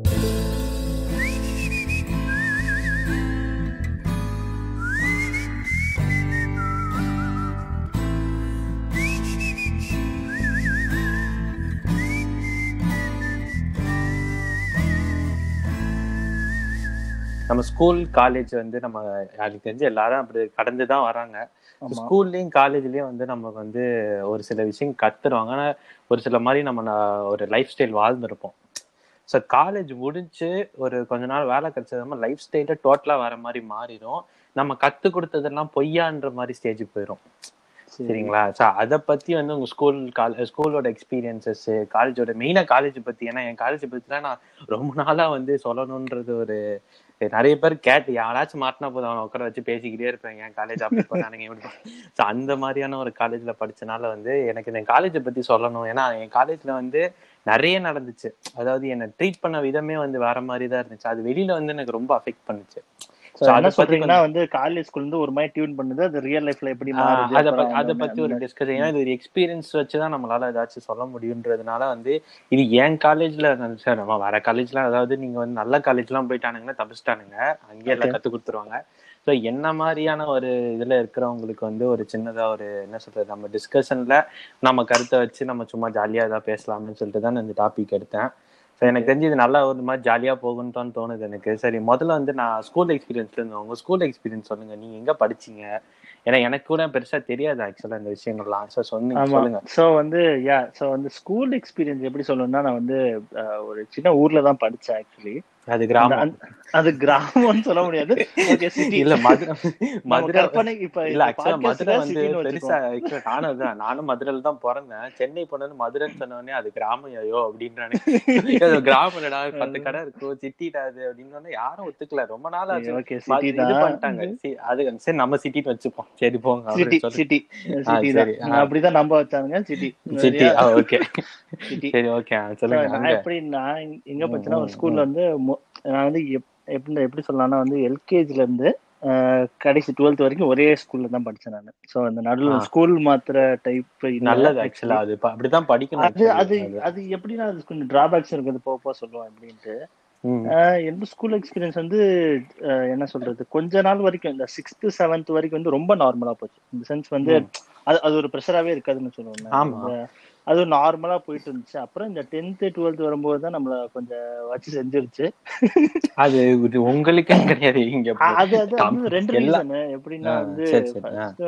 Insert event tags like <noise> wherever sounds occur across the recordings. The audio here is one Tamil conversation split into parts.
நம்ம ஸ்கூல் காலேஜ் வந்து நம்ம எனக்கு தெரிஞ்சு எல்லாரும் அப்படி கடந்து தான் வராங்க ஸ்கூல்லையும் காலேஜ்லயும் வந்து நமக்கு வந்து ஒரு சில விஷயம் கத்துருவாங்க. ஆனா ஒரு சில மாதிரி நம்ம ஒரு லைஃப் ஸ்டைல் வாழ்ந்துருப்போம். ஸோ காலேஜ் முடிஞ்சு ஒரு கொஞ்ச நாள் வேலை கிடைச்சது நம்ம லைஃப் ஸ்டைல டோட்டலா வேற மாதிரி மாறிடும் நம்ம கத்து கொடுத்ததெல்லாம் பொய்யான்ற மாதிரி ஸ்டேஜுக்கு போயிடும் சரி. சரிங்களா? ஸோ அதை பத்தி வந்து உங்க ஸ்கூல் கால ஸ்கூலோட எக்ஸ்பீரியன்சஸ் காலேஜோட மெயினா காலேஜ் பத்தி ஏன்னா என் காலேஜ் பத்திலாம் நான் ரொம்ப நாளா வந்து சொல்லணும்ன்றது ஒரு நிறைய பேர் கேட்டு யாராச்சும் மாட்டினா போதும் அவனை உட்கார வச்சு பேசிக்கிட்டே இருப்பேன். என் காலேஜ் அப்படி போனானுங்க இப்படி ஸோ அந்த மாதிரியான ஒரு காலேஜ்ல படிச்சனால வந்து எனக்கு இந்த காலேஜை பத்தி சொல்லணும். ஏன்னா என் காலேஜ்ல வந்து நிறைய நடந்துச்சு. அதாவது என்னை ட்ரீட் பண்ண விதமே வந்து வேற மாதிரி தான் இருந்துச்சு. அது வெளியில வந்து எனக்கு ரொம்ப அஃபெக்ட் பண்ணுச்சு. சொல்றீங்கன்னா வந்து காலேஜ் ஸ்கூல்ல இருந்து ஒரு மாதிரி டியூன் பண்ணுது. அது ரியல் லைஃப்ல எப்படி அதை பத்தி ஒரு டிஸ்கஷன் ஏன்னா இது ஒரு எக்ஸ்பீரியன்ஸ் வச்சுதான் நம்மளால ஏதாச்சும் சொல்ல முடியுன்றதுனால வந்து இது என் காலேஜ்ல சார் நம்ம வேற காலேஜ்லாம் அதாவது நீங்க வந்து நல்ல காலேஜ்லாம் போயிட்டானுங்கன்னா தப்பிச்சிட்டானுங்க. அங்கேயே எல்லாம். கத்து கொடுத்துருவாங்க. ஸோ என்ன மாதிரியான ஒரு இதுல இருக்கிறவங்களுக்கு வந்து ஒரு சின்னதா ஒரு என்ன சொல்றது நம்ம டிஸ்கஷன்ல நம்ம கருத்தை வச்சு நம்ம சும்மா ஜாலியா ஏதாவது பேசலாம்னு சொல்லிட்டு தான் நான் இந்த டாபிக் எடுத்தேன். ஸோ எனக்கு தெரிஞ்சு இது நல்லா ஒரு மாதிரி ஜாலியா போகும்னு தான் தோணுது எனக்கு. சரி முதல்ல வந்து நான் ஸ்கூல் எக்ஸ்பீரியன்ஸ்ல இருந்து உங்க ஸ்கூல் எக்ஸ்பீரியன்ஸ் சொல்லுங்க. நீங்க எங்க படிச்சீங்க? ஏன்னா எனக்கு கூட பெருசா தெரியாது ஆக்சுவலா இந்த விஷயங்கள்லாம். ஸோ சொன்னீங்க சொல்லுங்க. சோ வந்து யா சோ வந்து ஸ்கூல் எக்ஸ்பீரியன்ஸ் எப்படி சொல்லணும்னா நான் வந்து ஒரு சின்ன ஊர்ல தான் படிச்சேன் ஆக்சுவலி அது கிராமம். அது கிராமம்னு சொல்ல முடியாது. ஓகே சிட்டி இல்ல மதுரை மதுரை கற்பனை இப்ப இல்ல ஆக்சுவலா மதுரை வந்து பெருசா நானும் தான் நானும் மதுரையில தான் பிறந்தேன். சென்னை போனது மதுரைன்னு சொன்ன உடனே அது கிராமம் ஐயோ அப்படின்றானே அது கிராமம்டா பத்து கடை இருக்கும் சிட்டிடா அது அப்படின்னு யாரும் ஒத்துக்கல. ரொம்ப நாள் ஆச்சு. ஓகே சிட்டி பண்ணிட்டாங்க. அது சரி நம்ம சிட்டின்னு வச்சுப்போம். சரி போங்க சிட்டி சிட்டி. அப்படிதான் நம்ப வச்சாங்க சிட்டி சிட்டி ஓகே சரி ஓகே சொல்லுங்க எப்படி நான் எங்க- படிச்சேன்னா ஒரு ஸ்கூல்ல வந்து நான் வந்து எப்- எப்படி எப்படி சொல்லலாம்னா வந்து எல்கேஜில இருந்து அஹ், கடைசி டுவெல்த் வரைக்கும் ஒரே ஸ்கூல்ல தான் படிச்சேன் நான் சோ அந்த நடுவுல. ஸ்கூல் மாத்திர டைப் நல்லது ஆக்சுவலா அது அப்படிதான் படிக்கணும் அது அது. அது. எப்படின்னா அது கொஞ்சம் டிராபேக்ஸ் இருக்குது போக போக சொல்லுவேன் அப்படின்ட்டு எந்த ஸ்கூல் எக்ஸ்பீரியன்ஸ் வந்து என்ன சொல்றது கொஞ்ச நாள் வரைக்கும் இந்த சிக்ஸ்த் செவன்த் வரைக்கும் வந்து ரொம்ப நார்மலா போச்சு இந்த சென்ஸ் வந்து. அது அது ஒரு ப்ரெஷராகவே இருக்காதுன்னு. இந்த- அது நார்மலா போயிட்டு இருந்துச்சு அப்புறம் இந்த டென்த்து டுவெல்த் வரும்போது தான் நம்மள கொஞ்சம் வச்சு செஞ்சிருச்சு. அது உங்களுக்கே கிடையாது இங்க அது அது ரெண்டு ரீசன் எப்படின்னா வந்து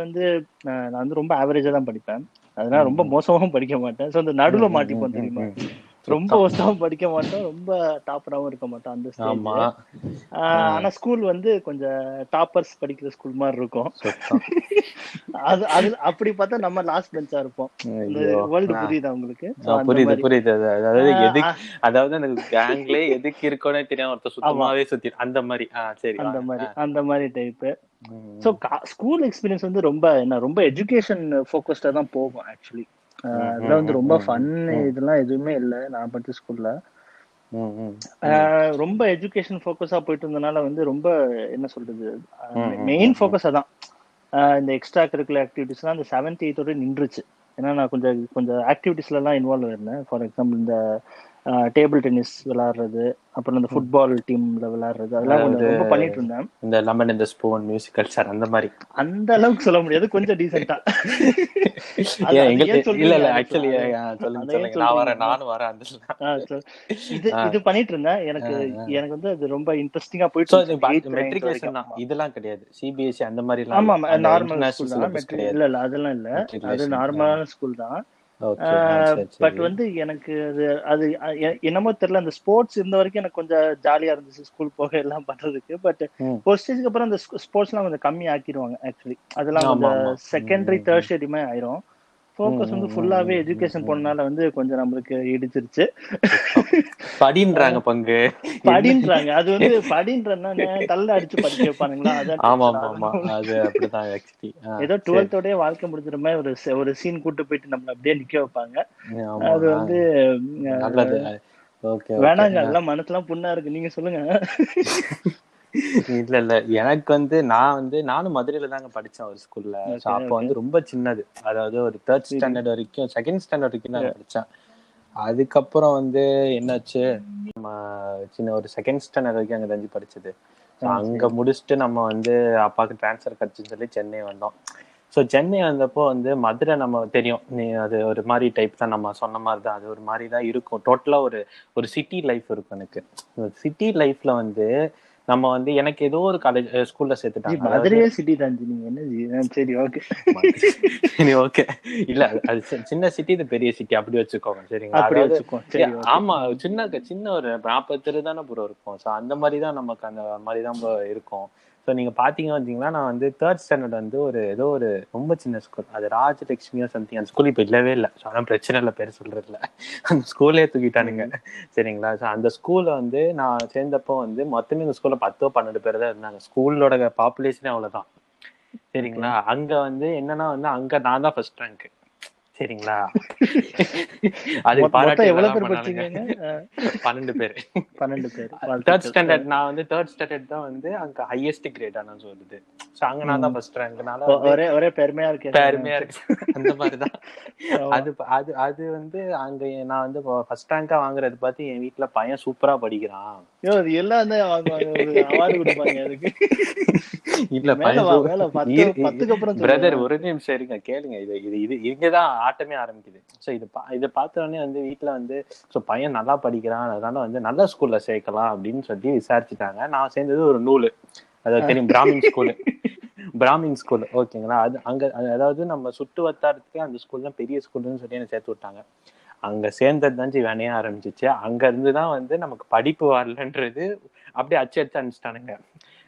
வந்து நான் வந்து ரொம்ப ஆவரேஜா தான் படிப்பேன். அதனால ரொம்ப மோசமாவும் படிக்க மாட்டேன். ஸோ அந்த நடுவுல மாட்டிப்போம் தெரியுமா. ரொம்ப மோசமாவும் படிக்க மாட்டோம். ரொம்ப டாப்பராவும் இருக்க மாட்டோம் அந்த ஆமா. ஸ்டேஜ் ஆனா ஸ்கூல் வந்து கொஞ்சம் டாப்பர்ஸ் படிக்கிற ஸ்கூல் மாதிரி இருக்கும். அது அது அப்படி பார்த்தா நம்ம லாஸ்ட் பெஞ்சா இருப்போம். வேர்ல்டு. புரியுதா உங்களுக்கு? புரியுது. புரியுது. அது- அதாவது எதுக்கு அதாவது அந்த கேங்ல எதுக்கு இருக்கோனே தெரியாம ஒருத்தர் சுத்தமாவே சுத்தி அந்த மாதிரி. சரி அந்த. மாதிரி. அந்த மாதிரி டைப் ஸோ ஸ்கூல் எக்ஸ்பீரியன்ஸ் வந்து ரொம்ப என்ன ரொம்ப எஜுகேஷன் ஃபோக்கஸ்டா தான் போகும் ஆக்சுவலி அதெல்லாம் வந்து ரொம்ப ஃபன். இதெல்லாம் எதுவுமே இல்லை நான் படிச்ச ஸ்கூல்ல. ரொம்ப எஜுகேஷன் ஃபோக்கஸா போயிட்டு இருந்தனால வந்து ரொம்ப என்ன சொல்றது மெயின். ஃபோக்கஸ் அதான் இந்த எக்ஸ்ட்ரா கரிக்குலர் ஆக்டிவிட்டிஸ்லாம் அந்த செவன்த் எயித்தோட நின்றுச்சு ஏன்னா நான் கொஞ்சம் கொஞ்சம் ஆக்டிவிட்டிஸ்ல எல்லாம் இன்வால்வ் இருந்தேன் ஃபார் எக்ஸாம்பிள் இந்த டேபிள் டென்னிஸ் விளையாடுறது அப்புறம் இந்த ஃபுட்பால் டீம்ல விளையாடுறது அதெல்லாம் கொஞ்சம் ரொம்ப பண்ணிட்டு இருந்தேன் இந்த லெமன் இந்த ஸ்பூன் மியூசிக்கல் சார் அந்த மாதிரி. அந்த அளவுக்கு சொல்ல முடியாது கொஞ்சம் <laughs> எங்க இல்ல இல்ல ஆக்சுவலி நான் வரேன்? நானும் வரேன் அந்த இது. இது பண்ணிட்டு இருந்தேன் எனக்கு. எனக்கு வந்து அது ரொம்ப இன்ட்ரெஸ்டிங்கா போயிட்டு மெட்ரிகுலேஷன். இதெல்லாம் கிடையாது. சிபிஎஸ்சி அந்த மாதிரி ஆமா நார்மல் ஸ்கூல் தான். இல்ல இல்ல அதெல்லாம் இல்ல. அது நார்மலான ஸ்கூல் தான். பட் வந்து எனக்கு அது அது என்னமோ தெரியல அந்த ஸ்போர்ட்ஸ் இருந்த வரைக்கும் எனக்கு கொஞ்சம் ஜாலியா இருந்துச்சு ஸ்கூல் போக எல்லாம் பண்றதுக்கு. பட். ஒரு ஸ்டேஜ்க்கு அப்புறம் அந்த ஸ்போர்ட்ஸ் எல்லாம் கொஞ்சம் கம்மி ஆக்கிடுவாங்க ஆக்சுவலி அதெல்லாம் கொஞ்சம். செகண்டரி தேர்ட் ஆயிரும். ஃபோக்கஸ் வந்து ஃபுல்லாவே எஜுகேஷன் போனனால வந்து கொஞ்சம் நம்மளுக்கு இடிச்சிருச்சு. படின்றாங்க பங்கு. படின்றாங்க. அது வந்து படின்றன்னா தள்ள அடிச்சு படிக்க வைப்பானுங்களா? அதான் <laughs> ஆமா ஆமா அது அப்படிதான் ஆக்சுவலி ஏதோ டுவெல்த்தோடய வாழ்க்கை முடிஞ்சிற மாதிரி ஒரு ஒரு சீன் கூட்டு போயிட்டு நம்மள அப்படியே நிக்க வைப்பாங்க. அது வந்து நல்லது. ஓகே வேணாங்க அதெல்லாம் மனசுலாம் புண்ணா இருக்கு. நீங்க சொல்லுங்க. <laughs> இல்ல இல்ல. எனக்கு வந்து நான் வந்து நானும் மதுரையில தாங்க படிச்சேன் ஒரு ஸ்கூல்ல அப்போ வந்து ரொம்ப சின்னது. அதாவது ஒரு தேர்ட் ஸ்டாண்டர்ட் வரைக்கும் செகண்ட் ஸ்டாண்டர்ட் வரைக்கும் நான் படிச்சேன். அதுக்கப்புறம் வந்து என்னாச்சு? நம்ம சின்ன ஒரு செகண்ட் ஸ்டாண்டர்ட் வரைக்கும் அங்க தஞ்சி படிச்சது. அங்க முடிச்சுட்டு நம்ம வந்து அப்பாவுக்கு ட்ரான்ஸ்ஃபர் கிடைச்சுன்னு சொல்லி சென்னை வந்தோம். ஸோ சென்னை வந்தப்போ வந்து மதுரை நம்ம தெரியும். நீ அது ஒரு மாதிரி டைப் தான் நம்ம சொன்ன மாதிரி தான். அது ஒரு மாதிரி தான் இருக்கும். டோட்டலா ஒரு ஒரு சிட்டி லைஃப் இருக்கும் எனக்கு. சிட்டி லைஃப்ல வந்து நம்ம வந்து எனக்கு ஏதோ ஒரு காலேஜ் ஸ்கூல்ல சேர்த்துட்டாங்க. மதுரையே சிட்டி தான் நீங்க. என்ன சரி ஓகே சரி ஓகே இல்ல அது- சி- சின்ன சிட்டி இது பெரிய சிட்டி அப்படி வச்சுக்கோங்க சரிங்களா? அப்படி அதாவது வச்சுக்கோ சரி okay. ஆமா சின்ன சின்ன ஒரு நாற்பது தெரு தானே ப்ரோ இருக்கும். ஸோ அந்த மாதிரி தான் நமக்கு அந்த மாதிரி தான் இருக்கும். ஸோ நீங்க பாத்தீங்க வந்தீங்கன்னா நான் வந்து தேர்ட் ஸ்டாண்டர்ட் வந்து ஒரு ஏதோ ஒரு ரொம்ப சின்ன ஸ்கூல் அது ராஜலட்சுமியோ சம்திங் அந்த ஸ்கூல் இப்போ இல்லவே இல்லை. ஸோ அதான் பிரச்சனை இல்லை. பேர் சொல்றது இல்ல. அந்த ஸ்கூலே தூக்கிட்டானுங்க. சரிங்களா? ஸோ அந்த ஸ்கூல்ல வந்து நான் சேர்ந்தப்போ வந்து மொத்தமே இந்த ஸ்கூல்ல பத்தோ பன்னெண்டு பேர் தான் இருந்தாங்க. ஸ்கூலோட பாப்புலேஷனே அவ்வளவுதான். சரிங்களா? அங்க வந்து என்னன்னா வந்து அங்க நான் தான் ஃபர்ஸ்ட் ரேங்க் சரிங்களா? <laughs> அது எவ்வளவு பேர் படிச்சீங்க பன்னெண்டு பேர். பன்னெண்டு பேர். தேர்ட். ஸ்டாண்டர்ட் நான் வந்து தேர்ட் ஸ்டாண்டர்ட் தான் வந்து அங்க ஹையஸ்ட் கிரேட் ஆனா சொல்லுது. சோ அங்க நான் தான் ஃபர்ஸ்ட் ரேங்க்னால ஒரே ஒரே பெருமையா இருக்கு பெருமையா இருக்கு. அந்த மாதிரிதான். அது அது அது வந்து அங்க நான் வந்து ஃபர்ஸ்ட் ரேங்கா வாங்குறது பார்த்து என் வீட்ல பையன் சூப்பரா படிக்கிறான். ஐயோ, அது எல்லாம் தான் வாங்குவாங்க. அவார்டு கொடுப்பாங்க அதுக்கு. இல்ல பையன் மேல அப்புறம் பிரதர். ஒரு நிமிஷம் இருங்க. கேளுங்க. இது இது இது இங்கதான் ஆட்டமே ஆரம்பிக்குது. சோ இது பா- இதை பார்த்த உடனே வந்து வீட்ல வந்து சோ பையன் நல்லா படிக்கிறான் அதனால வந்து நல்ல ஸ்கூல்ல சேர்க்கலாம் அப்படின்னு சொல்லி விசாரிச்சுட்டாங்க. நான் சேர்ந்தது ஒரு நூலு. அதாவது தெரியும் பிராமின் ஸ்கூலு பிராமின் ஸ்கூல் ஓகேங்களா அது அங்க அது- அதாவது நம்ம சுட்டு வட்டாரத்துக்கு அந்த ஸ்கூல் தான் பெரிய ஸ்கூல்னு சொல்லி என்ன சேர்த்து விட்டாங்க. அங்க சேர்ந்தது தான் வேணைய ஆரம்பிச்சிச்சு. அங்க இருந்து தான் வந்து நமக்கு படிப்பு வரலன்றது அப்படியே அச்சு அச்சு அனுப்பிச்சிட்டானுங்க.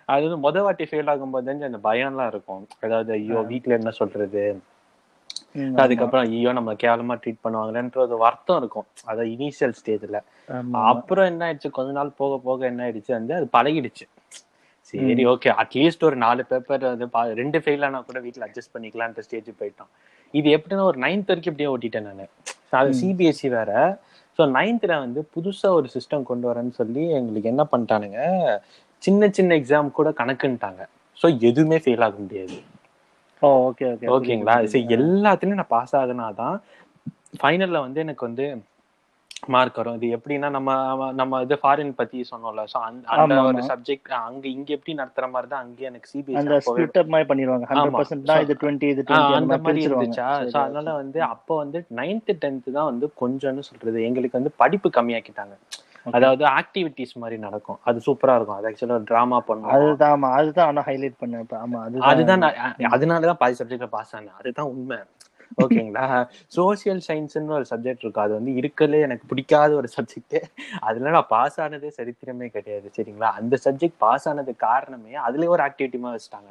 அது வந்து முத வாட்டி ஃபெயில் ஆகும்போது அந்த பயம்லாம் இருக்கும். அதாவது ஐயோ வீட்ல என்ன சொல்றது? ம், அதுக்கப்புறம் ஐயோ நம்ம கேவலமா ட்ரீட் பண்ணுவாங்களேன்ற ஒரு வருத்தம் இருக்கும். அதாவது இனிஷியல் ஸ்டேஜ்ல. அப்புறம் என்ன ஆயிடுச்சு? கொஞ்ச நாள் போக போக என்ன ஆயிடுச்சு? வந்து அது பழகிடுச்சு. சரி ஓகே அட்லீஸ்ட் ஒரு நாலு பேப்பர் வந்து ரெண்டு ஃபெயில் ஆனா கூட வீட்ல அட்ஜஸ்ட் பண்ணிக்கலான்ற ஸ்டேஜ் போயிட்டோம். இது எப்படின்னா ஒரு நைன்த் வரைக்கும் இப்படியே ஓட்டிட்டேன் நான். அது சிபிஎஸ்சி வேற. ஸோ நைன்த்ல வந்து புதுசா ஒரு சிஸ்டம் கொண்டு வரேன்னு சொல்லி எங்களுக்கு என்ன பண்ணிட்டானுங்க? சின்ன சின்ன எக்ஸாம் கூட கணக்குன்ட்டாங்க. ஸோ எதுவுமே ஃபெயில் ஆக முடியாது. ஓகே ஓகே ஓகேங்களா? சரி எல்லாத்துலயும் நான் பாஸ் ஆகுனாதான் ஃபைனல்ல வந்து எனக்கு வந்து மார்க் வரும். இது எப்படின்னா நம்ம நம்ம இது ஃபாரின் பத்தி சொன்னோம்ல சோ அந்த அந்த ஒரு. சப்ஜெக்ட் அங்க இங்க எப்படி நடத்துற மாதிரி தான் அங்கே எனக்கு அந்த சிபிஎஸ்சி ஸ்பிளிட் அப் மாதிரி பண்ணிடுவாங்க. ஹண்ட்ரட் ஆமா. பர்சன்ட் தான் So, இது டுவெண்ட்டி இது ஆஹ் டுவெண்ட்டி அந்த மாதிரி இருந்துச்சா? சோ அதனால வந்து அப்போ வந்து நைன்த் டென்த் தான் வந்து கொஞ்சம்னு சொல்றது. எங்களுக்கு வந்து படிப்பு கம்மியாக்கிட்டாங்க. அதாவது ஆக்டிவிட்டிஸ் மாதிரி நடக்கும். அது சூப்பரா இருக்கும். அது ஆக்சுவலா டிராமா பண்ணுவோம் அதுதான் ஆமா. அதுதான் ஆனா ஹைலைட் பண்ணேன் இப்ப. ஆமா அதுதான். அதுதான் அதனாலதான் பாதி சப்ஜெக்ட்ல பாஸ் ஆனேன். அதுதான் உண்மை. ஓகேங்களா சோசியல் சயின்ஸ்னு ஒரு சப்ஜெக்ட் இருக்கும் அது வந்து இருக்கலே எனக்கு பிடிக்காத ஒரு சப்ஜெக்ட் அதுல நான் பாஸ் ஆனதே சரித்திரமே கிடையாது. சரிங்களா? அந்த சப்ஜெக்ட் பாஸ் ஆனது காரணமே அதுலயே ஒரு ஆக்டிவிட்டிமா வச்சுட்டாங்க.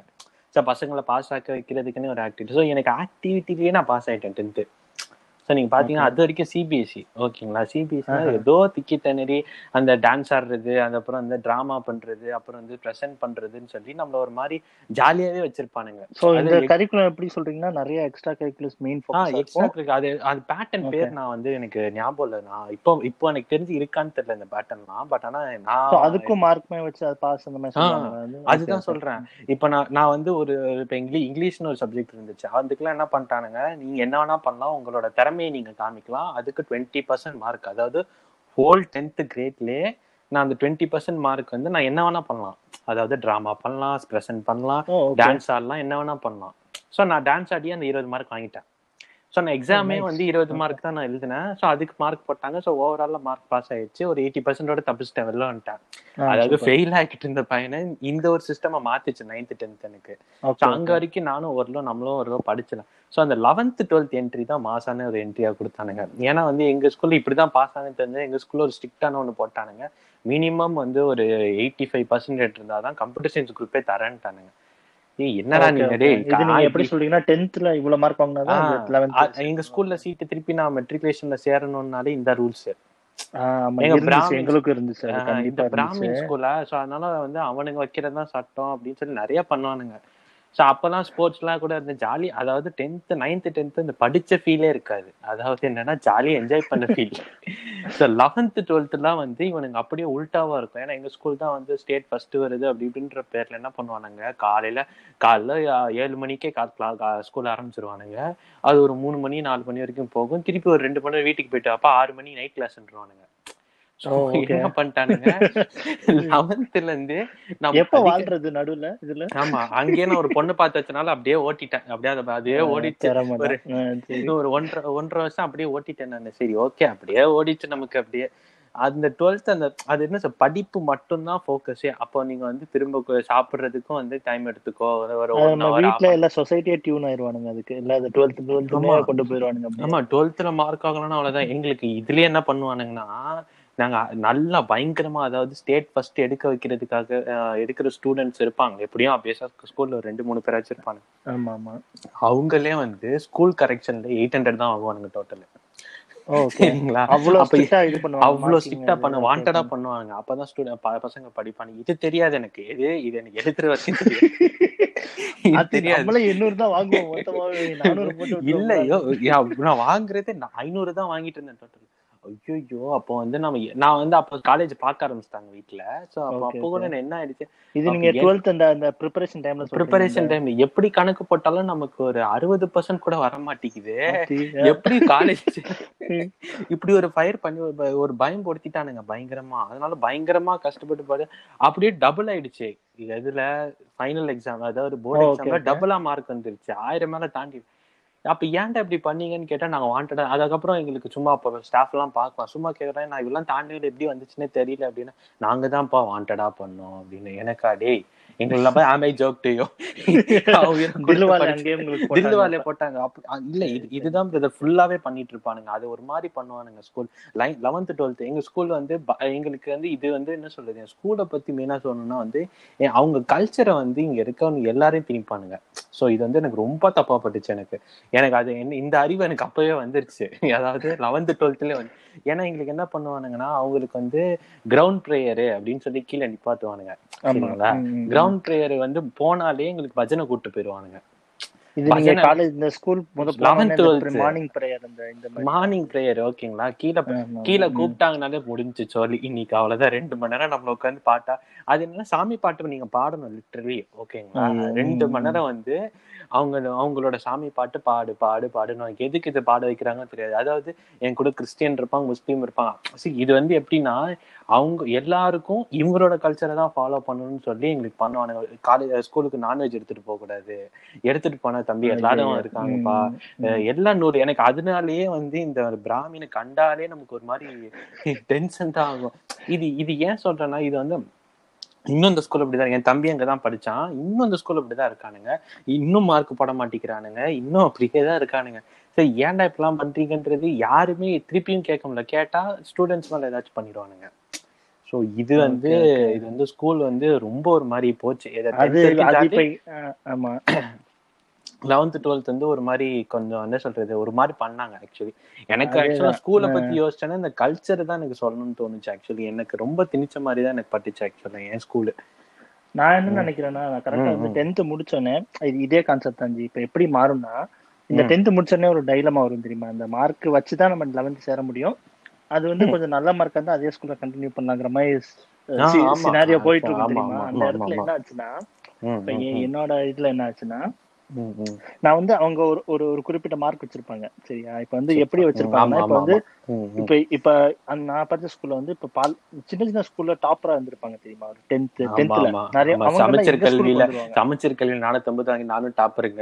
ஸோ பசங்களை பாஸ் ஆக்க வைக்கிறதுக்குன்னு ஒரு ஆக்டிவிட்டி ஸோ எனக்கு ஆக்டிவிட்டிலேயே நான் பாஸ் ஆயிட்டேன் டென்த்து ஸோ நீங்க பாத்தீங்கன்னா அது வரைக்கும் சிபிஎஸ்சி ஓகேங்களா சிபிஎஸ்சி ஏதோ திக்கி திணறி அந்த டான்ஸ் ஆடுறது அது அப்புறம் அந்த டிராமா பண்றது அப்புறம் வந்து ப்ரெசென்ட் பண்றதுன்னு சொல்லி நம்மள ஒரு மாதிரி ஜாலியாவே வச்சிருப்பானுங்க. சோ இந்த கரிக்குலம் எப்படி சொல்றீங்கன்னா நிறைய எக்ஸ்ட்ரா கரிக்குலர்ஸ் மெயின் எக்ஸ்ட்ரா அது அது பேட்டர்ன் பேர் நான் வந்து எனக்கு ஞாபகம் இல்லை. நான் இப்போ இப்போ எனக்கு தெரிஞ்சு இருக்கான்னு தெரியல இந்த பேட்டர்ன்லாம் பட் ஆனா நான் அதுக்கும் மார்க்மே வச்சு அது பாஸ் அந்த மாதிரி. அதுதான். சொல்றேன். இப்ப நான் நான் வந்து ஒரு இப்ப இங்கிலீஷ் இங்கிலீஷ்னு ஒரு சப்ஜெக்ட் இருந்துச்சு. அதுக்கெல்லாம் என்ன பண்ணிட்டானுங்க? நீங்க என்ன வேணா பண்ணலாம். உங்களோட திறமையை நீங்க காமிக்கலாம். அதுக்கு டுவெண்ட்டி பர்சன்ட் மார்க் அதாவது ஹோல் டென்த் கிரேட்லயே நான் அந்த டுவெண்ட்டி பர்சன்ட் மார்க் வந்து நான் என்ன வேணா பண்ணலாம். அதாவது டிராமா பண்ணலாம் ப்ரெசென்ட் பண்ணலாம். டான்ஸ் ஆடலாம் என்ன வேணா பண்ணலாம். ஸோ நான் டான்ஸ் ஆடி அந்த இருபது மார்க் வாங்கிட்டேன். ஸோ நான் எக்ஸாமே. வந்து இருபது மார்க் தான் நான் எழுதினேன். ஸோ அதுக்கு மார்க் போட்டாங்க. ஸோ ஓவரால மார்க் பாஸ் ஆயிடுச்சு. ஒரு எயிட்டி பர்சன்டோட தப்பிச்சிட்டேன் வெளில வந்துட்டேன். அதாவது. ஃபெயில் ஆகிட்டு இருந்த பையனை இந்த ஒரு சிஸ்டமா மாத்திச்சு நைன்த் டென்த் எனக்கு. ஸோ அங்க. வரைக்கும் நானும் ஓரளவு நம்மளும் ஓரளவு படிச்சலாம் ஸோ அந்த லெவன்த் டுவெல்த் என்ட்ரி தான் மாசான ஒரு என்ட்ரியா கொடுத்தானுங்க. ஏன்னா வந்து எங்க ஸ்கூல்ல இப்படிதான் பாஸ் ஆனது தெரிஞ்சு எங்க ஸ்கூல்ல ஒரு ஸ்ட்ரிக்டான ஒன்று போட்டானுங்க. மினிமம் வந்து ஒரு எயிட்டி ஃபைவ் பர்சன்டேஜ் இருந்தாதான் கம்ப்யூட்டர் சயின்ஸ் குரூப்பே தரேன்ட்டானுங்க. என்னடா நீங்க. டேய் எப்படி சொல்றீங்கன்னா டென்த்ல இவ்வளவு மார்க் அ- லெவன்த் எங்க ஸ்கூல்ல சீட்டு திருப்பி நான் மெட்ரிகுலேஷன்ல சேரணும்னாலே இந்த ரூல்ஸ் ஆமா எங்க இருந்துச்சு இந்த பிராமின் ஸ்கூல்ல சோ அதனால வந்து அவனுங்க வைக்கிறது தான் சட்டம் அப்படின்னு சொல்லி நிறைய பண்ணுவானுங்க. சோ அப்பெல்லாம் ஸ்போர்ட்ஸ்லாம் கூட இந்த ஜாலி அதாவது டென்த் நைன்த் டென்த் இந்த படிச்ச ஃபீலே இருக்காது. அதாவது என்னன்னா ஜாலியா என்ஜாய் பண்ண ஃபீல் ஸோ லெவன்த் டுவெல்த்லாம் வந்து இவனுங்க அப்படியே உல்டாவா இருக்கும். ஏன்னா எங்க ஸ்கூல் தான் வந்து ஸ்டேட் ஃபர்ஸ்ட் வருது அப்படி இப்படின்ற பேர்ல என்ன பண்ணுவானுங்க? காலையில காலைல ஏழு மணிக்கே ஸ்கூல் ஆரம்பிச்சிருவானுங்க. அது ஒரு மூணு மணி நாலு மணி வரைக்கும் போகும். திருப்பி ஒரு ரெண்டு மணி வீட்டுக்கு போயிட்டு அப்ப ஆறு மணி நைட் okay. <laughs> என்ன பண்ணிட்டானுங்க? <laughs> லெவன்த்ல இருந்து நம்ம எப்ப வாழ்றது நடுவுல இதுல? ஆமா அங்கேயே நான் ஒரு பொண்ணு பார்த்து வச்சனால அப்படியே ஓட்டிட்டேன். அப்படியே அதை அதே ஓடிச்சு ஒரு. இன்னும் ஒன்றரை ஒன்றரை வருஷம் அப்படியே ஓட்டிட்டேன் நான். சரி ஓகே அப்படியே ஓடிச்சு நமக்கு அப்படியே. அந்த டுவெல்த் அந்த அது என்ன சார் படிப்பு மட்டும்தான் ஃபோக்கஸே அப்போ நீங்க வந்து திரும்ப சாப்பிடுறதுக்கும் வந்து டைம் எடுத்துக்கோ. ஒரு வீட்ல எல்லாம் சொசைட்டியே டியூன் ஆயிருவானுங்க அதுக்கு. இல்ல அது டுவெல்த் டுவெல்த் ஆமா. கொண்டு போயிருவானுங்க அப்படியே. ஆமா டுவெல்த்ல மார்க் ஆகலன்னா அவ்வளவுதான். எங்களுக்கு இதுலயே என்ன பண்ணுவானுங்கன்னா நாங்க நல்லா பயங்கரமா அதாவது ஸ்டேட் ஃபர்ஸ்ட் எடுக்க வைக்கிறதுக்காக எடுக்கிற ஸ்டூடெண்ட்ஸ் இருப்பாங்க. எப்படியும் ஸ்கூல்ல ஒரு ரெண்டு மூணு பேராச்சும் இருப்பாங்க. ஆமா ஆமா அவங்களே வந்து ஸ்கூல் கரெக்ஷன்ல எயிட் ஹண்ட்ரட் தான் வாங்குவானுங்க டோட்டல் அவ்வளவு ஸ்ட்ரிக்டா பண்ண. வாண்டடா பண்ணுவாங்க. அப்பதான் ஸ்டூடெண்ட் பசங்க படிப்பாங்க இது தெரியாது எனக்கு. இது இது எனக்கு எழுதுற வரைக்கும் தெரியாது. <laughs> இல்லையோ யா, நான் வாங்குறதே நான் ஐநூறு தான் வாங்கிட்டு இருந்தேன் டோட்டல் ஐயோ அப்போ வந்து நம்ம நான் வந்து அப்போ காலேஜ் பார்க்க ஆரம்பிச்சிட்டாங்க வீட்ல. சோ அப்போ அப்போ கூட என்ன ஆயிடுச்சு? இது நீங்க டுவெல்த் அந்த அந்த ப்ரிப்பரேஷன் டைம்ல ப்ரிப்பரேஷன் டைம் எப்படி கணக்கு போட்டாலும் நமக்கு ஒரு அறுபது பர்சன்ட் கூட வர மாட்டேங்குது. எப்படி காலேஜ் <laughs> இப்படி ஒரு ஃபயர் பண்ணி ஒரு பயம் பொடுத்திட்டானுங்க பயங்கரமா. அதனால பயங்கரமா கஷ்டப்பட்டு பாடு அப்படியே டபுள் ஆயிடுச்சு. இதுல ஃபைனல் எக்ஸாம் அதாவது போர்டு எக்ஸாம்ல. டபுளா மார்க் வந்துருச்சு. ஆயிரம் மேல தாண்டி அப்ப ஏன்டா இப்படி பண்ணீங்கன்னு கேட்டா நாங்க வாண்டடா அதுக்கப்புறம் எங்களுக்கு சும்மா அப்போ ஸ்டாஃப் எல்லாம் பார்க்கலாம் சும்மா கேக்குறேன் நான் இதெல்லாம் தாண்டி எப்படி வந்துச்சுன்னே தெரியல அப்படின்னா நாங்க தான்ப்பா வாண்டடா பண்ணோம் அப்படின்னு எனக்கா டேய் எங்களெல்லாம் போய் ஆமை ஜோக் டுயோ தில்லுவாலே போட்டாங்க. இல்ல இது இதுதான் பிரதர் ஃபுல்லாவே பண்ணிட்டு இருப்பானுங்க அது ஒரு மாதிரி பண்ணுவானுங்க ஸ்கூல் லைன் லெவன்த் டுவெல்த் எங்க ஸ்கூல் வந்து எங்களுக்கு வந்து இது வந்து என்ன சொல்றது என் ஸ்கூலை பத்தி மெயினா சொல்லணும்னா வந்து அவங்க கல்ச்சரை வந்து இங்க இருக்கவங்க எல்லாரையும் திணிப்பானுங்க. சோ இது வந்து எனக்கு ரொம்ப தப்பா பட்டுச்சு எனக்கு. எனக்கு அது என்ன இந்த அறிவு எனக்கு அப்பவே வந்துருச்சு. அதாவது லெவன்த் டுவெல்த்ல வந்து ஏன்னா எங்களுக்கு என்ன பண்ணுவானுங்கன்னா அவங்களுக்கு வந்து கிரவுண்ட் ப்ரேயரு அப்படின்னு சொல்லி கீழே நிப்பாட்டுவானுங்க. ஆமா. சரிங்களா. கிரவுண்ட் ப்ரேயர் வந்து போனாலே எங்களுக்கு பஜனை கூட்டு போயிருவானுங்க இது நீங்க பஜனை- காலேஜ் இந்த ஸ்கூல் முத 11th, 12th. மார்னிங் பிரேயர் இந்த இந்த மார்னிங் ப்ரேயர் ஓகேங்களா கீழே. கீழே. கூப்பிட்டாங்கனாலே முடிஞ்சு சொல்லி இன்னைக்கு அவ்வளவுதான். ரெண்டு மணி நேரம் நம்மள உட்காந்து பாட்டா. அது என்னன்னா சாமி பாட்டு நீங்க பாடணும் லிட்டரலி ஓகேங்களா ரெண்டு மணி நேரம் வந்து அவங்க அவங்களோட சாமி பாட்டு பாடு பாடு பாடுன்னு எதுக்கு இது பாட வைக்கிறாங்கன்னு தெரியாது. அதாவது என் கூட கிறிஸ்டியன் இருப்பாங்க முஸ்லீம் இருப்பாங்க இது வந்து எப்படின்னா அவங்க எல்லாருக்கும் இவங்களோட கல்ச்சரை தான் ஃபாலோ பண்ணணும்னு சொல்லி எங்களுக்கு பண்ணுவானுங்க. காலேஜ் ஸ்கூலுக்கு நான்வெஜ் எடுத்துட்டு போக கூடாது. எடுத்துட்டு போனா தம்பி எல்லாரும் இருக்காங்கப்பா. எல்லாம் நூறு. எனக்கு அதனாலயே வந்து இந்த பிராமினை கண்டாலே நமக்கு ஒரு மாதிரி <laughs> டென்ஷன் தான் ஆகும். இது இது ஏன் சொல்றேன்னா இது வந்து இன்னும் இந்த ஸ்கூல் அப்படிதான் என் தம்பி அங்கதான் படிச்சான். இன்னும் இந்த ஸ்கூல் அப்படிதான் இருக்கானுங்க. இன்னும் மார்க் போட மாட்டேங்கிறானுங்க. இன்னும் அப்படியே தான் இருக்கானுங்க. சரி ஏன்டா இப்பெல்லாம் பண்றீங்கன்றது யாருமே திருப்பியும் கேட்க முடியல. கேட்டா ஸ்டூடெண்ட்ஸ் மேல ஏதாச்சும் பண்ணிடுவானுங்க. சோ இது வந்து. இது வந்து ஸ்கூல் வந்து ரொம்ப ஒரு மாதிரி போச்சு. அது அது இப்ப ஆ, ஆமா லெவன்த் டுவெல்த் வந்து ஒரு மாதிரி கொஞ்சம் என்ன சொல்றது ஒரு மாதிரி பண்ணாங்க ஆக்சுவலி எனக்கு. ஆக்சுவலா ஸ்கூலை பத்தி யோசிச்சேன்னா இந்த கல்ச்சர் தான் எனக்கு சொல்லணும்னு தோணுச்சு ஆக்சுவலி எனக்கு ரொம்ப திணிச்ச மாதிரி தான் எனக்கு பட்டுச்சு ஆக்சுவலா என் ஸ்கூலு நான் என்ன நினைக்கிறேன்னா நான் கரெக்டா ம், வந்து ம். டென்த் முடிச்சோன்னே இது இதே கான்செப்ட் தான். இப்ப எப்படி மாறும்னா இந்த ம். டென்த் முடிச்சோடனே ஒரு டைலமா வரும் தெரியுமா அந்த மார்க் வச்சு தான் நம்ம லெவன்த் சேர முடியும் அது வந்து கொஞ்சம் நல்ல மார்க் இருந்தா அதே ஸ்கூல்ல கண்டினியூ பண்ணலாங்கிற மாதிரி. சினாரியோ போயிட்டு இருக்கும் தெரியுமா அந்த இடத்துல. என்ன ஆச்சுன்னா என்னோட இதுல என்ன ஆச்சுன்னா. நான் வந்து அவங்க ஒரு ஒரு ஒரு குறிப்பிட்ட மார்க் வச்சிருப்பாங்க. சரியா? இப்ப வந்து எப்படி ஆமா, வச்சிருப்பாங்கன்னா இப்ப வந்து. இப்ப இப்ப நான் படிச்ச ஸ்கூல்ல வந்து இப்ப பால் சின்ன சின்ன ஸ்கூல்ல டாப்பரா இருந்திருப்பாங்க தெரியுமா? ஒரு டென்த் டென்த்ல. நிறைய சமச்சீர் கல்வியில சமச்சீர் கல்வி நானூத்தி வாங்கி நானும் டாப்பருங்க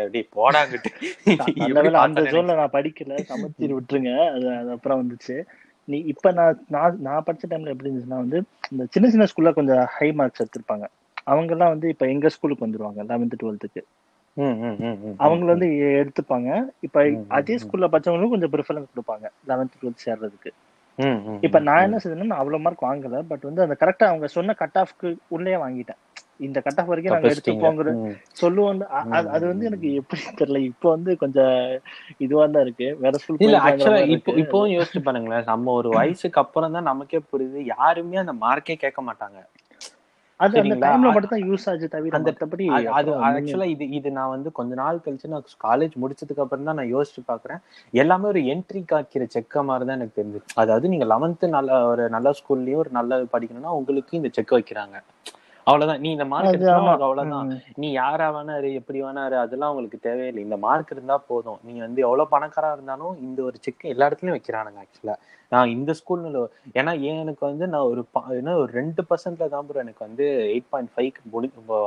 நல்ல வேளை அந்த ஜோன்ல நான் படிக்கல. சமச்சீர் விட்டுருங்க. அது அது அப்புறம் வந்துச்சு. நீ இப்ப நான் நான் நான் படிச்ச டைம்ல எப்படி இருந்துச்சுன்னா வந்து இந்த சின்ன சின்ன ஸ்கூல்ல கொஞ்சம் ஹை மார்க்ஸ் எடுத்திருப்பாங்க. அவங்க எல்லாம் வந்து இப்ப எங்க ஸ்கூலுக்கு வந்துருவாங்க? லெவன்த் டுவெல்த்துக்கு அவங்க வந்து எடுத்துப்பாங்க. இப்ப அதே. ஸ்கூல்ல படிச்சவங்களுக்கும் கொஞ்சம் ப்ரிஃபரன்ஸ் கொடுப்பாங்க. லெவன்த் டுவெல்த் சேர்றதுக்கு. இப்ப நான் என்ன நான் அவ்வளவு மார்க் வாங்கல. பட் வந்து அந்த கரெக்டா அவங்க சொன்ன கட் ஆஃப்க்கு உள்ளே வாங்கிட்டேன். இந்த கட் ஆஃப் வரைக்கும் நாங்க எடுத்துப்போங்கிற சொல்லுவோம் அது வந்து எனக்கு எப்படி தெரியல. இப்போ வந்து கொஞ்சம் இதுவா தான் இருக்கு. வேற ஸ்கூல் இல்ல ஆக்சுவலா இப்போ இப்பவும் யோசிச்சு பாருங்களேன். நம்ம ஒரு வயசுக்கு அப்புறம் தான் நமக்கே புரியுது. யாருமே அந்த மார்க்கே கேட்க மாட்டாங்க. அது அந்த சரிங்களா? டைம்ல அது- மட்டும் தான் யூஸ் ஆச்சு தவிர அந்த- மத்தபடி அது- ஆக்சுவலா இது இது நான் வந்து கொஞ்ச நாள் கழிச்சு நான் காலேஜ் முடிச்சதுக்கு அப்புறம் தான் நான் யோசிச்சு பாக்குறேன் எல்லாமே ஒரு என்ட்ரி காக்கிற செக்க மாதிரி தான் எனக்கு தெரிஞ்சு அதாவது நீங்க லெவன்த் நல்ல ஒரு நல்ல ஸ்கூல்லயும் ஒரு நல்ல படிக்கணும்னா உங்களுக்கு இந்த செக் வைக்கிறாங்க. அவ்வளவுதான். நீ இந்த மார்க் ஆமா. அவ்வளவுதான். நீ யாரா வேணாரு எப்படி வேணாரு அதெல்லாம் உங்களுக்கு தேவையில்லை. இந்த மார்க் இருந்தா போதும். நீ வந்து எவ்வளவு பணக்காரா இருந்தாலும் இந்த ஒரு செக் எல்லா இடத்துலயும் வைக்கிறானுங்க ஆக்சுவலா நான் இந்த ஸ்கூல்ல ஏன்னா ஏன் எனக்கு வந்து நான் ஒரு என்ன ஒரு ரெண்டு பர்சன்ட்ல தான் bro எனக்கு வந்து எயிட் பாயிண்ட் ஃபைவ்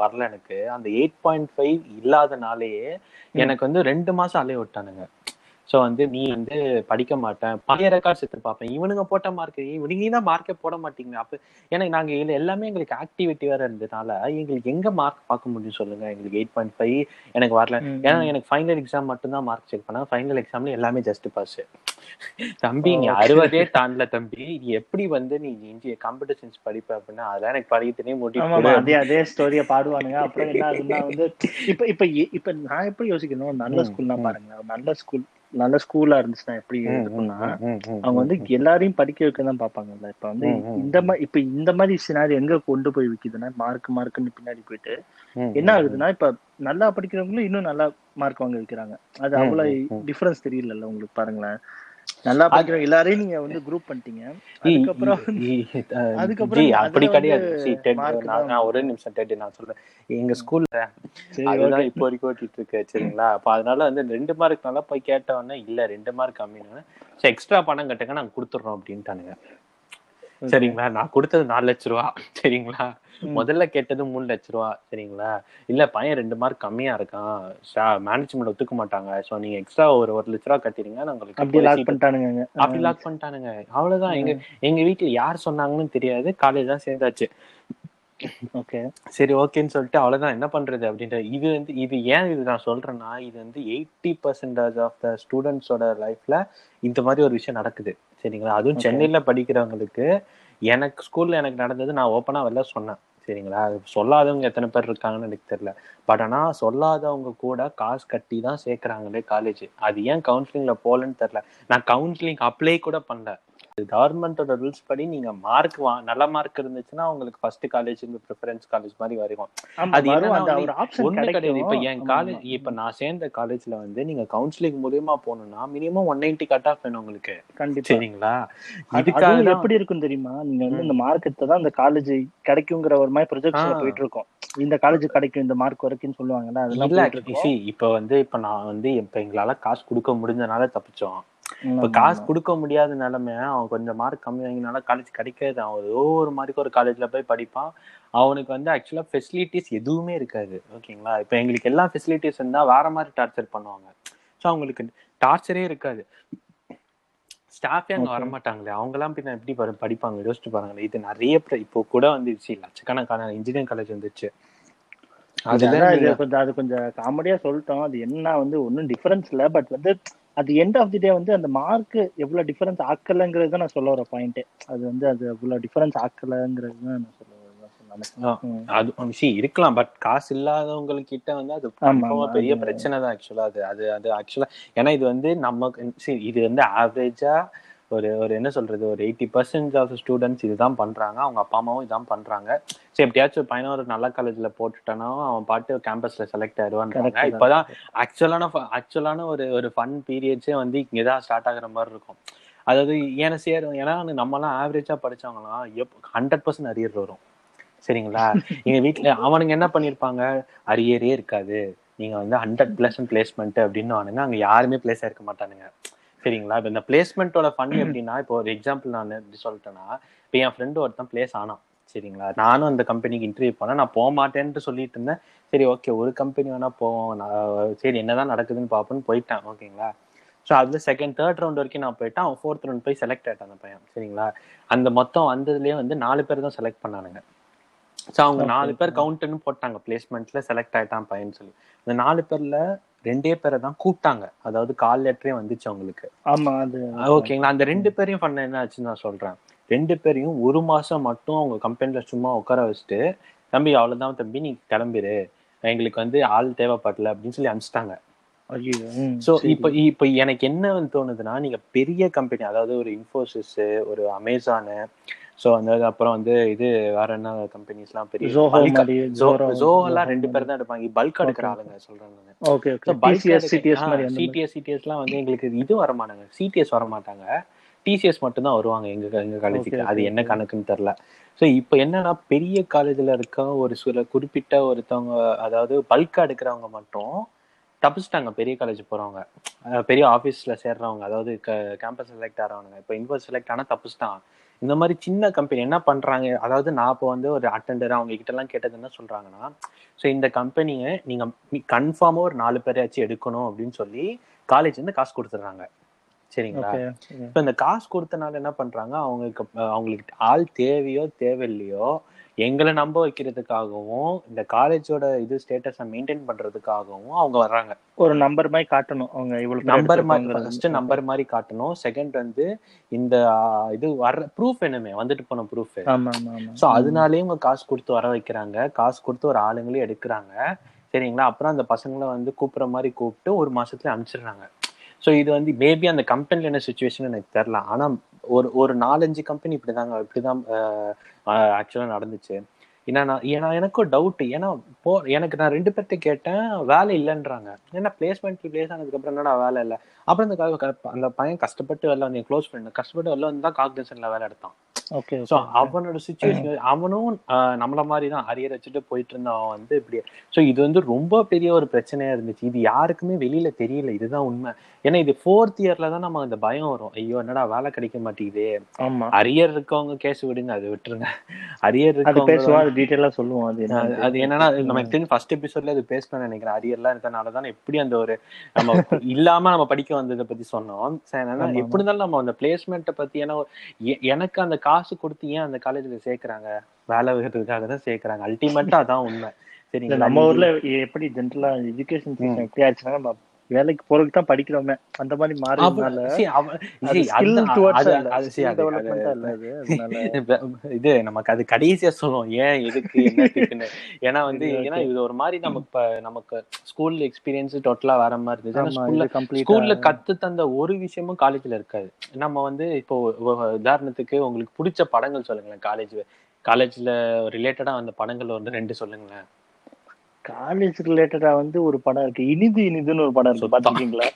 வரல எனக்கு. அந்த எயிட் பாயிண்ட் ஃபைவ் இல்லாதனாலேயே எனக்கு வந்து ரெண்டு மாசம் அலைய விட்டானுங்க. சோ வந்து நீ வந்து படிக்க மாட்டேன். பழைய ரெக்கார்ட்ஸ் எடுத்து பார்ப்பேன் இவனுங்க போட்ட மார்க் இவனுங்க தான் மார்க்கே போட மாட்டீங்க அப்ப எனக்கு நாங்க இதுல எல்லாமே எங்களுக்கு ஆக்டிவிட்டி வேற இருந்ததுனால எங்களுக்கு எங்க மார்க் பார்க்க முடியும் சொல்லுங்க. எங்களுக்கு எயிட் பாயிண்ட் ஃபைவ் எனக்கு வரல. ஏன்னா. எனக்கு ஃபைனல் எக்ஸாம் மட்டும்தான் மார்க் செக் பண்ணா ஃபைனல் எக்ஸாம்ல எல்லாமே ஜஸ்ட் பாஸ் தம்பி நீ. அறுபதே தாண்டல தம்பி. நீ எப்படி வந்து நீ இன்ஜி கம்ப்யூட்டர் சயின்ஸ் படிப்ப அப்படின்னா அதெல்லாம் எனக்கு படிக்கத்தனே ஆமா, அதே முடியும் அதே ஸ்டோரிய பாடுவானுங்க. அப்புறம் என்ன ஆகுதுன்னா வந்து இப்ப இப்ப இப்ப நான் எப்படி யோசிக்கணும்? நல்ல ம், ஸ்கூல்னா ம். பாருங்க நல்ல ஸ்கூல் நல்ல ஸ்கூலா இருந்துச்சுன்னா எப்படி இருக்கும்னா அவங்க வந்து எல்லாரையும் படிக்க வைக்க தான் பாப்பாங்கல்ல இப்ப வந்து இந்த மாதிரி இப்ப இந்த மாதிரி சினாரி எங்க கொண்டு போய் விக்குதுன்னா மார்க் மார்க்னு பின்னாடி போயிட்டு என்ன ஆகுதுன்னா இப்ப நல்லா படிக்கிறவங்களும் இன்னும் நல்லா மார்க் வாங்க வைக்கிறாங்க. அது அவ்வளவு. டிஃபரன்ஸ் தெரியல உங்களுக்கு பாருங்களேன். நல்லா படிக்கிறவங்க எல்லாரையும் நீங்க வந்து குரூப் பண்ணிட்டீங்க. அதுக்கப்புறம் அதுக்கப்புறம் அப்படி கிடையாது. நான் ஒரே நிமிஷம் டெட் நான் சொல்றேன். எங்க ஸ்கூல்ல அதுதான் இப்போ வரைக்கும் ஓட்டிட்டு இருக்கு சரிங்களா? அப்ப அதனால வந்து ரெண்டு மார்க் நல்லா போய் கேட்டவொடனே இல்ல ரெண்டு மார்க் கம்மின்னு சரி எக்ஸ்ட்ரா பணம் கட்டுங்க நாங்க கொடுத்துட்றோம் அப்படின்ட்டானுங்க. சரிங்களா? நான் கொடுத்தது நாலு லட்ச ரூபா. சரிங்களா. முதல்ல கேட்டது மூணு லட்ச ரூபா. சரிங்களா? இல்ல பையன் ரெண்டு மார்க் கம்மியா இருக்கான். மேனேஜ்மெண்ட் ஒத்துக்க மாட்டாங்க. சோ நீங்க எக்ஸ்ட்ரா ஒரு ஒரு லட்ச ரூபா கட்டிடுங்க. உங்களுக்கு இப்போதைக்கு லாக் பண்ணிட்டானுங்க. அப்படி லாக் பண்ணிட்டானுங்க. அவ்வளவுதான். எங்க எங்க வீட்டுல யார் சொன்னாங்கன்னு தெரியாது. காலேஜ் தான் சேர்ந்தாச்சு. ஓகே சரி ஓகேன்னு சொல்லிட்டு அவ்வளவுதான். என்ன பண்றது அப்படின்ற இது வந்து இது ஏன் இது நான் சொல்றேன்னா இது வந்து எயிட்டி பர்சன்டேஜ் ஆஃப் த ஸ்டூடெண்ட்ஸோட லைஃப்ல இந்த மாதிரி ஒரு விஷயம் நடக்குது. சரிங்களா? அதுவும். சென்னையில படிக்கிறவங்களுக்கு எனக்கு ஸ்கூல்ல எனக்கு நடந்தது நான் ஓப்பனா வெளில சொன்னேன். சரிங்களா? அது சொல்லாதவங்க எத்தனை பேர் இருக்காங்கன்னு எனக்கு தெரியல. பட் ஆனா சொல்லாதவங்க கூட காசு கட்டி தான் சேர்க்கறாங்களே காலேஜ் அது ஏன் கவுன்சிலிங்ல போலன்னு தெரியல. நான் கவுன்சிலிங் அப்ளை கூட பண்ணல. கவர்மெண்டோட ரூல்ஸ் படி நீங்க மார்க் நல்ல மார்க் இருந்துச்சுன்னா உங்களுக்கு ஃபர்ஸ்ட் காலேஜ் ப்ரிஃபரன்ஸ் காலேஜ் மாதிரி வரும் ஆமா அது ஒண்ணு கிடையாது. இப்ப என் காலேஜ் இப்ப நான் சேர்ந்த காலேஜ்ல வந்து நீங்க கவுன்சிலிங் மூலியமா போகணும்னா minimum one ninety cut off வேணும் உங்களுக்கு. கண்டிப்பா. சரிங்களா? இதுக்காக எப்படி இருக்கும் தெரியுமா? நீங்க வந்து. இந்த மார்க் எடுத்தா தான் இந்த காலேஜ் கிடைக்குங்கிற ஒரு மாதிரி ப்ரொஜெக்ட்ஸ்ல ஆ. போயிட்டு இருக்கோம். இந்த காலேஜ் கிடைக்கும் இந்த மார்க் வரைக்கும்னு சொல்லுவாங்கல்ல அதெல்லாம் இல்ல இப்ப வந்து இப்ப நான் வந்து இப்ப எங்களால காசு கொடுக்க முடிஞ்சனால தப்பிச்சோம். இப்ப காசு. கொடுக்க முடியாத நிலைமை அவன் கொஞ்சம் மார்க் கம்மி வாங்கினால காலேஜ் கிடைக்காது. அவன் ஏதோ ஒரு மார்க்கு ஒரு காலேஜ்ல போய் படிப்பான். அவனுக்கு வந்து ஆக்சுவலா ஃபெசிலிட்டிஸ் எதுவுமே இருக்காது. ஓகேங்களா? இப்ப எங்களுக்கு எல்லா ஃபெசிலிட்டிஸ் இருந்தா வேற மாதிரி டார்ச்சர் பண்ணுவாங்க. ஸோ அவங்களுக்கு டார்ச்சரே இருக்காது. ஸ்டாஃபே அங்க. வரமாட்டாங்களே. அவங்க எல்லாம் பின்ன எப்படி படி- படிப்பாங்க? யோசிச்சு பாருங்களேன். இது நிறைய இப்போ கூட வந்துருச்சு. லட்சக்கணக்கான இன்ஜினியரிங் காலேஜ் வந்துருச்சு. இது நீங்க- கொஞ்சம் அது கொஞ்சம் காமெடியா சொல்லிட்டோம். அது என்ன வந்து ஒன்றும் டிஃபரன்ஸ் இல்ல. பட் வந்து அது எண்ட் ஆஃப் தி டே வந்து அந்த மார்க் எவ்வளவு டிஃபரன்ஸ் ஆக்கலங்கிறது தான் நான் சொல்ல வர பாயிண்ட் அது வந்து அது அவ்வளவு டிஃபரன்ஸ் ஆக்கலங்கிறது தான் நான் சொல்ல. அது சி இருக்கலாம். பட் காசு இல்லாதவங்க கிட்ட வந்து அது பெரிய பிரச்சனை தான் ஆக்சுவலா அது. அது அது ஆக்சுவலா ஏன்னா இது வந்து நமக்கு இது வந்து ஆவரேஜா ஒரு ஒரு என்ன சொல்றது ஒரு எயிட்டி பர்சன்ட் ஆஃப் ஸ்டூடெண்ட்ஸ் இதுதான் பண்றாங்க. அவங்க அப்பா அம்மாவும் இதான் பண்றாங்க. சரி எப்படியாச்சும் ஒரு பையனை ஒரு நல்ல காலேஜ்ல போட்டுட்டானா அவன் பாட்டு கேம்பஸ்ல செலக்ட் ஆயிடுவான்றாங்க. தான். இப்பதான் ஆக்சுவலான ஆக்சுவலான ஒரு ஒரு ஃபன் பீரியட்ஸே வந்து இங்கதான் ஸ்டார்ட் ஆகுற மாதிரி இருக்கும். அதாவது ஏன்னா சேரும் ஏன்னா நம்மலாம் ஆவரேஜா படிச்சவங்கலாம் ஹண்ட்ரட் பர்சன்ட் அரியர் வரும். சரிங்களா? எங்க வீட்ல அவனுங்க என்ன பண்ணிருப்பாங்க? அரியரே இருக்காது. நீங்க வந்து ஹண்ட்ரட் பிளேஸ்மெண்ட் பிளேஸ்மெண்ட் அப்படின்னு வானுங்க அங்க யாருமே பிளேஸ் ஆயிருக்க மாட்டானுங்க. சரிங்களா? இப்ப இந்த பிளேஸ்மெண்ட்டோட ஃபன் எப்படின்னா இப்போ ஒரு எக்ஸாம்பிள் நான் எப்படி சொல்லிட்டேன்னா இப்போ என் ஃப்ரெண்டு ஒருத்தன் பிளேஸ் ஆனான் சரிங்களா? நானும் அந்த கம்பெனிக்கு இன்டர்வியூ போனேன். நான் போக மாட்டேன்ட்டு சொல்லிட்டு இருந்தேன். சரி ஓகே ஒரு கம்பெனி வேணா போவோம். நான் சரி என்னதான் நடக்குதுன்னு பார்ப்போன்னு போயிட்டேன் ஓகேங்களா ஸோ அதுல செகண்ட் தேர்ட் ரவுண்ட் வரைக்கும் நான் போயிட்டேன். அவன் ஃபோர்த் ரவுண்ட் போய் செலக்ட் ஆயிட்டான் அந்த பையன் சரிங்களா? அந்த மொத்தம் வந்ததுலயே வந்து நாலு பேர் தான் செலக்ட் பண்ணானுங்க. ஸோ அவங்க நாலு பேர். கவுண்ட்னு போட்டாங்க. பிளேஸ்மெண்ட்ல செலக்ட் ஆயிட்டான் பையன் சொல்லி. அந்த நாலு பேர்ல ரெண்டே பேரை தான் கூப்பிட்டாங்க. அதாவது கால் லெட்டரே வந்துச்சு அவங்களுக்கு. ஆமா அது ஓகேங்களா அந்த ரெண்டு பேரையும் பண்ண என்ன ஆச்சுன்னு நான் சொல்றேன். ரெண்டு பேரையும் ஒரு மாசம் மட்டும் அவங்க கம்பெனில சும்மா உட்கார வச்சுட்டு தம்பி அவ்வளவுதான் தம்பி நீ கிளம்பிரு. எங்களுக்கு வந்து ஆள் தேவைப்படல அப்படின்னு சொல்லி அனுப்பிச்சிட்டாங்க. சரி. இப்போ இப்போ எனக்கு என்ன தோணுதுன்னா நீங்க பெரிய கம்பெனி அதாவது ஒரு இன்ஃபோசிஸ் ஒரு அமேசானு சோ அந்த அப்புறம் வந்து இது வேற என்ன கம்பெனிஸ் எல்லாம் பெரிய Zoho ரெண்டு பேர். தான் எடுப்பாங்க பல்க் எடுக்கிற. ஆளுங்க ஓகே எடுக்க- சிடிஎஸ் சிடிஎஸ் எல்லாம் வந்து எங்களுக்கு இது வர மாட்டாங்க சிடிஎஸ் வர மாட்டாங்க டிசிஎஸ் மட்டும் தான் வருவாங்க எங்க எங்க காலேஜுக்கு அது என்ன. கணக்குன்னு தெரியல ஸோ இப்போ என்னன்னா பெரிய காலேஜ்ல இருக்க ஒரு சில குறிப்பிட்ட ஒருத்தவங்க அதாவது பல்கா எடுக்கிறவங்க மட்டும் தப்பிச்சிட்டாங்க. பெரிய காலேஜ் போறவங்க. பெரிய ஆஃபீஸ்ல சேர்றவங்க. அதாவது கேம்பஸ் செலக்ட் ஆகிறவங்க இப்போ இன்வர்ஸ் செலக்ட் ஆனா தப்பிச்சிட்டான். இந்த மாதிரி சின்ன கம்பெனி என்ன பண்றாங்க? அதாவது நான் இப்போ வந்து ஒரு அட்டெண்டர் அவங்க கிட்ட எல்லாம் கேட்டது என்ன சொல்றாங்கன்னா ஸோ இந்த கம்பெனியை நீங்க கன்ஃபார்மா ஒரு நாலு பேரையாச்சும் எடுக்கணும் அப்படின்னு சொல்லி காலேஜ் வந்து காசு கொடுத்துட்றாங்க. சரிங்களா? இப்போ இந்த காசு கொடுத்தனால என்ன பண்றாங்க? அவங்களுக்கு அவங்களுக்கு ஆள் தேவையோ தேவையில்லையோ எங்களை நம்ப வைக்கிறதுக்காகவும் இந்த காலேஜோட இது ஸ்டேட்டஸை மெயின்டைன் பண்றதுக்காகவும் அவங்க வர்றாங்க. ஒரு நம்பர் மாதிரி காட்டணும். அவங்க இவ்வளவு பேர் நம்பர் மாதிரி. ஃபர்ஸ்ட் நம்பர் மாதிரி காட்டணும். செகண்ட் வந்து இந்த இது வர்ற ப்ரூஃப் வேணுமே வந்துட்டு போன ப்ரூஃப் ஆமா ஆமா ஆமா. ஸோ அதனாலேயே இவங்க காசு கொடுத்து வர வைக்கிறாங்க. காசு கொடுத்து ஒரு ஆளுங்களே எடுக்கிறாங்க. சரிங்களா? அப்புறம் அந்த பசங்களை வந்து கூப்பிடுற மாதிரி கூப்பிட்டு ஒரு மாசத்துல அனுப்பிச்சிடுறாங்க. ஸோ இது வந்து மேபி அந்த கம்பெனில என்ன சுச்சுவேஷன் எனக்கு தெரில ஆனா ஒரு ஒரு நாலஞ்சு கம்பெனி இப்படிதாங்க இப்படிதான் ஆக்சுவலா நடந்துச்சு. ஏன்னா ஏன்னா எனக்கும் டவுட் ஏன்னா போ எனக்கு நான் ரெண்டு பேர்த்த கேட்டேன் வேலை இல்லைன்றாங்க. ஏன்னா பிளேஸ்மெண்ட் பிளேஸ் ஆனதுக்கப்புறம் என்னடா வேலை இல்லை? அப்புறம் அந்த க- அந்த பையன் கஷ்டப்பட்டு வெளில வந்து க்ளோஸ் ஃப்ரெண்ட் கஷ்டப்பட்டு வெளில வந்து தான் காக்னிசன்ல வேலை எடுத்தான். ஓகே ஸோ அவனோட சுச்சுவேஷன் <clears throat> அவனும் நம்மள மாதிரி தான் அரியர் வச்சுட்டு போயிட்டு இருந்தவன் வந்து இப்படி ஸோ இது வந்து ரொம்ப பெரிய ஒரு பிரச்சனையா இருந்துச்சு. இது யாருக்குமே வெளியில தெரியல. இதுதான் உண்மை. ஏன்னா இது ஃபோர்த் இயர்ல தான் நம்ம அந்த பயம் வரும். ஐயோ என்னடா வேலை கிடைக்க மாட்டேங்குதே. ஆமா. அரியர் இருக்கவங்க கேஸ் விடுங்க அது விட்டுருங்க. அரியர் இருக்கவங்க அது டீட்டெயிலா சொல்லுவோம் அது அது- என்ன அது என்னன்னா நம்ம தெரிஞ்சு ஃபர்ஸ்ட் எபிசோட்ல அது பேசணும்னு நினைக்கிறேன். அரியர்லாம் இருக்கனால தான் எப்படி அந்த ஒரு நம்ம இல்லாம நம்ம படிக்க வந்ததை பத்தி சொன்னோம். எப்படி இருந்தாலும் நம்ம அந்த பிளேஸ்மெண்ட்டை பத்தி ஏன்னா எனக்கு அந்த காசு கொடுத்து ஏன் அந்த காலேஜ்ல சேர்க்கறாங்க? வேலை வைக்கிறதுக்காக தான் சேர்க்கறாங்க. அல்டிமேட்டா அதான் உண்மை. சரிங்களா? நம்ம ஊர்ல எப்படி ஜென்ரலா எஜுகேஷன் சிஸ்டம் எப்படி ஆச்சுன்னா நம்ம வேலைக்கு போறதுக்கு தான் படிக்கிறோமே அந்த மாதிரி மாறினால இது நமக்கு அது கடைசியா சொல்லுவோம். ஏன் எதுக்கு ஏன்னா வந்து ஏன்னா இது ஒரு மாதிரி நமக்கு நமக்கு ஸ்கூல் எக்ஸ்பீரியன்ஸ் டோட்டலா வேற மாதிரி இருந்துச்சு. ஸ்கூல்ல ஸ்கூல்ல கத்து தந்த ஒரு விஷயமும் காலேஜ்ல இருக்காது. நம்ம வந்து இப்போ உதாரணத்துக்கு உங்களுக்கு பிடிச்ச படங்கள் சொல்லுங்களேன் காலேஜ் காலேஜ்ல ரிலேட்டடா அந்த படங்கள் வந்து ரெண்டு சொல்லுங்களேன். காலேஜ் ரிலேட்டடா வந்து ஒரு படம் இருக்கு. இனிது இனிதுன்னு ஒரு படம் இருக்கு. பாத்துருக்கீங்களா?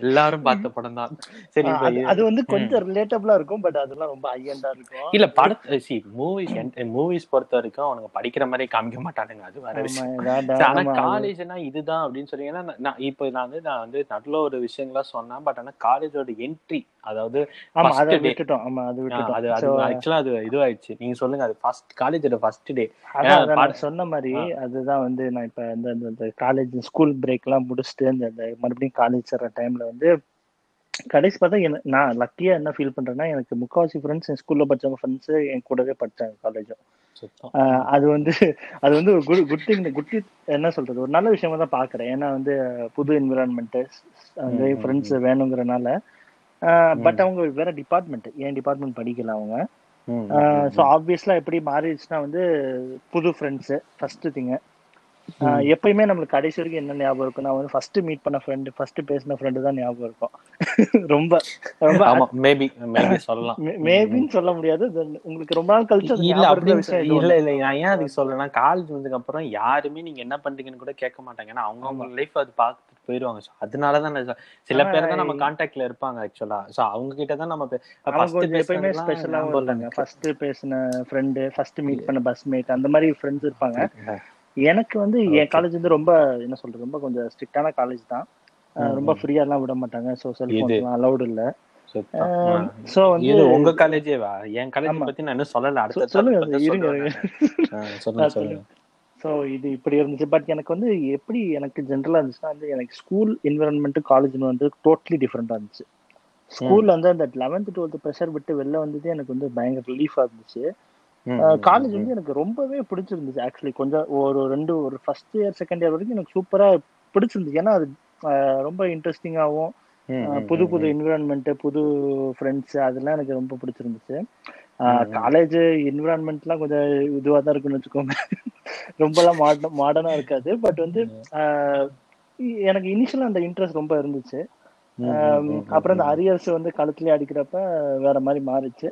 எல்லாரும் பார்த்த படம் தான் சரி அது- வந்து கொஞ்சம் ரிலேட்டபிளா இருக்கும் பட் அதெல்லாம் ரொம்ப ஹையண்டா இருக்கும். இல்ல படத்தை சி மூவிஸ் மூவிஸ் பொறுத்த வரைக்கும் அவனுங்க படிக்கிற மாதிரி காமிக்க மாட்டானுங்க. அது வேற விஷயம். ஆனா காலேஜ்னா இதுதான் அப்படின்னு சொல்லி ஏன்னா நான் நான் இப்போ நான் வந்து நான் வந்து நல்ல ஒரு விஷயங்களா சொன்னேன் பட் ஆனா காலேஜோட என்ட்ரி அதாவது ஆமா அதை. விட்டுட்டோம். ஆமா அது விட்டுட்டோம். அது ஆக்சுவலா அது இதுவாயிடுச்சு. நீங்க சொல்லுங்க அது ஃபர்ஸ்ட் காலேஜோட ஃபர்ஸ்ட் டே அதான் சொன்ன மாதிரி அதுதான் வந்து நான் இப்ப இந்த இந்த காலேஜ் ஸ்கூல் பிரேக் எல்லாம் முடிச்சுட்டு இந்த மறுபடியும் காலேஜ் சேர்ற டைம்ல வந்து கடைசி பார்த்தா எனக்கு நான் லக்கியா என்ன ஃபீல் பண்றேன்னா எனக்கு முக்காவாசி ஃப்ரெண்ட்ஸ் என் ஸ்கூல்ல படிச்சவங்க ஃப்ரெண்ட்ஸ் என் கூடவே படிச்சாங்க காலேஜும் அது வந்து அது வந்து ஒரு குட் குட் திங் குட் என்ன சொல்றது? ஒரு நல்ல விஷயமா தான் பாக்குறேன் ஏன்னா வந்து புது என்விரான்மெண்ட் வந்து ஃப்ரெண்ட்ஸ் வேணுங்கிறனால பட் அவங்க வேற டிபார்ட்மெண்ட் என் டிபார்ட்மெண்ட் படிக்கல அவங்க? ஸோ ஆப்வியஸ்லா எப்படி மாறிடுச்சுன்னா வந்து புது ஃப்ரெண்ட்ஸ் ஃபர்ஸ்ட் திங் எப்பயுமே நம்மளுக்கு கடைசி வரைக்கும் என்ன ஞாபகம் இருக்கும் நான் வந்து ஃபர்ஸ்ட் மீட் பண்ண ஃப்ரெண்டு ஃபர்ஸ்ட் பேசின ஃப்ரெண்டு தான் ஞாபகம் இருக்கும். <laughs> ரொம்ப ரொம்ப ஆமா மேபி மேபி <laughs> சொல்லலாம். மேபின்னு சொல்ல முடியாது. உங்களுக்கு ரொம்ப நாள் கழிச்சு இல்ல அப்படி இல்ல. இல்ல நான் ஏன் அதுக்கு சொல்றேன்னா காலேஜ் வந்ததுக்கு அப்புறம் யாருமே நீங்க என்ன பண்றீங்கன்னு கூட கேட்க மாட்டாங்க. ஏன்னா அவங்க அவங்க லைஃப் அது பார்த்துட்டு போயிருவாங்க. So, அதனாலதான் நான் சொ- சில பேர் தான் நம்ம கான்டாக்ட்ல இருப்பாங்க ஆக்சுவலா சோ அவங்க கிட்ட தான் நம்ம எப்பயுமே பேசுனதெல்லாம் ஸ்பெஷலா ஞாபகம் இல்ல இருப்பாங்க எனக்கு. ஃபர்ஸ்ட் பேசின ஃப்ரெண்டு ஃபர்ஸ்ட் மீட் பண்ண பஸ் மேட் அந்த மாதிரி ஃப்ரெண்ட்ஸ் இருப்பாங்க. எனக்கு வந்து என் காலேஜ் வந்து ரொம்ப என்ன சொல்றது ரொம்ப கொஞ்சம் ஸ்ட்ரிக்டான காலேஜ் தான். ம், ரொம்ப. ஃப்ரீயா எல்லாம் விட மாட்டாங்க. ஸோ. செல்போன்ஸ்லாம் அலௌடு இல்ல. So வந்து உங்க காலேஜேவா என் காலேஜ். பத்தி நான் இன்னும் சொல்லல. அடுத்த சொ- சொல்லுங்க, இருங்க, சொல்லுங்க சொல்லுங்க. ஸோ இது இப்படி இருந்துச்சு. பட் எனக்கு வந்து எப்படி எனக்கு ஜென்ரலாக இருந்துச்சுன்னா வந்து எனக்கு ஸ்கூல் என்விரான்மெண்ட் காலேஜ் வந்து டோட்டலி டிஃப்ரெண்டாக இருந்துச்சு. ஸ்கூல்ல வந்து அந்த லெவன்த் டுவெல்த் ப்ரெஷர் விட்டு வெளில வந்ததே எனக்கு வந்து பயங்கர ரிலீஃபாக இருந்துச்சு. காலேஜ் வந்து எனக்கு ரொம்பவே பிடிச்சிருந்துச்சு. ஆக்சுவலி கொஞ்சம் ஒரு ரெண்டு ஒரு ஃபர்ஸ்ட் இயர் செகண்ட் இயர் வரைக்கும் எனக்கு சூப்பராக பிடிச்சிருந்துச்சு. ஏன்னா அது ரொம்ப இன்ட்ரெஸ்டிங்காகவும் புது புது ம். என்விரான்மெண்ட் புது ஃப்ரெண்ட்ஸ் அதெல்லாம் எனக்கு ரொம்ப பிடிச்சிருந்துச்சு. காலேஜ் என்விரான்மெண்ட்லாம் கொஞ்சம் இதுவாக தான் இருக்குன்னு வச்சுக்கோங்க. ரொம்பலாம் மாடர்ன் மாடர்னா இருக்காது. பட் வந்து எனக்கு இனிஷியலா அந்த இன்ட்ரெஸ்ட் ரொம்ப இருந்துச்சு. அப்புறம் இந்த அரியர்ஸ் வந்து கழுத்துலயே அடிக்கிறப்ப வேற மாதிரி மாறிச்சு.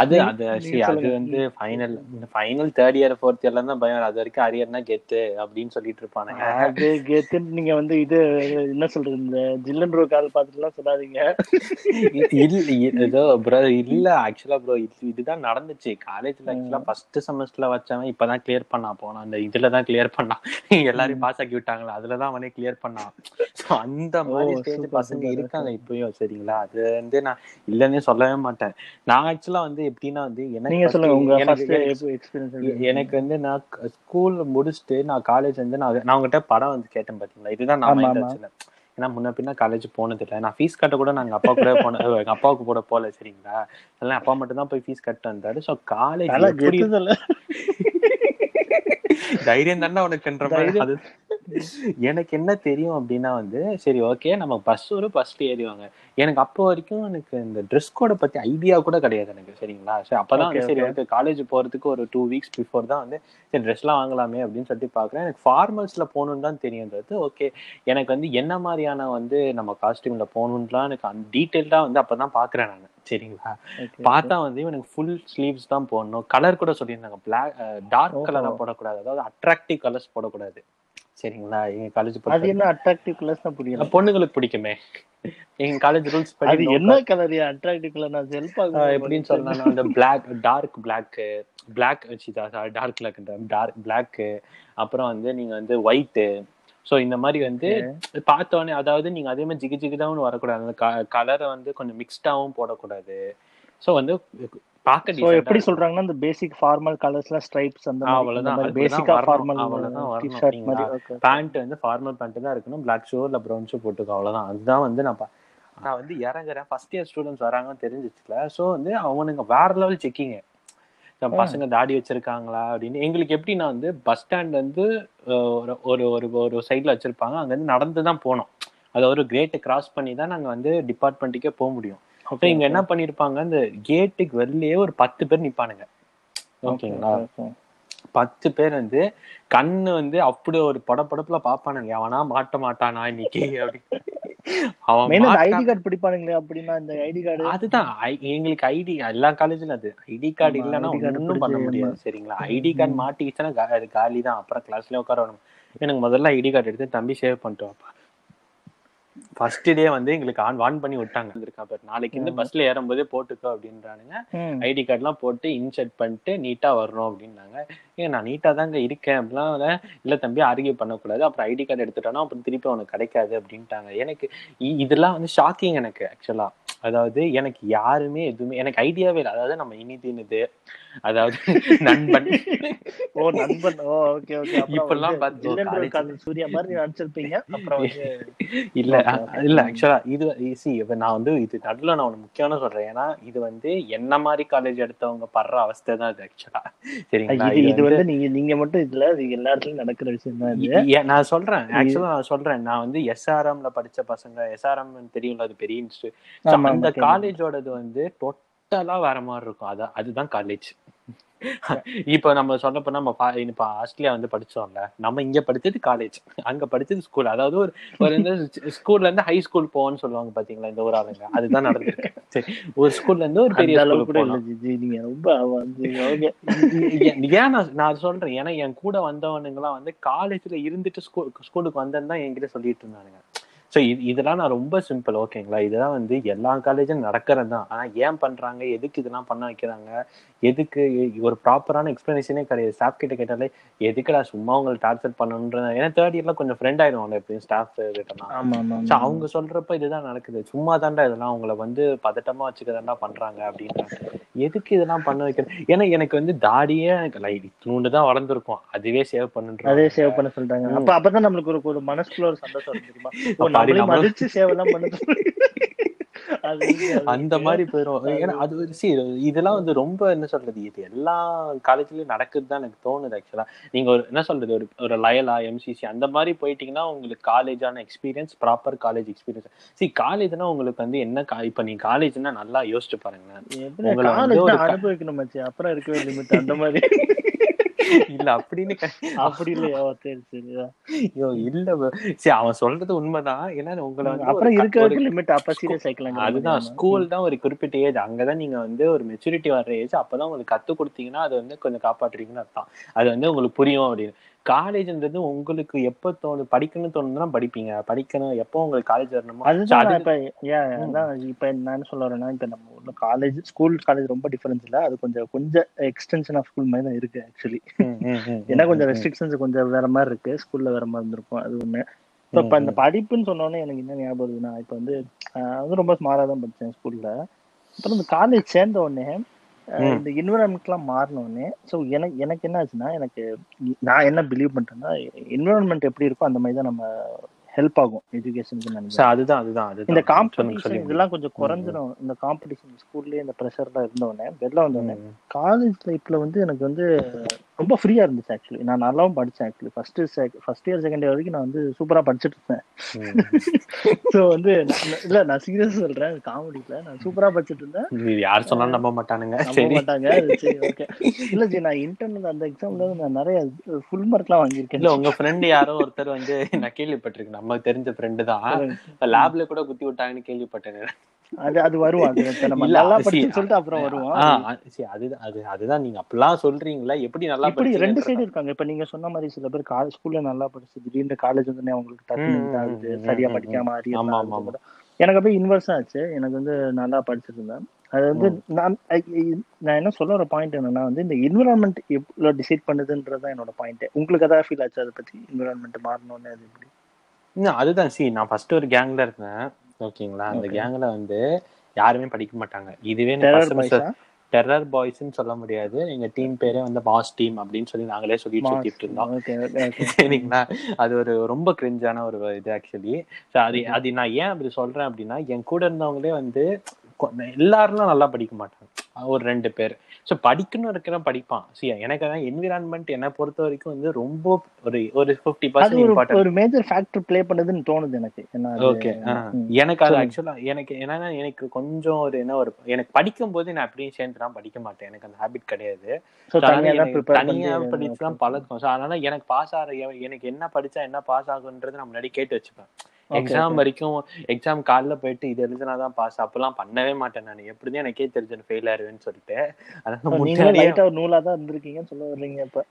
அது அது அது வந்து final final third year fourth இயர்ல தான் பயம் அது வரைக்கும் அரியர்னா கெத்து அப்படின்னு சொல்லிட்டு இருப்பானுங்க அது கெத்துன்னு நீங்க வந்து இது என்ன சொல்றது இந்த ஜில்லன் ரோ கால் பார்த்துட்டுலாம் சொல்லாதீங்க. இல்ல ஏதோ ப்ரோ இல்ல ஆக்சுவலா ப்ரோ இதுதான் நடந்துச்சு. காலேஜ்ல ஆக்சுவலா ஃபர்ஸ்ட் செமஸ்டர்ல வச்சவன் இப்பதான் கிளியர் பண்ணான். போனான் அந்த இதுல தான் கிளியர் பண்ணான். எல்லாரையும் பாஸ் ஆக்கி விட்டாங்களா? அதுலதான் அவனே கிளியர் பண்ணான். அந்த மாதிரி பசங்க இருக்காங்க. இப்பயும் சரிங்களா? அது வந்து நான் இல்லன்னே சொல்லவே மாட்டேன். நான் ஆக்சுவலா வந்து எப்படின்னா வந்து எனக்கு எனக்கு- வந்து நான் ஸ்கூல் முடிச்சுட்டு நான் காலேஜ் வந்து நான் நான் உங்ககிட்ட படம் வந்து கேட்டேன் பாத்தீங்களா? இதுதான் நான் மைண்ட் ஏன்னா முன்ன பின்ன காலேஜ் போனது இல்லை. நான் ஃபீஸ் கட்ட கூட நாங்க அப்பா கூட போன எங்க அப்பாவுக்கு கூட போல சரிங்களா? அதெல்லாம் அப்பா மட்டும் தான் போய் ஃபீஸ் கட்ட வந்தாரு. ஸோ காலேஜ் <laughs> நல்லா எப்படி கெத்து சொல்ல தைரியம் தானே உனக்குன்ற எனக்கு என்ன தெரியும் அப்படின்னா வந்து சரி ஓகே நம்ம பஸ் ஒரு பஸ்ல ஏறிவாங்க எனக்கு அப்போ வரைக்கும் எனக்கு இந்த ட்ரெஸ் கோட பத்தி ஐடியா கூட கிடையாது எனக்கு சரிங்களா? சரி அப்பதான் வந்து சரி. ஓகே காலேஜ் போறதுக்கு ஒரு டூ வீக்ஸ் பிஃபோர் தான் வந்து சரி ட்ரெஸ்லாம் வாங்கலாமே அப்படின்னு சொல்லிட்டு பாக்குறேன் எனக்கு ஃபார்மல்ஸ்ல போகணும்னு தான் தெரியுன்றது ஓகே எனக்கு வந்து என்ன மாதிரியான வந்து நம்ம காஸ்டியூம்ல போகணும்லாம் எனக்கு அந்த டீட்டெயில்டா வந்து அப்பதான் பாக்குறேன் நான். சரிங்களா? பார்த்தா வந்து இவனுக்கு ஃபுல் ஸ்லீவ்ஸ் தான் போடணும். கலர் கூட சொல்லியிருந்தாங்க. Black dark. கலரா போடக்கூடாது. அதாவது அட்ராக்டிவ் கலர்ஸ் போடக்கூடாது. சரிங்களா? எங்க காலேஜ் அது என்ன அட்ராக்டிவ் கலர்ஸ் தான் புரியல. பொண்ணுங்களுக்கு பிடிக்குமே. எங்க காலேஜ் ரூல்ஸ் அது படி என்ன கலர் அட்ராக்டிவ் கலர் நான் செல்ஃப் ஆஹ் எப்படின்னு சொன்னா அந்த black dark black black dark black dark black அப்புறம் வந்து நீங்க வந்து ஒயிட்டு ஸோ இந்த மாதிரி வந்து பார்த்தோன்னே அதாவது நீங்க அதே மாதிரி ஜிகு ஜிகுதாவும் வரக்கூடாது. அந்த கலரை வந்து கொஞ்சம் மிக்ஸ்டாவும் போடக்கூடாது. ஸோ வந்து பார்க்க எப்படி. சொல்றாங்கன்னா இந்த பேசிக் ஃபார்மல் கலர்ஸ்ல ஸ்ட்ரைப்ஸ் அந்த அவ்வளவுதான். அந்த பேசிக்கா. ஃபார்மல் அவ்வளவுதான் வரணும். பேண்ட் வந்து ஃபார்மல் பேண்ட் தான் இருக்கணும். பிளாக் ஷூ இல்ல ப்ரௌன் ஷூ போட்டுக்கோ அவ்வளவுதான். அதுதான் வந்து நான் நான் வந்து இறங்குறேன். ஃபர்ஸ்ட் இயர் ஸ்டூடெண்ட்ஸ் வராங்கன்னு தெரிஞ்சிச்சுல. ஸோ வந்து அவனுங்க வேற லெவல் செக்கிங் பசங்க தாடி வச்சிருக்காங்களா அப்படின்னு. எங்களுக்கு எப்படின்னா வந்து பஸ் ஸ்டாண்ட் வந்து ஒரு ஒரு ஒரு சைட்ல வச்சிருப்பாங்க. அங்க இருந்து நடந்து தான் போனோம். அது ஒரு கிரேட்டை கிராஸ் பண்ணி தான் நாங்க வந்து டிபார்ட்மெண்ட்டுக்கே போக முடியும். Okay, இங்க என்ன பண்ணிருப்பாங்க இந்த கேட்டுக்கு வெளியே ஒரு பத்து பேர் நிப்பானுங்க. ஓகேங்களா. பத்து பேர் வந்து கண்ணு வந்து அப்படி ஒரு படப்படப்புல பாப்பானுங்க அவனா மாட்ட மாட்டானா இன்னைக்கு? அப்படி அவன் ஐடி கார்டு பிடிப்பானுங்களே அப்படின்னா இந்த ஐடி கார்டு. அதுதான். எங்களுக்கு ஐடி எல்லா காலேஜ்ல அது. ஐடி கார்டு இல்லைன்னா ஒன்றும் பண்ண முடியாது. சரிங்களா? ஐடி கார்டு மாட்டிக்கிச்சுன்னா அது காலி தான் அப்புறம் கிளாஸ்ல உட்காரணும் எனக்கு முதல்ல ஐடி கார்டு எடுத்து தம்பி சேவ் பண்ணிட்டு வாப்பா. ஃபர்ஸ்ட் டே வந்து எங்களுக்கு ஆன் வான் பண்ணி விட்டாங்க. இருக்கான் பாரு. நாளைக்கு இந்த பஸ்ல ஏறும்போதே போட்டுக்கோ அப்படின்றானுங்க. ஐடி கார்டுலாம் போட்டு இன்செர்ட் பண்ணிட்டு நீட்டா வரணும் அப்படின்னாங்க. ஏன் நான் நீட்டா தாங்க இருக்கேன் அப்படிலாம் இல்ல, தம்பி ஆர்கியூ பண்ணக்கூடாது. அப்புறம் ஐடி கார்டு எடுத்துட்டோம்னா அப்புறம் திருப்பி உனக்கு கிடைக்காது அப்படின்ட்டாங்க. எனக்கு இதெல்லாம் வந்து ஷாக்கிங் எனக்கு ஆக்சுவலா அதாவது எனக்கு யாருமே எதுவுமே எனக்கு ஐடியாவே இல்லை. அதாவது நம்ம இனி தின்னுது அதாவது <laughs> நண்பன். ஓ நண்பன். ஓ <laughs> ஓகே ஓகே இப்பெல்லாம் பார்த்து சூர்யா மாதிரி நடிச்சிருப்பீங்க. அப்புறம் இல்ல இல்ல ஆக்சுவலா இது சி இப்ப நான் வந்து இது நடுவுல நான் ஒண்ணு முக்கியமான சொல்றேன். ஏன்னா இது வந்து என்ன மாதிரி காலேஜ் எடுத்தவங்க படுற அவஸ்தை தான் இது ஆக்சுவலா சரிங்களா? இது வந்து நீங்க நீங்க மட்டும் இதுல இது எல்லா இடத்துலயும் நடக்கிற விஷயம் தான் இது. நான் சொல்றேன். ஆக்சுவலா நான் சொல்றேன். நான் வந்து எஸ்ஆர்எம்ல படிச்ச பசங்க எஸ்ஆர்எம் தெரியும்ல அது பெரிய அந்த காலேஜோடது வந்து டோட்டலா வேற மாதிரி இருக்கும். அதான் அதுதான் காலேஜ் இப்ப நம்ம போனா நம்ம இப்ப ஆஸ்திரேலியா வந்து படிச்சோம்ல நம்ம இங்க படிச்சது காலேஜ் அங்க படிச்சது ஸ்கூல் அதாவது ஒரு ஒரு ஸ்கூல்ல இருந்து ஹை ஸ்கூல் போவோம்னு சொல்லுவாங்க பாத்தீங்களா இந்த ஒரு ஆளுங்க? அதுதான் நடந்திருக்கு. ஒரு ஸ்கூல்ல இருந்து ஒரு பெரிய நீங்க ரொம்ப ஏன் நான் நான் சொல்றேன் ஏன்னா என் கூட வந்தவனுங்கலாம் வந்து காலேஜ்ல இருந்துட்டு ஸ்கூல் ஸ்கூலுக்கு வந்தேன்னு தான் என்கிட்ட சொல்லிட்டு இருந்தானுங்க. ஸோ இது இதெல்லாம் நான் ரொம்ப சிம்பிள் ஓகேங்களா இதெல்லாம் வந்து எல்லா காலேஜும் நடக்கிறது தான் ஆனா ஏன் பண்றாங்க? எதுக்கு இதெல்லாம் பண்ண வைக்கிறாங்க? எதுக்கு? ஒரு ப்ராப்பரான எக்ஸ்பிளனேஷனே கிடையாது. ஸ்டாஃப் கிட்ட கேட்டாலே எதுக்குடா சும்மா உங்களை டார்ச்சர் பண்ணணுன்ற? ஏன்னா தேர்ட் இயர்ல கொஞ்சம் ஃப்ரெண்ட் ஆயிடுவாங்க எப்படியும் ஸ்டாஃப் கிட்டலாம். ஆமா ஆமா ஸோ அவங்க சொல்றப்ப இதுதான் நடக்குது. சும்மா தாண்டா இதெல்லாம் அவங்கள வந்து பதட்டமா வச்சுக்கதாண்டா பண்றாங்க அப்படின்றாங்க. எதுக்கு இதெல்லாம் பண்ண வைக்கிறது? ஏன்னா எனக்கு வந்து தாடியே எனக்கு லைட் இத்தினூண்டு தான் வளர்ந்துருக்கும். அதுவே சேவ் அதே பண்ணுன்ற சேவ் பண்ண சொல்லிட்டாங்க. அப்ப அப்பதான் நம்மளுக்கு ஒரு ஒரு மனசுக்குள்ள ஒரு சந்தோஷம் தெரியுமா? அது மதிச்சு சேவ் எல்லாம் பண்ண அது அது அந்த. மாதிரி போயிடும் ஏன்னா அது see, இதெல்லாம் வந்து ரொம்ப என்ன சொல்றது இது எல்லா காலேஜ்லயும் நடக்குது தான் எனக்கு தோணுது ஆக்சுவலா நீங்க ஒரு என்ன சொல்றது ஒரு ஒரு லயலா எம்சிசி அந்த மாதிரி போயிட்டீங்கன்னா உங்களுக்கு காலேஜான எக்ஸ்பீரியன்ஸ் ப்ராப்பர் காலேஜ் எக்ஸ்பீரியன்ஸ் சி காலேஜ்னா உங்களுக்கு வந்து என்ன கா- இப்ப நீங்க காலேஜ்னா நல்லா யோசிச்சு பாருங்களேன். எப்படி உங்களை வந்து காலேஜ் ஒரு தான் க- அனுபவிக்கணும் அப்புறம் இருக்கவே லிமிட் அந்த மாதிரி. <laughs> இல்ல அப்படின்னு அப்படி இல்லையா? சரி சரி ஐயோ இல்ல. சரி அவன் சொல்றது உண்மைதான். ஏன்னா உங்களை அப்புறம் க- இருக்கிறதுக்கு ஒரு- லிமிட் அப்ப சீரியஸ் ஆயிக்கலாம் அதுதான் ஸ்கூல் தான் ஒரு குறிப்பிட்ட ஏஜ் அங்கதான் நீங்க வந்து ஒரு மெச்சூரிட்டி வர்ற ஏஜ் அப்பதான் உங்களுக்கு கத்து கொடுத்தீங்கன்னா அது வந்து கொஞ்சம் காப்பாற்றுறீங்கன்னு அர்த்தம். அது வந்து உங்களுக்கு புரியும் அப்படின்னு. காலேஜ்ன்றது உங்களுக்கு எப்ப தோணு படிக்கணும்னு தோணுதுன்னா படிப்பீங்க. படிக்கணும். எப்போ உங்களுக்கு காலேஜ் வரணுமோ அதுதான் அது- இப்ப ஏன் அதான் இப்ப நான் என்ன சொல்ல வரேன்னா இப்ப நம்ம ஊர்ல காலேஜ் ஸ்கூல் காலேஜ் ரொம்ப டிஃபரன்ஸ் இல்ல. அது கொஞ்சம் கொஞ்சம் எக்ஸ்டென்ஷன் ஆஃப் ஸ்கூல் மாதிரி தான் இருக்கு ஆக்சுவலி ஏன்னா கொஞ்சம் ரெஸ்ட்ரிக்ஷன்ஸ் கொஞ்சம் வேற மாதிரி இருக்கு. ஸ்கூல்ல வேற மாதிரி இருந்திருக்கும். அது ஒண்ணு. இப்ப இப்ப இந்த படிப்புன்னு சொன்னோன்னே எனக்கு என்ன ஞாபகம் வருதுன்னா இப்ப வந்து வந்து ரொம்ப ஸ்மாரா தான் படிச்சேன் ஸ்கூல்ல அப்புறம் இந்த காலேஜ் சேர்ந்த உடனே. இந்த என்விரான்மெண்ட்லாம் மாறின உடனே ஸோ எனக்கு எனக்கு என்ன ஆச்சுன்னா எனக்கு நான் என்ன பிலீவ் பண்றேன்னா என்விரான்மெண்ட் எப்படி இருக்கோ அந்த மாதிரி தான் நம்ம ஹெல்ப் ஆகும் எஜுகேஷனுக்கு நினைக்கிறேன். அதுதான் அதுதான் இந்த காம்படிஷன். இதெல்லாம் கொஞ்சம் குறைஞ்சிரும். இந்த காம்படிஷன் ஸ்கூல்லயே இந்த ப்ரெஷர்லாம் இருந்தோடனே வெளில வந்தோடனே காலேஜ் லைஃப்ல வந்து எனக்கு வந்து ரொம்ப ஃப்ரீயா இருந்துச்சு ஆக்சுவலி நான் நல்லாவும் படிச்சேன் actually first first year second year வரைக்கும் நான் வந்து சூப்பரா படிச்சுட்டு இருந்தேன். ஸோ <laughs> வந்து இல்ல நான் சீரியஸ் சொல்றேன் காமெடியில நான் சூப்பரா படிச்சுட்டு இருந்தேன். யார் சொன்னாலும் நம்ப மாட்டானுங்க. நம்ப மாட்டாங்க. சரி ஓகே இல்ல ஜி நான் இன்டர்னல் அந்த எக்ஸாம்ல நான் நிறைய ஃபுல் மார்க்லாம் இல்ல வாங்கியிருக்கேன். உங்க ஃப்ரெண்ட் யாரோ ஒருத்தர் வந்து நான் கேள்விப்பட்டிருக்கேன். நமக்கு தெரிஞ்ச ஃப்ரெண்டு தான். லேப்ல கூட குத்தி விட்டாங்கன்னு கேள்விப்பட்டேன். அது அது வருவோம் அது நம்ம நல்லா படிச்சுன்னு சொல்லிட்டு அப்புறம் வருவோம் see, அதுதான் அது அதுதான் நீங்க அப்படிலாம் சொல்றீங்களா? எப்படி நல்லா இப்படி ரெண்டு சைடு இருக்காங்க. இப்ப நீங்க சொன்ன மாதிரி சில பேர் காலேஜ் ஸ்கூல்ல நல்லா படிச்சு திடீர்னு காலேஜ் வந்து அவங்களுக்கு டக்குனு ம், சரியா படிக்காம ஆமா, அறிய ஆமா, ஆமா. எனக்கு அப்படியே இன்வெர்ஸ் ஆச்சு. எனக்கு வந்து நல்லா படிச்சிட்டு இருந்தேன் அது வந்து நான் நான் என்ன சொல்ல ஒரு பாயிண்ட் என்னன்னா வந்து இந்த என்விரான்மெண்ட் எவ்வளவு டிசைட் பண்ணுதுன்றதுதான் என்னோட பாயிண்ட் உங்களுக்கு ஏதாவது ஃபீல் ஆச்சு அதை பத்தி? என்விரான்மெண்ட் மாறணும்னு அது எப்படி? அதுதான். சி நான் ஃபர்ஸ்ட் ஒரு கேங்ல இருந்தேன். ஓகேங்களா? அந்த. கேங்ல வந்து யாருமே படிக்க மாட்டாங்க. இதுவே டெரர் பாய்ஸா டெரர் பாய்ஸ்னு சொல்ல முடியாது. எங்க டீம் பேரே வந்து மாஸ் டீம் அப்படின்னு சொல்லி நாங்களே சொல்லிட்டு சுத்திட்டு இருந்தோம். சரிங்களா? அது ஒரு ரொம்ப கிரிஞ்சான ஒரு இது ஆக்சுவலி அது அது நான் ஏன் அப்படி சொல்றேன் அப்படின்னா என் கூட இருந்தவங்களே வந்து எல்லாரும் நல்லா படிக்க மாட்டாங்க. ஒரு ரெண்டு பேர். ஸோ படிக்கணும் இருக்கிற படிப்பான். சி எனக்கு அதான் என்விரான்மெண்ட் என்னை பொறுத்த வரைக்கும் வந்து ரொம்ப ஒரு ஒரு ஃபிஃப்டி பர்சன்ட் ஒரு மேஜர் ஃபேக்டர் ப்ளே பண்ணுதுன்னு தோணுது எனக்கு. ஓகே. எனக்கு அது சொல்லுங்க. ஆக்சுவலா எனக்கு என்னன்னா எனக்கு கொஞ்சம் ஒரு என்ன ஒரு எனக்கு படிக்கும் போது நான் அப்படியே சேர்ந்துலாம் படிக்க மாட்டேன். எனக்கு அந்த ஹாபிட் கிடையாது. So, So, அதனால தனியா தான் எனக்கு ப்ரிப்பேர் தனியா பண்ணி படிச்சுலாம் பழக்கம் ஸோ அதனால எனக்கு பாஸ் ஆகிற எனக்கு என்ன படிச்சா என்ன பாஸ் ஆகுன்றது நான் முன்னாடி கேட்டு வச்சுப்பேன். எக்ஸாம். வரைக்கும் எக்ஸாம் காலைல போயிட்டு இது எழுதுனாதான் பாஸ் அப்பெல்லாம் பண்ணவே மாட்டேன் நான். எப்படிதான் எனக்கே தெரிஞ்சு ஃபெயில் ஆயிருவேன்னு சொல்லிட்டு. அதனால முன்னாடியே ஒரு நூலா தான் இருந்திருக்கீங்கன்னு சொல்ல வர்றீங்க இப்ப.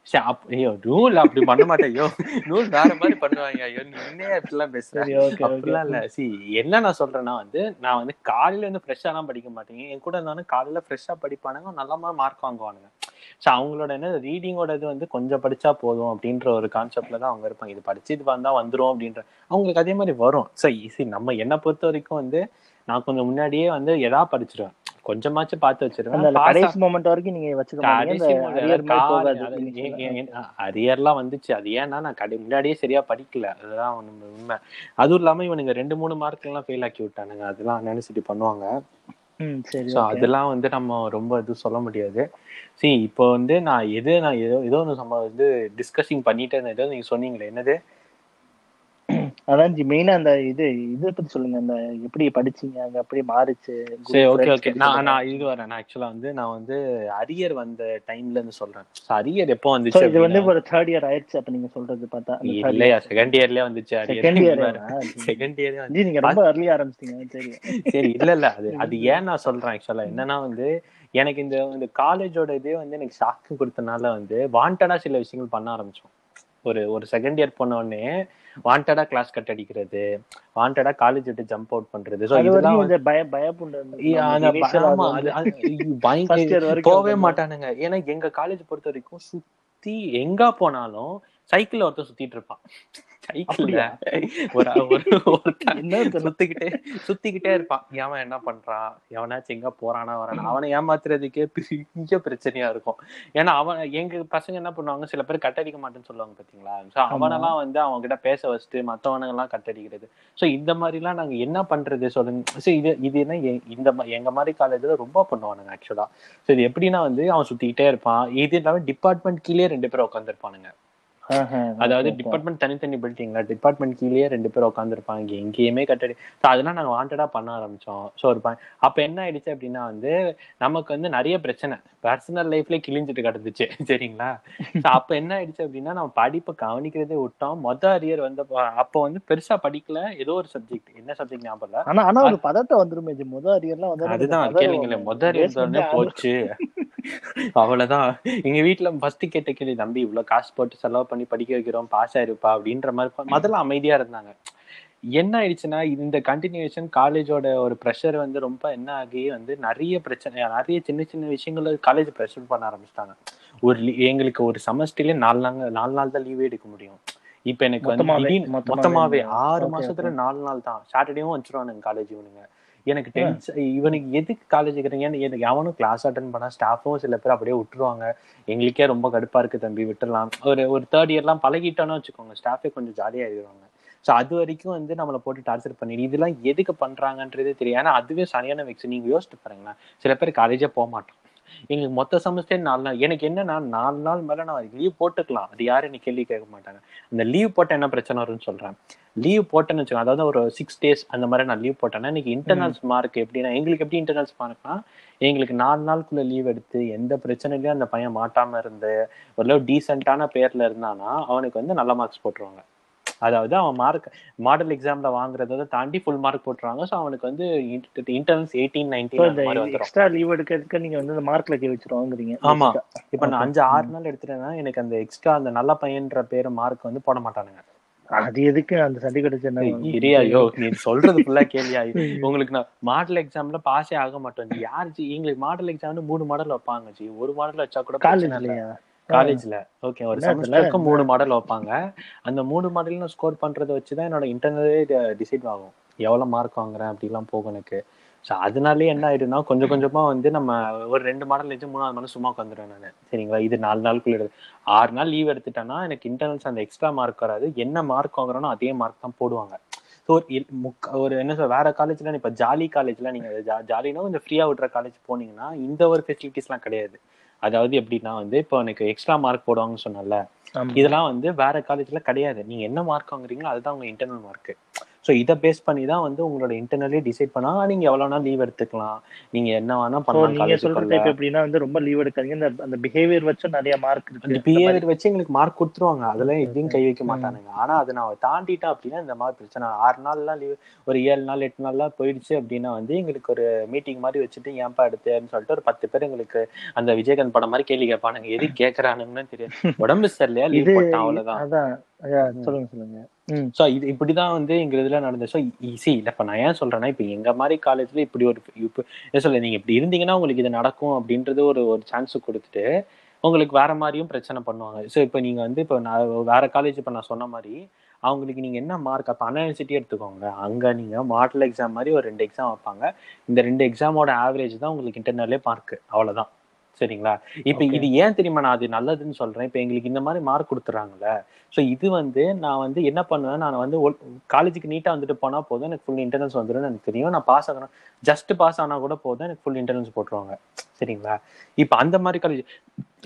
ஐயோ ரூல் அப்படி பண்ண மாட்டேன். ஐயோ ரூல் வேற மாதிரி பண்ணுவாங்க. ஐயோ நீ என்னைய இப்படிலாம் பேசுற சரி ஓகே அப்படிலாம் இல்ல. சி என்ன நான் சொல்றேன்னா வந்து நான் வந்து காலையில வந்து ஃப்ரெஷ்ஷாலாம் படிக்க மாட்டேங்க என் கூட இருந்தாலும் காலையில ஃப்ரெஷ்ஷா படிப்பானுங்க. நல்ல மாதிரி மார்க் வாங்குவானுங்க. ஸோ அவங்களோட என்ன ரீடிங்கோட இது வந்து கொஞ்சம் படிச்சா போதும் அப்படின்ற ஒரு கான்செப்ட்ல தான் அவங்க இருப்பாங்க. இது படிச்சு இது வந்தா வந்துரும் அப்படின்ற அவங்களுக்கு அதே மாதிரி வரும். ஸோ ஈஸி நம்ம என்னை பொறுத்த வரைக்கும் வந்து நான் கொஞ்சம் முன்னாடியே வந்து எதா படிச்சிருவேன். கொஞ்சமாச்சும் பார்த்து வச்சிருவேன். கடைசி மொமெண்ட் வரைக்கும் நீங்க வச்சுக்க மாட்டீங்க. கடைசி இந்த அரியர் மாதிரி போகாது அரியர்லாம் வந்துச்சு. அது ஏன்னா நான் கடை முன்னாடியே சரியா படிக்கல. அதுதான் உண்மை. அதுவும் இல்லாம இவனுங்க ரெண்டு மூணு மார்க் எல்லாம் ஃபெயில் ஆக்கி விட்டானுங்க. அதெல்லாம் நினைச்சிட்டு பண்ணுவாங்க. சரி okay. அதெல்லாம் வந்து நம்ம ரொம்ப இது சொல்ல முடியாது சி இப்போ வந்து நான் எது நான் ஏதோ ஏதோ ஒன்று நம்ம வந்து டிஸ்கஸிங் பண்ணிட்டே இருந்தேன் ஏதோ நீங்க சொன்னீங்களே என்னது அதான் ஜி மெயினா அந்த இது இதை பத்தி சொல்லுங்க. அந்த எப்படி படிச்சீங்க அங்க அப்படியே மாறுச்சு? சரி ஓகே ஓகே நான் நான் இது வரேன். நான் ஆக்சுவலா வந்து நான் வந்து அரியர் வந்த டைம்ல இருந்து சொல்றேன். அரியர் எப்போ வந்துச்சு இது வந்து ஒரு தேர்ட் இயர் ஆயிடுச்சு. அப்ப நீங்க சொல்றது பார்த்தா இல்லையா? செகண்ட் இயர்லயே வந்துச்சு second year arrear second இயரே <laughs> G நீங்க ரொம்ப அர்லி ஆரம்பிச்சிட்டீங்க. சரி. சரி இல்ல இல்ல. அது <laughs> அது ஏன் நான் சொல்றேன் ஆக்சுவலா என்னன்னா வந்து எனக்கு இந்த இந்த காலேஜோட இதே வந்து எனக்கு ஷாக்கு கொடுத்தனால வந்து வாண்டடா சில விஷயங்கள் பண்ண ஆரம்பிச்சோம். ஒரு ஒரு செகண்ட் இயர் போன உடனே வாண்டடா கிளாஸ் கட் அடிக்கிறது வாண்டடா காலேஜ் விட்டு ஜம்ப் அவுட் பண்றது. அது இதெல்லாம் வந்து பய பயப்புண்டு இ- அந்த ப- ஆமா, அது- அது பயங்கர- First year வரைக்கும் போகவே வந்து- மாட்டானுங்க. ஏன்னா எங்க காலேஜ் பொறுத்த வரைக்கும் சுத்தி எங்க போனாலும் சைக்கிள்ல ஒருத்தன் சுத்திட்டு இருப்பான். சைக்கிள்ல ஒரு. சுத்திக்கிட்டே சுத்திக்கிட்டே இருப்பான். எவன் என்ன பண்றான் எவனாச்சும் எங்க போறானா? வரானா? அவனை ஏமாத்துறதுக்கே பெரிய பிரச்சனையா இருக்கும். ஏன்னா அவன் எங்க பசங்க என்ன பண்ணுவாங்க? சில பேர் கட்டடிக்க மாட்டேன்னு சொல்லுவாங்க பாத்தீங்களா? சோ அவனெல்லாம் வந்து அவங்க கிட்ட பேச வச்சுட்டு மத்தவனுங்க எல்லாம் கட்டடிக்கிறது சோ இந்த மாதிரி எல்லாம் நாங்க என்ன பண்றது சொல்லுங்க. சோ இது இது என்ன இந்த எங்க மாதிரி காலேஜ்ல ரொம்ப பண்ணுவானுங்க ஆக்சுவலா சோ இது எப்படின்னா வந்து அவன் சுத்திக்கிட்டே இருப்பான். இது இல்லாம டிபார்ட்மெண்ட் கீழே ரெண்டு பேரும் உட்காந்துருப்பானுங்க அதாவது. டிபார்ட்மெண்ட் தனித்தனி பில்டிங்ல டிபார்ட்மெண்ட் கீழேயே ரெண்டு பேர் உட்காந்துருப்பாங்க எங்கேயுமே கட்டடி. So அதெல்லாம் நாங்க வாண்டடா பண்ண ஆரம்பிச்சோம். ஸோ ஒரு அப்ப என்ன ஆயிடுச்சு அப்படின்னா வந்து நமக்கு வந்து நிறைய பிரச்சனை. பர்சனல் லைஃப்ல கிழிஞ்சிட்டு கிடந்துச்சு. <laughs> சரிங்களா? So அப்ப என்ன ஆயிடுச்சு அப்படின்னா நம்ம படிப்பை கவனிக்கிறதே விட்டோம். மொத அரியர் வந்து அப்போ வந்து பெருசா படிக்கல. ஏதோ ஒரு சப்ஜெக்ட் என்ன சப்ஜெக்ட் ஞாபகம் இல்ல? ஆனா ஆனா ஒரு பதட்டம் வந்துருமே இது முத அரியர்லாம் வந்து அதுதான். கேளுங்களேன். மொத அரியர் தானே போச்சு. அவ்வளவுதான். எங்க வீட்டுல ஃபர்ஸ்ட் கேட்ட கேள்வி தம்பி இவ்வளவு காசு போட்டு செலவு பண்ணி படிக்க வைக்கிறோம் பாஸ் ஆயிருப்பா அப்படின்ற மாதிரி முதல்ல அமைதியா இருந்தாங்க. என்ன ஆயிடுச்சுன்னா இந்த கண்டினியூஷன் காலேஜோட ஒரு ப்ரெஷர் வந்து ரொம்ப என்ன ஆகி வந்து நிறைய பிரச்சனை நிறைய சின்ன சின்ன விஷயங்கள காலேஜ் ப்ரெஷர் பண்ண ஆரம்பிச்சிட்டாங்க. ஒரு எங்களுக்கு ஒரு செமஸ்டர்லயே நாலு நாள் நாலு நாள் தான் லீவே எடுக்க முடியும். இப்ப எனக்கு வந்து மொத்தமாவே? ஆறு மாசத்துல நாலு நாள் தான். சாட்டர்டேவும் வச்சிருவானுங்க காலேஜ் இவனுங்க. எனக்கு டென்ஷன் இவனுக்கு எதுக்கு காலேஜ் இருக்கிறீங்கன்னு எனக்கு அவனும் கிளாஸ் அட்டன் பண்ணா ஸ்டாஃபும் சில பேர் அப்படியே விட்டுருவாங்க. எங்களுக்கே ரொம்ப கடுப்பா இருக்கு தம்பி விட்டுறலாம். ஒரு ஒரு தேர்ட் இயர்லாம் பழகிட்டோன்னு வச்சுக்கோங்க ஸ்டாஃபே கொஞ்சம் ஜாலியா இருவாங்க ஸோ அது வரைக்கும் வந்து நம்மளை போட்டு டார்ச்சர் பண்ணி இதெல்லாம் எதுக்கு பண்றாங்கன்றதே தெரியும் ஏன்னா அதுவே சரியான வெக்ஸ் நீங்க யோசிச்சு பாருங்களேன். சில பேர் காலேஜே போக மாட்டோம். எங்களுக்கு மொத்த செமஸ்டர் நாலு நாள். எனக்கு என்னன்னா நாலு நாள் மேல நான் லீவ் போட்டுக்கலாம். அது யாரும் எனக்கு கேள்வி கேட்க மாட்டாங்க. அந்த லீவ் போட்ட என்ன பிரச்சனை வரும்னு சொல்றேன். லீவ் போட்டேன்னு வச்சுக்கோங்க அதாவது ஒரு சிக்ஸ் டேஸ் அந்த மாதிரி நான் லீவ் போட்டேன்னா இன்னைக்கு இன்டர்னல்ஸ் மார்க் எப்படின்னா எங்களுக்கு எப்படி இன்டர்னல்ஸ் மார்க்னா எங்களுக்கு நாலு நாளுக்குள்ள லீவ் எடுத்து எந்த பிரச்சனையிலயும் அந்த பையன் மாட்டாம இருந்து ஒரு டீசென்டான பேர்ல இருந்தானா அவனுக்கு வந்து நல்ல மார்க்ஸ் போட்டுருவாங்க. அதாவது அவன் மார்க் மாடல் எக்ஸாம்ல வாங்குறத தாண்டி ஃபுல் மார்க் போட்டுருவாங்க ஸோ அவனுக்கு வந்து internals eighteen nineteen extra leave எடுக்கிறதுக்கு நீங்க வந்து மார்க்ல கே வச்சிருவாங்கிறீங்க ஆமா. இப்ப நான் அஞ்சு ஆறு நாள் எடுத்துட்டேன்னா எனக்கு அந்த எக்ஸ்ட்ரா அந்த நல்ல பையன்ற பேரு மார்க் வந்து போட மாட்டானுங்க. அது எதுக்கு? அந்த சர்டிபிகேட் என்ன இரியா ஐயோ நீ சொல்றது ஃபுல்லா கேள்வியா உங்களுக்கு நான் மாடல் எக்ஸாம்ல பாஸே ஆக மாட்டோம் ஜி யார் எங்களுக்கு மாடல் எக்ஸாம்னு மூணு மாடல் வைப்பாங்க ஜி ஒரு மாடல் வச்சா கூட காலேஜ்லயா காலேஜ்ல. ஓகே ஒரு? செமஸ்டருக்கு மூணு மாடல் வைப்பாங்க. அந்த மூணு மாடல் நான் ஸ்கோர் பண்றத வச்சுதான் என்னோட இன்டர்னலே டிசைட் ஆகும். எவ்வளவு மார்க் வாங்குறேன் அப்படிலாம் போகும் எனக்கு. ஸோ அதனாலே என்ன ஆயிடும்னா கொஞ்சம் கொஞ்சமா வந்து நம்ம ஒரு ரெண்டு மாடல் வச்சு மூணாவது மாடல் சும்மா உட்காந்துருவேன் நான். சரிங்களா? இது நாலு நாளுக்குள்ள ஆறு நாள் லீவ் எடுத்துட்டேன்னா எனக்கு இன்டர்னல்ஸ் அந்த எக்ஸ்ட்ரா மார்க் வராது. என்ன மார்க் வாங்குறேனோ அதே மார்க் தான் போடுவாங்க. ஸோ ஒரு என்ன சொல்ற வேற காலேஜ்ல இப்ப ஜாலி காலேஜ்ல நீங்க ஜாலினா கொஞ்சம் ஃப்ரீயா விடுற காலேஜ் போனீங்கன்னா இந்த ஒரு ஃபெசிலிட்டிஸ்லாம் கிடையாது. அதாவது எப்படின்னா வந்து இப்போ எனக்கு எக்ஸ்ட்ரா மார்க் போடுவாங்கன்னு சொன்னல. இதெல்லாம் வந்து வேற காலேஜ்ல கிடையாது நீங்க என்ன மார்க் வாங்குறீங்களோ அதுதான் உங்க இன்டர்னல் மார்க் ஸோ இதை பேஸ் பண்ணி தான் வந்து உங்களோட இன்டர்னலே டிசைட் பண்ணா நீங்க எவ்வளவு நாள் லீவ் எடுத்துக்கலாம். நீங்க என்ன வேணா பண்ணலாம் நீங்க சொல்ற டைப் எப்படின்னா வந்து ரொம்ப லீவ் எடுக்காதீங்க. இந்த அந்த பிஹேவியர் வச்சும் நிறைய மார்க் இருக்கு. பிஹேவியர் வச்சு எங்களுக்கு மார்க் கொடுத்துருவாங்க. அதெல்லாம் எதையும் கை வைக்க. மாட்டானுங்க. ஆனா அதை நான் தாண்டிட்டேன் அப்படின்னா இந்த மாதிரி பிரச்சனை. ஆறு நாள்லாம் லீவ் ஒரு ஏழு நாள் எட்டு நாள்லாம் போயிடுச்சு அப்படின்னா வந்து எங்களுக்கு ஒரு மீட்டிங் மாதிரி வச்சுட்டு ஏன்பா எடுத்தேன்னு சொல்லிட்டு ஒரு பத்து பேர் எங்களுக்கு அந்த விஜயகாந்த் படம் மாதிரி கேள்வி கேட்பானுங்க. எது கேட்கறானுங்கன்னு தெரியாது. உடம்பு சரியில்லையா? <laughs> லீவ் போட்டான் அவ்வளவுதான். சொல்லுங்க சொல்லுங்க. ம். இது இது இப்படிதான் வந்து எங்கள் இதில் நடந்தது. ஸோ ஈஸி இல்லை இப்போ நான் ஏன் சொல்கிறேன்னா இப்போ எங்க மாதிரி காலேஜில் இப்படி ஒரு இப்போ என்ன சொல்ல நீங்கள் இப்படி இருந்தீங்கன்னா உங்களுக்கு இது நடக்கும் அப்படின்றது ஒரு ஒரு சான்ஸ் கொடுத்துட்டு உங்களுக்கு வேற மாதிரியும் பிரச்சனை பண்ணுவாங்க. ஸோ இப்போ நீங்கள் வந்து இப்போ நான் வேற காலேஜ் இப்போ நான் சொன்ன மாதிரி அவங்களுக்கு நீங்கள் என்ன மார்க் அப்போ அண்ணா யூனிவர்சிட்டி எடுத்துக்கோங்க. அங்கே நீங்கள் மாடல் எக்ஸாம் மாதிரி ஒரு ரெண்டு எக்ஸாம் வைப்பாங்க. இந்த ரெண்டு எக்ஸாமோட ஆவரேஜ் தான் உங்களுக்கு இன்டர்னல்லே மார்க் அவ்வளோதான் சரிங்களா? இப்போ. இது ஏன் தெரியுமா நான் அது நல்லதுன்னு சொல்றேன்? இப்போ எங்களுக்கு இந்த மாதிரி மார்க் கொடுத்துறாங்கல்ல. ஸோ இது வந்து நான் வந்து என்ன பண்ணுவேன்? நான் வந்து காலேஜுக்கு நீட்டா வந்துட்டு போனா போதும். எனக்கு ஃபுல் இன்டர்னல்ஸ் வந்துடும் எனக்கு தெரியும். நான் பாஸ் ஆகணும். ஜஸ்ட் பாஸ் ஆனா கூட போதும். எனக்கு ஃபுல் இன்டர்னல்ஸ் போட்டுருவாங்க. சரிங்களா? இப்போ அந்த மாதிரி காலேஜ்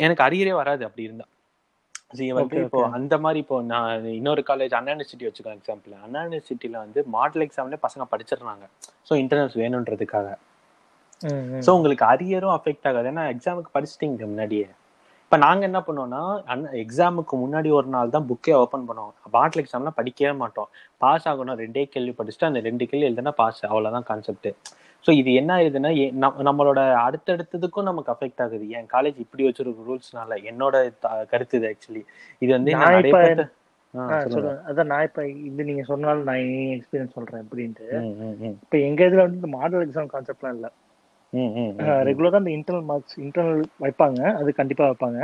எனக்கு அரியரே வராது அப்படி இருந்தா. வந்து இப்போ. அந்த மாதிரி இப்போ நான் இன்னொரு காலேஜ் அண்ணா யூனிவர்சிட்டி வச்சுக்கோ எக்ஸாம்பிள் அண்ணா யூனிவர்சிட்டியில வந்து மாடல் எக்ஸாம்லேயே பசங்க படிச்சிடுறாங்க. So internals வேணுன்றதுக்காக. ம். ஸோ உங்களுக்கு அரியரும் அஃபெக்ட் ஆகாது. ஏன்னா எக்ஸாமுக்கு படிச்சிட்டீங்க முன்னாடியே. இப்போ நாங்க என்ன பண்ணுவோம்னா எக்ஸாமுக்கு முன்னாடி ஒரு நாள் தான் புக்கே ஓப்பன் பண்ணுவோம். பாட்டில் எக்ஸாம்லாம் படிக்கவே மாட்டோம். பாஸ் ஆகணும். ரெண்டே கேள்வி படிச்சுட்டு அந்த ரெண்டு கேள்வி எழுதுனா பாஸ் அவ்வளவுதான் கான்செப்ட் ஸோ இது என்ன ஆகுதுன்னா நம்ம- நம்மளோட அடுத்தடுத்ததுக்கும் நமக்கு அஃபெக்ட் ஆகுது. என் காலேஜ் இப்படி வச்சிருக்க ரூல்ஸ்னால என்னோட கருத்து இது ஆக்சுவலி இது வந்து சொல்லுங்க. அதான் நான் இப்ப இது நீங்க சொன்னாலும் நான் எக்ஸ்பீரியன்ஸ் சொல்றேன் ம், இப்ப எங்க இதுல வந்து மாடல் எக்ஸாம் கான்செப்ட்லாம் இல்ல. ரெகுலரா இந்த இன்டர்னல் மார்க்ஸ் இன்டர்னல் வைப்பாங்க. அது கண்டிப்பா வைப்பாங்க.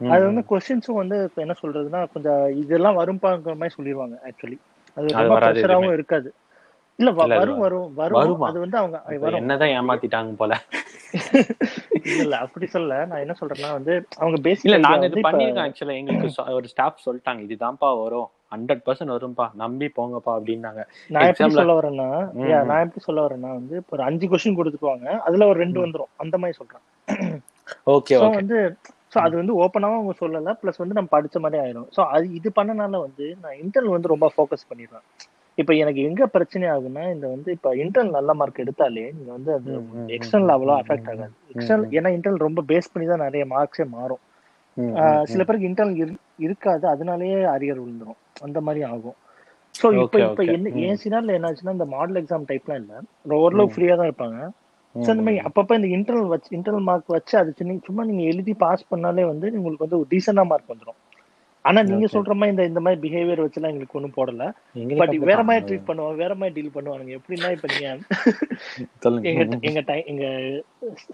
அது. வந்து கொஸ்டின்ஸும் வந்து இப்ப என்ன சொல்றதுன்னா கொஞ்சம் இதெல்லாம் வரும்பாங்கிற மாதிரி சொல்லிடுவாங்க ஆக்சுவலி அது ரொம்ப ப்ரெஷராகவும் இருக்காது. இல்ல இல்ல, வரும் வரும் வரும்? அது வந்து அவங்க என்னதான் ஏமாத்திட்டாங்க போல. இல்ல இல்ல அப்படி சொல்ல நான் என்ன சொல்றேன்னா வந்து அவங்க இல்ல பேசிக் நாங்க இது பண்ணிருக்கோம் ஆக்சுவலா எங்களுக்கு சொ- ஒரு ஸ்டாஃப் சொல்லிட்டாங்க இதுதான்ப்பா வரும். ஹண்ட்ரட் பர்சன்ட் வரும்பா. நம்பி போங்கப்பா அப்படின்னாங்க. நான் எப்படி சொல்ல வரேன்னா. நான் எப்படி சொல்ல வரேன்னா வந்து ஒரு அஞ்சு கொஸ்டின் கொடுத்துருவாங்க அதுல ஒரு ரெண்டு வந்துரும். அந்த மாதிரி சொல்றேன். ஓகே வந்து ஸோ அது வந்து ஓப்பனாகவும் அவங்க சொல்லலை. ப்ளஸ் வந்து நம்ம படிச்ச மாதிரி ஆயிரும். ஸோ அது இது பண்ணனால வந்து நான் இன்டர்னல் வந்து ரொம்ப ஃபோக்கஸ் பண்ணிடுவேன். இப்போ எனக்கு எங்க பிரச்சனை ஆகுன்னா இந்த வந்து இப்போ இன்டர்னல் நல்ல மார்க் எடுத்தாலே நீங்க வந்து அது எக்ஸ்டர்னல் அவ்வளோ அஃபெக்ட் ஆகாது. எக்ஸ்டர்னல் ஏன்னா இன்டர்னல் ரொம்ப பேஸ் பண்ணி தான் நிறைய மார்க்ஸே மாறும். சில பேருக்கு இன்டர்னல் இருக்காது அதனாலேயே அரியர் விழுந்துரும். அந்த மாதிரி ஆகும். ஸோ இப்போ இப்போ. என்ன. என் சினாரில் என்னாச்சுன்னா இந்த மாடல் எக்ஸாம் டைப்லாம் இல்லை. ஓரளவு. ஃப்ரீயா தான் இருப்பாங்க. ஸோ இந்த மாதிரி. அப்பப்போ இந்த இன்டர்னல் வச்சு இன்டர்னல் மார்க் வச்சு அது சின்ன சும்மா நீங்க எழுதி பாஸ் பண்ணாலே வந்து உங்களுக்கு வந்து ஒரு டீசெண்டா மார்க் வந்துடும் ஆனா நீங்க. சொல்ற மாதிரி இந்த இந்த மாதிரி பிஹேவியர் வச்சுலாம் எங்களுக்கு ஒன்றும் போடல. பட் வேற மாதிரி. ட்ரீட் பண்ணுவாங்க. வேற மாதிரி டீல் பண்ணுவாங்க எப்படின்னா இப்ப நீங்க <laughs> எங்க எங்க டைம் எங்க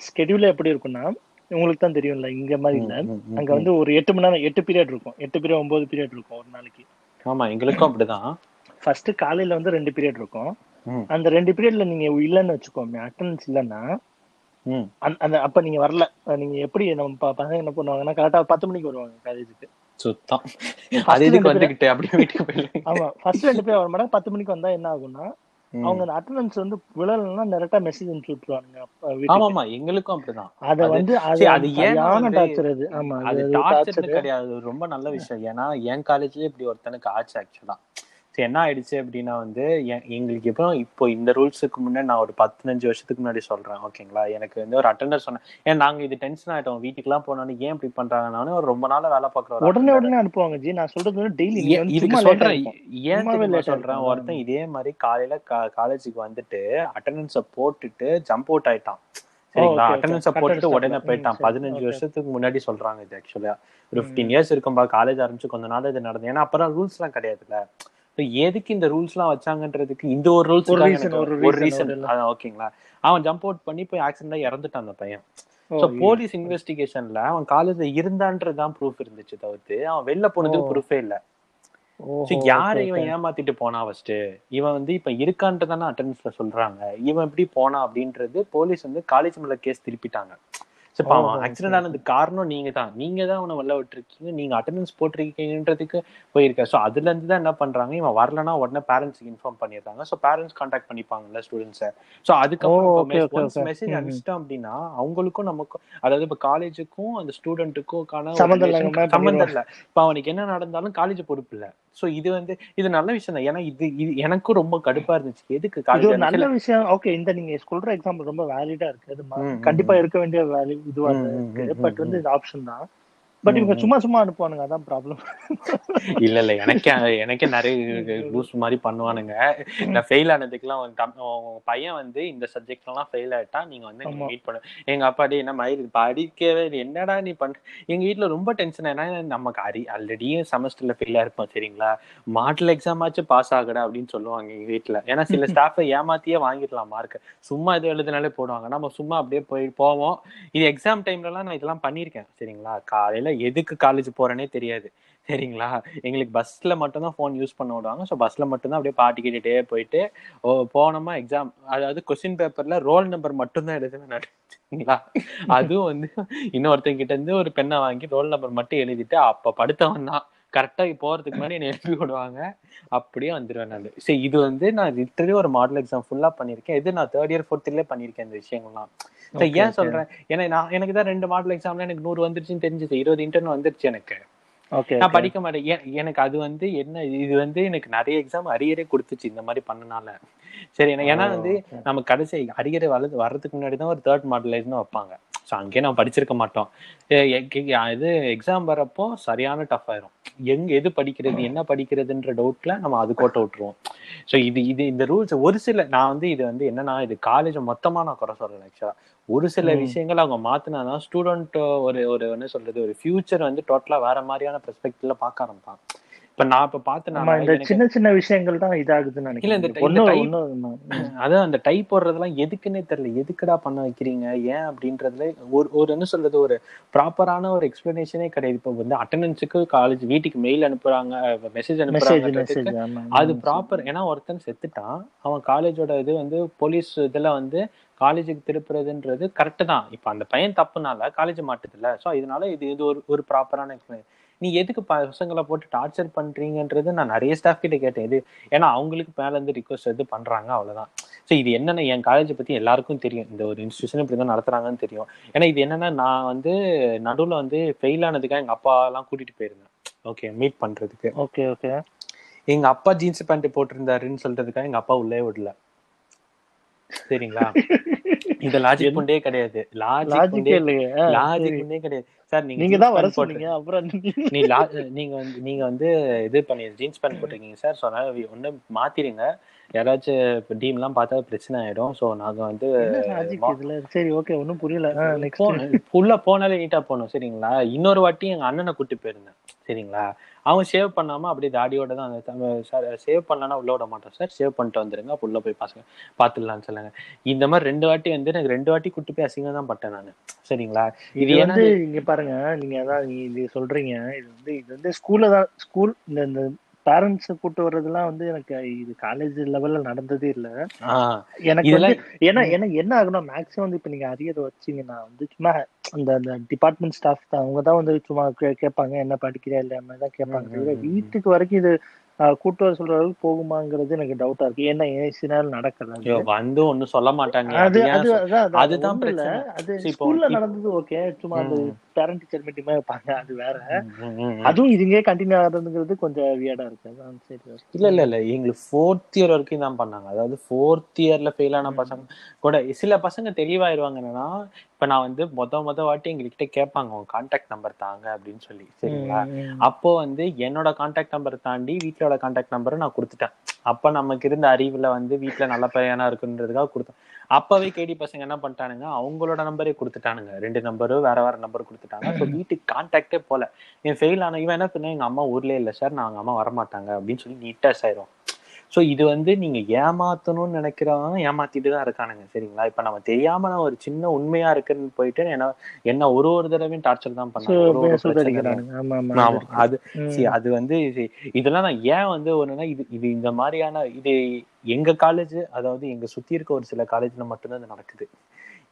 ஸ்கெடியூல் எப்படி இருக்கும்னா உங்களுக்கு தான் தெரியும்ல இங்க மாதிரி இல்ல. அங்க வந்து ஒரு எட்டு மணி நேரம் எட்டு பீரியட் இருக்கும். எட்டு பீரியட் ஒன்பது பீரியட் இருக்கும் ஒரு நாளைக்கு. ஆமா எங்களுக்கும் அப்படிதான். ஃபர்ஸ்ட் காலையில வந்து ரெண்டு பீரியட் இருக்கும். அந்த ரெண்டு பீரியட்ல நீங்க இல்லைன்னு வச்சுக்கோங்க அட்டண்டன்ஸ் இல்லைன்னா. அந்த- அப்ப நீங்க வரல. நீங்க எப்படி நம்ம பசங்க என்ன பண்ணுவாங்கன்னா கரெக்டா பத்து மணிக்கு வருவாங்க காலேஜுக்கு சுத்தம். <laughs> அது இதுக்கு வந்துகிட்டு அப்படியே வீட்டுக்கு போயிடலாம் <laughs> ஆமா ஃபர்ஸ்ட் ரெண்டு பேர் வர மாட்டாங்க. பத்து மணிக்கு வந்தா என்ன ஆகும்னா அவங்க அந்த அட்டண்டன்ஸ் வந்து விழலைன்னா டேரக்டா மெசேஜ் அனுப்பிச்சு விட்டுருவாங்க ஆமா ஆமா எங்களுக்கும் அப்படிதான். அத வந்து அது அது ஏன் டார்ச்சர் அது ஆமா அது டார்ச்சர் கிடையாது. ரொம்ப நல்ல விஷயம். ஏன்னா என் காலேஜ்லயே இப்படி ஒருத்தனுக்கு ஆச்சு ஆக்சுவலா என்ன ஆயிடுச்சு அப்படின்னா வந்து எங்களுக்கு இப்போ இப்போ இந்த ரூல்ஸுக்கு முன்னாடி நான் ஒரு பதினஞ்சு வருஷத்துக்கு முன்னாடி சொல்றேன் ஓகேங்களா எனக்கு வந்து ஒரு அட்டெண்டர் சொன்னேன் ஏன் நாங்க இது டென்ஷன் ஆயிட்டோம் வீட்டுக்குலாம் போனாலும் ஏன் இப்படி பண்றாங்க நானும் ஒரு ரொம்ப நாளா வேலை பாக்குற ஒரு உடனே. உடனே அனுப்புவாங்க ஜி நான் சொல்றது டெய்லி இதுக்கு சொல்றேன் ஏன் சொல்றேன். ஒருத்தன் இதே மாதிரி காலையில காலேஜுக்கு வந்துட்டு அட்டெண்டன்ஸ போட்டுட்டு ஜம்ப் அவுட் ஆயிட்டான் சரிங்களா. அட்டெண்டன்ஸ போட்டுட்டு உடனே. போயிட்டான். பதினஞ்சு. வருஷத்துக்கு முன்னாடி சொல்றாங்க இது ஆக்சுவலா ஒரு. ஃபிஃப்டீன் இயர்ஸ் இருக்கும்பா காலேஜ் ஆரம்பிச்சு கொஞ்ச நாள் இது நடந்தது ஏன்னா அப்பறம் ரூல்ஸ் எல்லாம் கிடையாதுல்ல எதுக்கு இந்த ரூல்ஸ் எல்லாம் வச்சாங்கன்றதுக்கு இந்த ஒரு ரூல்ஸ் ஒரு ரீசன் இல்ல. ஓகேங்களா அவன் ஜம்ப் அவுட் பண்ணி போய் ஆக்சிடென்டா இறந்துட்டான் அந்த பையன் ஐயோ. போலீஸ் இன்வெஸ்டிகேஷன்ல அவன் காலேஜ்ல இருந்தான்றதுதான் ப்ரூஃப் இருந்துச்சு தவிர்த்து அவன் வெளில போனதுக்கு. ப்ரூஃபே இல்ல யாரு இவன். ஏமாத்திட்டு போனா ஃபர்ஸ்ட் இவன் வந்து இப்ப இருக்கான்ட்டு தானே அட்டெண்டன்ஸ்ல சொல்றாங்க இவன் எப்படி போனா அப்படின்றது போலீஸ் வந்து காலேஜ் மேல கேஸ் திருப்பிட்டாங்க சரி ஓஹோ, ஆக்சிடென்ட் ஆனதுக்கு காரணம் நீங்க தான் நீங்க தான் அவனை வெளில விட்டுருக்கீங்க. நீங்க அட்டெண்டன்ஸ் போட்டிருக்கீங்கன்றதுக்கு போயிருக்க. சோ அதுல இருந்து தான் என்ன பண்றாங்க? இவன் வரலன்னா உடனே பேரண்ட்ஸ்க்கு இன்ஃபார்ம் பண்ணிடுறாங்க. சோ பேரண்ட்ஸ் கான்டாக்ட் பண்ணிப்பாங்கல்ல ஸ்டூடெண்ட்ஸை ஓ, அதுக்கப்புறம். மெசேஜ். அனுப்பிச்சிட்டோம் அப்படின்னா அவங்களுக்கும் நமக்கும் அதாவது இப்ப காலேஜுக்கும் அந்த ஸ்டூடெண்ட்டுக்கும் சம்மந்தம் இல்ல. இப்ப அவனுக்கு என்ன நடந்தாலும் காலேஜ் பொறுப்பு இல்ல. சோ இது வந்து இது நல்ல விஷயம் தான். ஏன்னா இது இது எனக்கும் ரொம்ப கடுப்பா இருந்துச்சு. எதுக்கு நல்ல விஷயம். ஓகே இந்த நீங்க சொல்ற எக்ஸாம்பிள் ரொம்ப வேலிடா இருக்கு. அது கண்டிப்பா. இருக்க வேண்டிய வேல்யூ இதுவா இருக்கு பட் வந்து. இது ஆப்ஷன் தான் பட் இவங்க. சும்மா சும்மா அனுப்புவானுங்க அதான் ப்ராப்ளம் இல்ல இல்ல எனக்கே எனக்கே நிறைய லூஸ் மாதிரி பண்ணுவானுங்க. நான் ஃபெயில் ஆனதுக்குலாம் உன் பையன் வந்து இந்த சப்ஜெக்ட்ல எல்லாம் ஃபெயில் ஆயிட்டா நீங்க வந்து. மீட் பண்ணு. எங்க அப்பா டே என்ன மயில் படிக்கவே. என்னடா நீ பண்ற எங்க வீட்ல ரொம்ப டென்ஷன் ஏன்னா நமக்கு அரி ஆல்ரெடி செமஸ்டர்ல ஃபெயில் ஆயிருப்போம் சரிங்களா? மாடல் எக்ஸாம் ஆச்சு பாஸ் ஆகுடா அப்படின்னு சொல்லுவாங்க எங்க வீட்ல. ஏன்னா சில <laughs> ஸ்டாஃப் ஏமாத்தியே வாங்கிடலாம் மார்க் சும்மா இது எழுதுனாலே போடுவாங்க. நம்ம சும்மா அப்படியே போய் போவோம். இது எக்ஸாம் டைம்ல எல்லாம் நான் இதெல்லாம் பண்ணியிருக்கேன் சரிங்களா? காலையில எதுக்கு காலேஜ் போறேனே தெரியாது. சரிங்களா? எங்களுக்கு பஸ்ல மட்டும் தான் ஃபோன் யூஸ் பண்ண விடுவாங்க. ஸோ பஸ்ல மட்டும் தான் அப்படியே பாட்டு கேட்டுட்டே போயிட்டு ஓ போனோமா எக்ஸாம் அதாவது கொஸ்டின் பேப்பர்ல ரோல் நம்பர் மட்டும் தான் எழுதுவேன் நான். சரிங்களா? <laughs> அதுவும் வந்து இன்னொருத்தங்க கிட்ட இருந்து ஒரு பெண்ணை வாங்கி ரோல் நம்பர் மட்டும் எழுதிட்டு அப்ப படுத்தவன் தான். கரெக்டா போறதுக்கு முன்னாடி என்னை எழுப்பி விடுவாங்க அப்படியே வந்துருவேன் நான். சரி இது வந்து நான் லிட்டரலி ஒரு மாடல் எக்ஸாம் ஃபுல்லா பண்ணிருக்கேன். இது நான் தேர்ட் இயர் ஃபோர்த் இயர்ல பண்ணிருக்கேன் இந்த விஷயங்கள்லாம். சரி, ஏன். சொல்றேன்? ஏன்னா நான் எனக்கு தான் ரெண்டு மாடல் எக்ஸாம்ல எனக்கு நூறு வந்துருச்சுன்னு தெரிஞ்சது. இருபது இன்டர்ன் வந்துருச்சு எனக்கு. ஓகே நான் படிக்க மாட்டேன். எனக்கு அது வந்து என்ன இது வந்து எனக்கு நிறைய எக்ஸாம் அரியரே கொடுத்துச்சு இந்த மாதிரி பண்ணனால. சரி ஏன்னா வந்து நம்ம கடைசி அரியர் வளர்ந்து வர்றதுக்கு முன்னாடி தான் ஒரு தேர்ட் மாடலைஸ்னு வைப்பாங்க. ஸோ அங்கேயே நம்ம படிச்சிருக்க மாட்டோம். இது எக்ஸாம் வரப்போ சரியான டஃப் ஆயிரும். எங்க எது படிக்கிறது என்ன படிக்கிறதுன்ற டவுட்ல நம்ம அது கோட்டை விட்டுருவோம். ஸோ இது இது இந்த ரூல்ஸ் ஒரு சில நான் வந்து இது வந்து என்னன்னா இது காலேஜ் மொத்தமா நான் குறை சொல்றேன் ஆக்சுவலா ஒரு சில. விஷயங்கள் அவங்க மாத்தினாதான் ஸ்டூடெண்ட் ஒரு ஒரு என்ன சொல்றது ஒரு ஃபியூச்சர் வந்து டோட்டலா வேற மாதிரியான பெர்ஸ்பெக்டிவ்ல பார்க்க ஆரம்பிப்பான் இப்ப நான் இப்ப இந்த பார்த்தேன் சின்ன சின்ன விஷயங்கள் தான் இதாகுதுன்னு நினைக்கிறேன். அதான் அந்த டைப் போடுறதெல்லாம் எதுக்குன்னே தெரியல. எதுக்குடா பண்ண வைக்கிறீங்க? ஏன் அப்படின்றதுல ஒரு ஒரு என்ன சொல்றது? ஒரு ப்ராப்பரான ஒரு எக்ஸ்பிளனேஷனே கிடையாது. இப்போ வந்து அட்டண்டன்ஸுக்கு காலேஜ் வீட்டுக்கு மெயில் அனுப்புறாங்க மெசேஜ் அனுப்புறாங்க அது ப்ராப்பர் ஏன்னா ஒருத்தன் செத்துட்டான். அவன் காலேஜோட இது வந்து போலீஸ் இதுல வந்து காலேஜுக்கு திருப்புறதுன்றது கரெக்டு தான். இப்போ அந்த பையன் தப்புனால காலேஜ் மாட்டுதுல்ல. ஸோ இதனால இது இது ஒரு ஒரு ப்ராப்பரான நீ எதுக்கு பசங்களை போட்டு டார்ச்சர் பண்றீங்கன்றது நான் நிறைய ஸ்டாஃப் கிட்ட கேட்டேன். இது ஏன்னா அவங்களுக்கு மேல இருந்து ரிக்வஸ்ட் எது பண்றாங்க அவ்வளவுதான். ஸோ இது என்னென்ன என் காலேஜ் பத்தி எல்லாருக்கும் தெரியும். இந்த ஒரு இன்ஸ்டியூஷன் இப்படி தான் நடத்துறாங்கன்னு தெரியும். ஏன்னா இது என்னன்னா நான் வந்து நடுவுல வந்து ஃபெயில் ஆனதுக்காக எங்க அப்பா எல்லாம் கூட்டிட்டு போயிருந்தேன். ஓகே மீட் பண்றதுக்கு. ஓகே ஓகே எங்க அப்பா ஜீன்ஸ் பேண்ட் போட்டிருந்தாருன்னு சொல்றதுக்காக எங்க அப்பா உள்ளே விடல. சரிங்களா? <laughs> இந்த லாஜிக் கொண்டே கிடையாது. லாஜிக் ஆ, லாஜிக். கொண்டே கிடையாது. சார் நீங்க நீங்க தான் வர சொன்னீங்க அப்புறம் நீங்க- <laughs> நீ நீங்க வந்து நீங்க வந்து இது பண்ணி ஜீன்ஸ் பேண்ட் போட்டிருக்கீங்க சார் அதனால ஒண்ணு மாத்திருங்க யாராச்சும் டீம் எல்லாம் பார்த்தா பிரச்சனை ஆயிடும். ஸோ நாங்க வந்து சரி ஓகே ஒண்ணும் புரியல. நெக்ஸ்ட் உள்ள போனாலே நீட்டா போகணும் சரிங்களா? இன்னொரு வாட்டி எங்க அண்ணனை கூட்டி போயிருந்தேன் சரிங்களா? அவன் சேவ் பண்ணாம அப்படியே தாடியோட தான் அந்த சார் சேவ் பண்ணலன்னா உள்ள விட மாட்டோம் சார் சேவ் பண்ணிட்டு வந்துருங்க அப்ப உள்ள போய் பசங்க பாத்துடலாம்னு சொல்லுங்க. இந்த மாதிரி ரெண்டு வாட்டி வந்து எனக்கு ரெண்டு வாட்டி கூட்டி போய் அசிங்கம் தான் பட்டேன் நான் சரிங்களா? இது வந்து இங்க பாருங்க நீங்க அதான் இது சொல்றீங்க இது வந்து இது வந்து ஸ்கூல்ல தான் ஸ்கூல் இந்த பேரண்ட்ஸ் கூட்டு வர்றதெல்லாம் வந்து எனக்கு இது காலேஜ் லெவல்ல நடந்ததே இல்ல. எனக்கு ஏன்னா ஏன்னா என்ன ஆகும்னா மேக்ஸிமம் வந்து இப்ப நீங்க அரியர் வச்சீங்கன்னா வந்து சும்மா அந்த அந்த டிபார்ட்மெண்ட் ஸ்டாஃப் தான் அவங்க தான் வந்து சும்மா கேட்பாங்க என்ன படிக்கிறியா இல்லையா? தான் கேட்பாங்க. வீட்டுக்கு வரைக்கும் இது கூட்டு வர சொல்ற அளவுக்கு போகுமாங்கிறது எனக்கு டவுட்டா இருக்கு. ஏன்னா ஏசி நாள் நடக்கல வந்து ஒண்ணும் சொல்ல மாட்டாங்க. அது அதுதான் இல்ல. பிரச்சனை. அது ஸ்கூல்ல நடந்தது ஓகே சும்மா ம். பேரண்ட் டீச்சர் மீட்டிங் வைப்பாங்க அது வேற. அதுவும் இதுங்கே கண்டினியூ ஆகுறதுங்கிறது கொஞ்சம் வியர்டா இருக்கு. சரி. இல்ல இல்ல இல்ல. எங்களுக்கு ஃபோர்த் இயர் வரைக்கும் தான் பண்ணாங்க. அதாவது ஃபோர்த் இயர்ல ஃபெயில் ஆன. பசங்க கூட சில பசங்க தெளிவாயிருவாங்க. என்னன்னா இப்ப நான் வந்து மொத மொத வாட்டி எங்ககிட்ட கேட்பாங்க உங்க கான்டாக்ட் நம்பர் தாங்க அப்படின்னு சொல்லி. சரிங்களா. அப்போ வந்து என்னோட கான்டாக்ட் நம்பர் தாண்டி வீட்டோட கான்டாக்ட் நம்பரை நான் கொடுத்துட்டேன். அப்ப நமக்கு இருந்த அறிவுல வந்து வீட்ல நல்ல பையனா இருக்குன்றதுக்காக கொடுத்தேன். அப்பவே கேடி பசங்க என்ன பண்ணிட்டானுங்க? அவங்களோட நம்பரே கொடுத்துட்டானுங்க. ரெண்டு நம்பரும் வேற வேற நம்பர் கொடுத்துட்டாங்க. ஸோ வீட்டுக்கு கான்டாக்டே போல. என் ஃபெயில் ஆன இவன் என்ன பண்ண எங்க அம்மா ஊர்லயே இல்ல சார் நான் அவங்க அம்மா வரமாட்டாங்க அப்படின்னு சொல்லி நீட்டாஸ் ஆயிரும் ஸோ இது வந்து நீங்க ஏமாத்தணும்னு நினைக்கிறவங்க ஏமாத்திட்டு தான் இருக்கானுங்க சரிங்களா? இப்ப நம்ம தெரியாம நான் ஒரு சின்ன உண்மையா இருக்குன்னு போயிட்டு என்ன என்ன ஒரு ஒரு தடவையும் டார்ச்சர் தான் ஆமா அது அது வந்து இதெல்லாம் நான் ஏன் வந்து ஒண்ணுன்னா இது இது இந்த மாதிரியான இது எங்க காலேஜ் அதாவது எங்க சுத்தி இருக்க ஒரு சில காலேஜ்ல மட்டும்தான் இது நடக்குது.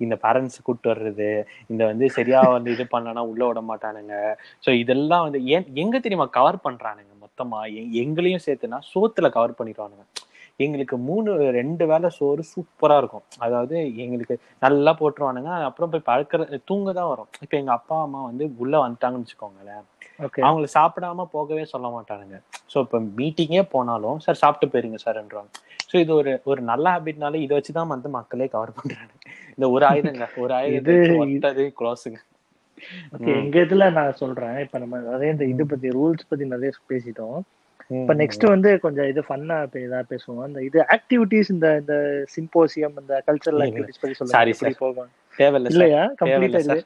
இந்த பேரண்ட்ஸ் கூட்டு வர்றது இந்த வந்து சரியா வந்து இது பண்ணலன்னா உள்ள விட மாட்டானுங்க. சோ இதெல்லாம் வந்து ஏன் எங்க தெரியுமா கவர் பண்றானுங்க? மொத்தமா எங்களையும் சேர்த்துனா சோத்துல கவர் பண்ணிடுவானுங்க. எங்களுக்கு மூணு ரெண்டு வேளை சோறு சூப்பரா இருக்கும். அதாவது எங்களுக்கு நல்லா போட்டுருவானுங்க. அப்புறம் போய் பழக்கிற தூங்க தான் வரும். இப்ப எங்க அப்பா அம்மா வந்து உள்ள வந்துட்டாங்கன்னு வச்சுக்கோங்களேன். ஓகே. அவங்கள சாப்பிடாம போகவே சொல்ல மாட்டானுங்க. ஸோ இப்போ மீட்டிங்கே போனாலும் சார் சாப்பிட்டு போயிருங்க சார்ன்றாங்க ஸோ இது ஒரு ஒரு நல்ல ஹேபிட்னால இதை வச்சுதான் வந்து மக்களே கவர் பண்றாங்க. இந்த ஒரு ஆயுதங்க ஒரு ஆயுதம் இது- க்ளோஸுங்க ஓகே எங்க இதுல நான் சொல்றேன். இப்ப நம்ம நிறைய இந்த இது பத்தி ரூல்ஸ் பத்தி நிறைய பேசிட்டோம். இப்ப நெக்ஸ்ட் வந்து கொஞ்சம் இது ஃபன்னா இதா பேசுவோம். இந்த இது ஆக்டிவிட்டிஸ் இந்த இந்த சிம்போசியம் இந்த கல்ச்சரல். ஆக்டிவிட்டிஸ் பத்தி சொல்லுங்க. எப்படி போகும்? தேவையில்ல சார். இல்லையா? கம்ப்ளீட்டா சார்.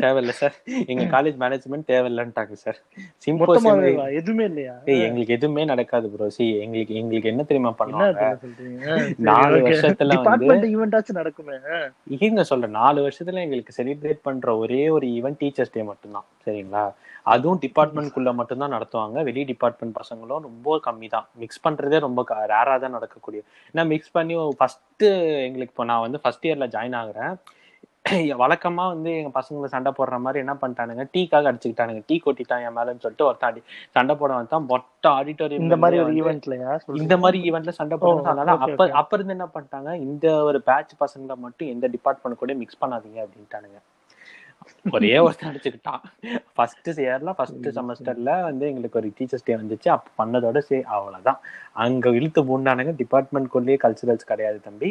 தேவையில்ல சார். எங்க <laughs> காலேஜ் மேனேஜ்மெண்ட் தேவையில்லன்ட்டாங்க சார். சிம்போசியம் எதுவுமே இல்லையா? ஏய் எங்களுக்கு எதுவுமே நடக்காது ப்ரோ சி எங்களுக்கு எங்களுக்கு என்ன தெரியுமா பண்ணுவாங்க? <laughs> நாலு வருஷத்துல வந்து நடக்குமே? சொல்றேன். நாலு வருஷத்துல எங்களுக்கு செலிப்ரேட் பண்ற ஒரே ஒரு ஈவென்ட் டீச்சர்ஸ் டே மட்டும்தான். சரிங்களா? அதுவும் டிபார்ட்மெண்ட்குள்ள மட்டும்தான் நடத்துவாங்க. வெளி டிபார்ட்மெண்ட் பசங்களும் ரொம்ப கம்மி தான் மிக்ஸ் பண்றதே ரொம்ப ரேரா தான் நடக்கக்கூடிய. ஏன்னா மிக்ஸ் பண்ணி ஃபர்ஸ்ட் எங்களுக்கு இப்போ நான் வந்து ஃபர்ஸ்ட் இயர்ல ஜாயின் ஆகுறேன். வழக்கமா வந்து எங்க பசங்களை சண்டை போடுற மாதிரி என்ன பண்ணிட்டானுங்க? டீக்காக அடிச்சுக்கிட்டானுங்க. டீ கொட்டிட்டான் என் மேலன்னு சொல்லிட்டு ஒருத்தன் அடி சண்டை போட வந்தான். மொட்டை ஆடிட்டோரியம் இந்த மாதிரி ஒரு ஈவெண்ட்லயா இந்த மாதிரி ஈவெண்ட்ல சண்டை போடுறது ஓ, அதனால அப்ப. அப்ப இருந்து என்ன பண்ணிட்டாங்க? இந்த ஒரு பேட்ச் பசங்களை மட்டும் எந்த டிபார்ட்மெண்ட் கூட மிக்ஸ் பண்ணாதீங்க அப்படின்ட்டானுங்க. ஒரே ஒருத்தன் அடிச்சுக்கிட்டான். ஃபர்ஸ்ட் இயர்ல ஃபர்ஸ்ட் செமஸ்டர்ல வந்து எங்களுக்கு ஒரு டீச்சர்ஸ் டே வந்துச்சு. அப்ப பண்ணதோட சரி அவ்வளவுதான். அங்க இழுத்து மூண்டானுங்க டிபார்ட்மெண்ட்குள்ளேயே கல்ச்சுரல்ஸ் கிடையாது தம்பி.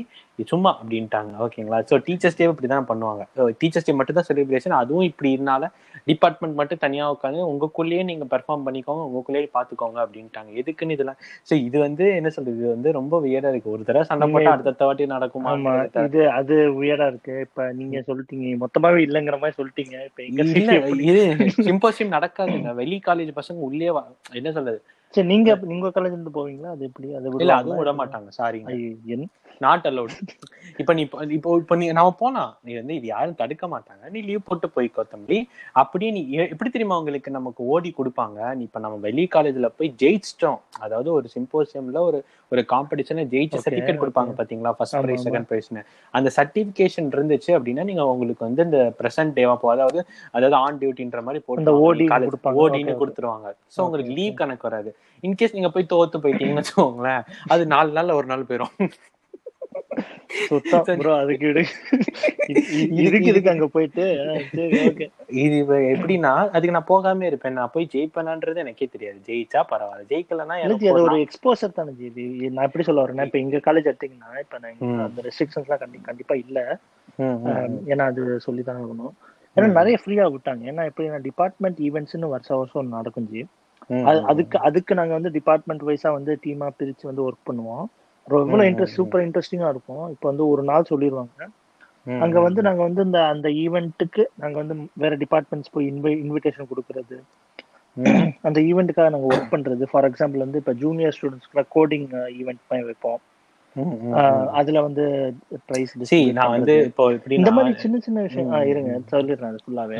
சும்மா அப்படின்ட்டாங்க. ஓகேங்களா ஸோ டீச்சர்ஸ் டே இப்படிதான் பண்ணுவாங்க. டீச்சர்ஸ் டே மட்டும் தான் செலிப்ரேஷன் அதுவும் இப்படி இருந்தால டிபார்ட்மெண்ட் மட்டும் தனியா உட்காந்து உங்களுக்குள்ளேயே நீங்க பெர்ஃபார்ம் பண்ணிக்கோங்க உங்களுக்குள்ளேயே பாத்துக்கோங்க அப்படின்ட்டாங்க. எதுக்குன்னு இதெல்லாம்? ஸோ இது வந்து என்ன சொல்றது? இது வந்து ரொம்ப வியடா இருக்கு. ஒரு தடவை சண்டை போட்டா அடுத்த வாட்டி நடக்குமா? இது அது உயரா இருக்கு. இப்ப நீங்க சொல்லிட்டீங்க. மொத்தமாவே இல்லங்கிற மாதிரி சொல்லிட்டீங்க. இப்ப எங்க? இது சிம்போசியம் நடக்காதுங்க வெளி காலேஜ் பசங்க உள்ளே என்ன சொல்றது? சரி நீங்க நீங்க காலேஜ் இருந்து போவீங்களா? அது எப்படி? அது இல்ல? அதுவும் விட மாட்டாங்க. என்- நாட் அலௌட் இப்ப நீ இப்போ- இப்போ நீ நாம போலாம். நீ வந்து இது யாரும் தடுக்க மாட்டாங்க. நீ லீவ் போட்டு போய்க்கோ தம்பி. அப்படியே நீ எப்படி தெரியுமா உங்களுக்கு நமக்கு ஓடி கொடுப்பாங்க? நீ இப்ப நம்ம வெளி காலேஜ்ல போய் ஜெயிச்சிட்டோம். அதாவது ஒரு சிம்போசியம்ல ஒரு ஒரு காம்படிஷன்ல ஜெயிச்ச Okay, சர்டிபிகேட் கொடுப்பாங்க. பாத்தீங்களா? First prize. செகண்ட் பிரைஸ்னு அந்த சர்டிபிகேஷன் இருந்துச்சு அப்படின்னா நீங்க உங்களுக்கு வந்து இந்த பிரசன்ட் டேவா போ அதாவது அதாவது ஆன் டியூட்டின்ற மாதிரி போட்டு. Okay, ஓடின்னு. கொடுத்துருவாங்க. சோ உங்களுக்கு. லீவ் கணக்கு வராது. இன்கேஸ் நீங்க போய் தோத்து போயிட்டீங்கன்னு வச்சுக்கோங்களேன் அது நாலு நாள்ல ஒரு நாள் போயிடும் சுத்தம் ப்ரோ <laughs> அதுக்கு விடு. <laughs> இது- இதுக்கு அங்க போயிட்டு இது எப்படின்னா அதுக்கு நான் போகாம இருப்பேன். நான் போய் ஜெயிப்பேனான்றது எனக்கே தெரியாது. ஜெயிச்சா பரவாயில்ல. ஜெயிக்கலன்னா எனக்கு அது ஒரு எக்ஸ்போசர் தானே இது நான் எப்படி சொல்ல வரேன்னா இப்ப எங்க காலேஜ் எடுத்தீங்கன்னா இப்ப நான். அந்த ரெஸ்ட்ரிக்ஷன்ஸ்லாம் கண்டி கண்டிப்பா இல்ல. ஏன்னா அது சொல்லி தான் ஆகணும். ஏன்னா நிறைய ஃப்ரீயா விட்டாங்க. ஏன்னா எப்படின்னா டிபார்ட்மெண்ட் ஈவெண்ட்ஸ்னு வருஷம் வருஷம் நடக்கும் ஜி. அதுக்கு அதுக்கு நாங்க வந்து டிபார்ட்மெண்ட் வைஸா வந்து டீமா பிரிச்சு வந்து ஒர்க் பண்ணுவோம். ம், இன்ட்ரெஸ்ட். சூப்பர் இன்ட்ரெஸ்டிங்கா இருக்கும். இப்போ வந்து ஒரு நாள் சொல்லிடுவாங்க அங்க வந்து நாங்க வந்து இந்த அந்த ஈவெண்ட்டுக்கு நாங்க வந்து வேற டிபார்ட்மெண்ட்ஸ் போய் இன்வை இன்விடேஷன் கொடுக்கறது. அந்த ஈவெண்ட்டுக்காக நாங்க ஒர்க் பண்றது. ஃபார் எக்ஸாம்பிள் வந்து இப்போ ஜூனியர் ஸ்டூடெண்ட்ஸ்க்குலாம் கோடிங் ஈவெண்ட் மாதிரி வைப்போம். அதுல வந்து பிரைஸ் நான் வந்து இப்போ இந்த மாதிரி சின்ன சின்ன விஷயம் இருங்க சொல்லிடுறேன் அது ஃபுல்லாவே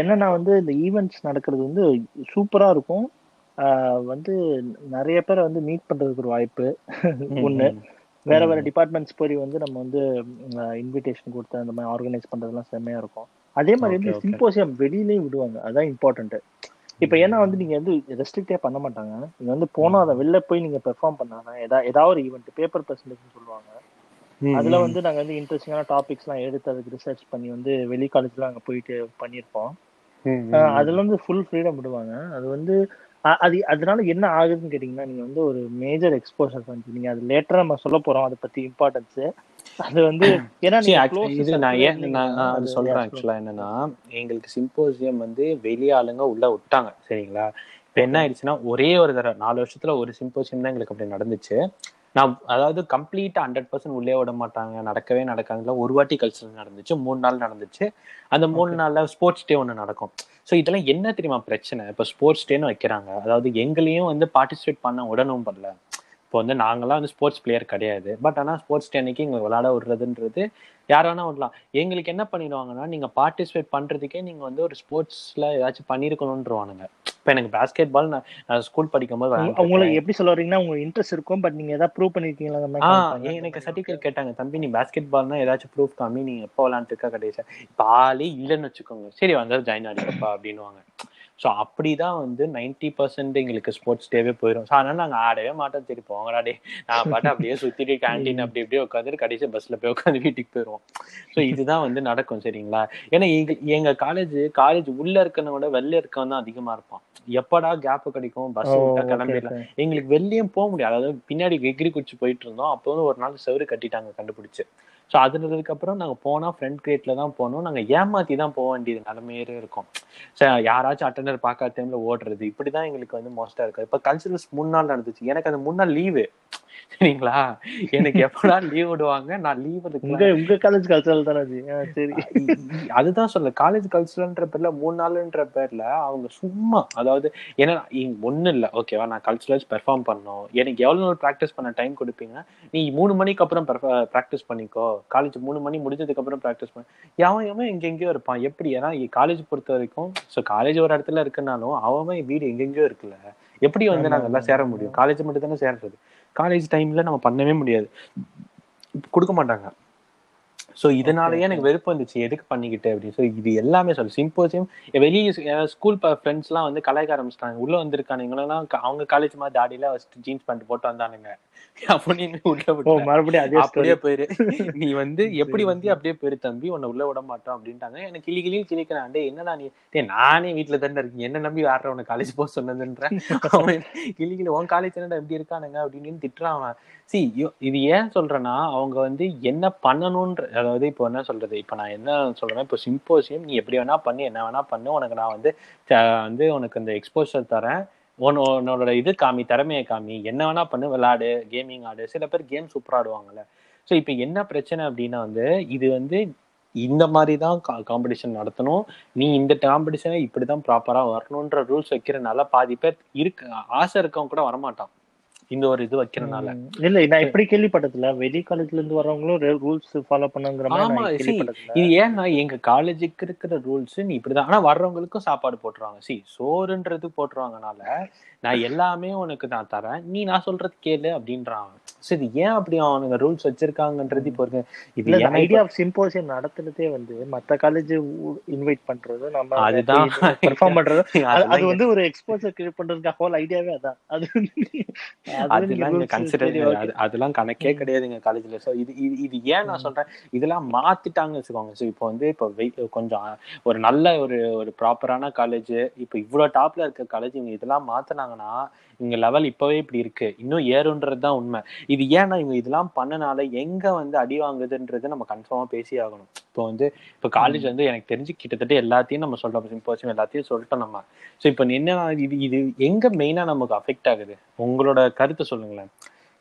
என்னன்னா வந்து இந்த ஈவெண்ட்ஸ் நடக்கிறது வந்து சூப்பரா இருக்கும். வந்து நிறைய பேரை வந்து மீட் பண்றதுக்கு ஒரு வாய்ப்பு. ஒண்ணு. வேற வேற டிபார்ட்மெண்ட்ஸ் போய் வந்து நம்ம வந்து இன்விடேஷன் கொடுத்து அந்த மாதிரி ஆர்கனைஸ் பண்றதெல்லாம் செம்மையா இருக்கும். அதே மாதிரி வந்து. சிம்போசியம் வெளியிலயும் விடுவாங்க. அதான் இம்பார்ட்டன்ட் இப்ப ஏன்னா வந்து நீங்க வந்து ரெஸ்ட்ரிக்டே பண்ண மாட்டாங்க. நீங்க வந்து போனா அதை வெளில போய் நீங்க பெர்ஃபார்ம் பண்ணாங்க ஏதா ஏதாவது ஒரு ஈவெண்ட் பேப்பர் பிரசன்டேஷன் சொல்லுவாங்க. அதுல. வந்து நாங்க வந்து இன்ட்ரெஸ்டிங்கான டாபிக்ஸ் எல்லாம் எடுத்து அதுக்கு ரிசர்ச் பண்ணி வந்து வெளி காலேஜ்ல அங்க போயிட்டு பண்ணியிருப்போம். ம், ம், ஆஹ் அதுல வந்து ஃபுல் ஃப்ரீடம் விடுவாங்க. அது வந்து அது அதனால என்ன ஆகுதுன்னு கேட்டீங்கன்னா நீங்க வந்து ஒரு மேஜர் எக்ஸ்போசர் வந்து நீங்க அது லேட்டரா நம்ம சொல்ல போறோம் அதை பத்தி இம்பார்ட்டன்ஸ் அது வந்து <clears throat> ஏன்னா இது நான் ஏன் அது சொல்றேன் ஆக்சுவலா என்னன்னா எங்களுக்கு சிம்போசியம் வந்து வெளி ஆளுங்க உள்ள விட்டாங்க சரிங்களா? இப்ப என்ன ஆயிடுச்சுன்னா ஒரே ஒரு தடவை நாலு வருஷத்துல ஒரு சிம்போசியம் தான் எங்களுக்கு அப்படி நடந்துச்சு. நான் அதாவது கம்ப்ளீட்டா ஹண்ட்ரட் பர்சன்ட் உள்ளே விட மாட்டாங்க. நடக்கவே நடக்காங்கல்ல ஒரு வாட்டி கல்ச்சரல் நடந்துச்சு மூணு நாள் நடந்துச்சு. அந்த மூணு நாள்ல ஸ்போர்ட்ஸ் டே ஒன்று நடக்கும். ஸோ இதெல்லாம் என்ன தெரியுமா பிரச்சனை? இப்போ ஸ்போர்ட்ஸ் டேன்னு வைக்கிறாங்க. அதாவது எங்களையும் வந்து பார்ட்டிசிபேட் பண்ண உடனும் பண்ணல இப்போ வந்து நாங்களாம் வந்து ஸ்போர்ட்ஸ் பிளேயர் கிடையாது. பட் ஆனால் ஸ்போர்ட்ஸ் டே அன்னைக்கு இங்கே விளையாட விடுறதுன்றது யார் வேணா விடலாம். எங்களுக்கு என்ன பண்ணிடுவாங்கன்னா நீங்க பார்ட்டிசிபேட் பண்றதுக்கே நீங்க வந்து ஒரு ஸ்போர்ட்ஸ்ல ஏதாச்சும் பண்ணிருக்கணும்ன்றவானுங்க இப்போ எனக்கு பாஸ்கெட் பால் நான் ஸ்கூல் படிக்கும்போது விளையாண்டுருக்கேன். உங்களுக்கு எப்படி சொல்ல வரீங்கன்னா உங்களுக்கு இன்ட்ரெஸ்ட் இருக்கும் பட் நீங்க ஏதாவது ப்ரூவ் பண்ணிருக்கீங்களா ஆ. எனக்கு சர்டிஃபிகேட் கேட்டாங்க தம்பி நீ பாஸ்கெட் பால்னா ஏதாச்சும் ப்ரூஃப் காமி நீ எப்போ விளாண்டுருக்கா கடைசி இப்போ ஆளே இல்லைன்னு வச்சுக்கோங்க சரி வந்தாலும் ஜாயின் ஆடிக்கப்பா அப்படின்னுவாங்க ஸோ அப்படிதான் வந்து நைன்டி பர்சன்ட் எங்களுக்கு ஸ்போர்ட்ஸ் டேவே போயிடும் ஸோ அதனால நாங்கள் ஆடவே மாட்டோம். சரி போங்கடா டே நான் பாட்டு அப்படியே சுத்திட்டு கேண்டீன் அப்படி இப்படியே உட்காந்துட்டு கடைசி பஸ்ல போய் உட்காந்து வீட்டுக்கு போயிடுவோம் ஸோ இதுதான் வந்து நடக்கும் சரிங்களா? ஏன்னா எங்க எங்க காலேஜ் காலேஜ் உள்ள இருக்கவனை விட வெளில இருக்கவன் தான் அதிகமா இருப்பான். எப்படா கேப் கிடைக்கும்? பஸ் விட்டா கிளம்பிடலாம். எங்களுக்கு வெளியும் போக முடியாது. அதாவது பின்னாடி எகிரி குச்சி போயிட்டு இருந்தோம். அப்போ வந்து ஒரு நாள் செவரு கட்டிட்டாங்க கண்டுபிடிச்சு. ஸோ அதுனதுக்கு அப்புறம் நாங்க போனா ஃப்ரண்ட் கிரேட்ல தான் போனோம். நாங்க ஏமாத்தி தான் போக வேண்டியது நிலைமையே இருக்கும். ஸோ யாராச்சும் அட்டெண்டர் பார்க்காத டைம்ல ஓடுறது. இப்படிதான் எங்களுக்கு வந்து மோஸ்டா இருக்கு இப்ப கல்ச்சரல்ஸ் மூணு நாள் நடந்துச்சு. எனக்கு அந்த மூணு நாள் லீவு சரிங்களா? எனக்கு எப்படா லீவ் விடுவாங்க? நான் லீவ் உங்க உங்க காலேஜ் கல்ச்சரல் தானே சரி. அதுதான் சொல்ல காலேஜ் கல்ச்சரல்ன்ற பேர்ல மூணு நாளுன்ற பேர்ல அவங்க சும்மா அதாவது ஏன்னா ஒண்ணும் இல்ல. ஓகேவா நான் கல்ச்சுரல்ஸ் பெர்ஃபார்ம் பண்ணோம். எனக்கு எவ்வளவு நாள் ப்ராக்டிஸ் பண்ண டைம் கொடுப்பீங்க நீ மூணு மணிக்கு அப்புறம் ப்ராக்டிஸ் பண்ணிக்கோ. காலேஜ் மூணு மணி முடிஞ்சதுக்கு அப்புறம் ப்ராக்டிஸ் பண்ண. எவன் எவன் எங்கெங்கயோ இருப்பான். எப்படி? ஏன்னா காலேஜ் பொறுத்த வரைக்கும் ஸோ காலேஜ் ஒரு இடத்துல இருக்குனாலும் அவன் வீடு எங்கெங்கயோ இருக்குல்ல. எப்படி வந்து நாங்க எல்லாம் சேர முடியும்? காலேஜ் மட்டும் தானே சேர்றது. காலேஜ் டைம்ல நம்ம பண்ணவே முடியாது. கொடுக்க மாட்டாங்க. சோ இதனாலயே எனக்கு வெறுப்பு வந்துச்சு. எதுக்கு பண்ணிக்கிட்டு அப்படின்னு ஸோ இது எல்லாமே சொல்லு. சிம்போசியம் வெளியே ஸ்கூல் ஃப்ரெண்ட்ஸ் எல்லாம் வந்து கலாய்க்க ஆரம்பிச்சிட்டாங்க. உள்ள வந்திருக்கானுங்களாம் அவங்க காலேஜ் மாதிரி தாடியில ஃபர்ஸ்ட் ஜீன்ஸ் பேண்ட் போட்டு வந்தானுங்க. <laughs> அப்படியே போயிரு. <laughs> நீ வந்து எப்படி வந்து அப்படியே போயிரு தம்பி. உன்னை உள்ள விட மாட்டோம் அப்படின்ட்டாங்க. எனக்கு கிளி கிளி கிளிக்கிறான். என்னடா நீ? நானே வீட்டுல தானே இருக்கேன். என்ன நம்பி யார உன காலேஜ் போக சொன்னதுன்ற? <laughs> அவன் கிளி கிளி உன் காலேஜ் என்னடா எப்படி இருக்கானுங்க அப்படின்னு திட்டுறான் அவன். சி இது ஏன் சொல்றேன்னா அவங்க வந்து என்ன பண்ணணும்ன்ற அதாவது இப்போ என்ன சொல்றது? இப்போ நான் என்ன சொல்றேன்னா இப்போ சிம்போசியம் நீ எப்படி வேணா பண்ணி என்ன வேணா பண்ணு. உனக்கு நான் வந்து வந்து உனக்கு இந்த எக்ஸ்போஷர் தரேன். உன்னோட இது காமி திறமையை காமி என்ன வேணா பண்ணு விளாடு கேமிங் ஆடு சில பேர் கேம் சூப்பராக ஆடுவாங்கல்ல. ஸோ இப்போ என்ன பிரச்சனை அப்படின்னா வந்து இது வந்து இந்த மாதிரி தான் காம்படிஷன் நடத்தணும். நீ இந்த காம்படிஷனை இப்படி தான் ப்ராப்பராக வரணுன்ற ரூல்ஸ் வைக்கிறனால பாதி பேர் இருக்கு ஆசை இருக்கவங்க கூட வரமாட்டான். இந்த ஒரு இது வைக்கிறனால. இல்ல நான் இப்படி கேள்விப்பட்டதில்ல. வெளி காலேஜ்ல இருந்து வரவங்களும் ரூல்ஸ் ஃபாலோ பண்ணுங்கிற மாதிரி இது ஏன்னா எங்க காலேஜுக்கு இருக்கிற ரூல்ஸ் நீ இப்படிதான். ஆனா வர்றவங்களுக்கும் சாப்பாடு போட்டுருவாங்க. சி சோறுன்றது போட்டுருவாங்கனால நான் எல்லாமே உனக்கு நான் தரேன். நீ நான் சொல்றது கேளு அப்படின்றான் சரி ஏன் அப்படி அவனுங்க ரூல்ஸ் வச்சிருக்காங்கன்றது இப்போ இருக்கு. இல்ல ஐடியா ஆஃப் சிம்போசியம் நடத்துறதே வந்து மத்த காலேஜ் இன்வைட் பண்றது நம்ம அதுதான். பெர்ஃபார்ம் பண்றது அது- வந்து ஒரு எக்ஸ்போசர் கிரியேட் பண்றதுக்கு ஹோல் ஐடியாவே அதான். அது அது அதெல்லாம் கன்சிடர். அதெல்லாம் கணக்கே. கிடையாதுங்க காலேஜ்ல. சோ இது இது இது ஏன் நான் சொல்றேன்? இதெல்லாம் மாத்திட்டாங்கன்னு வச்சுக்கோங்க. இப்போ வந்து இப்போ கொஞ்சம் ஒரு நல்ல ஒரு ஒரு ப்ராப்பரான காலேஜ் இப்போ இவ்வளவு டாப்ல இருக்க காலேஜ் இவங்க இதெல்லாம் மாத்துனாங்கன்னா இங்க லெவல் இப்பவே இப்படி இருக்கு. இன்னும் ஏறுன்றது தான் உண்மை. இது ஏன்னா இவங்க இதெல்லாம் பண்ணனால எங்க வந்து அடி வாங்குதுன்றது நம்ம கன்ஃபார்மா பேசி ஆகணும். இப்போ வந்து இப்போ காலேஜ் வந்து எனக்கு தெரிஞ்சு கிட்டத்தட்ட எல்லாத்தையும் நம்ம சொல்றோம். சிம்போசியம் எல்லாத்தையும் சொல்லிட்டோம் நம்ம. ஸோ இப்போ என்ன இது இது எங்க மெயினா நமக்கு அஃபெக்ட் ஆகுது? உங்களோட கருத்தை சொல்லுங்களேன்.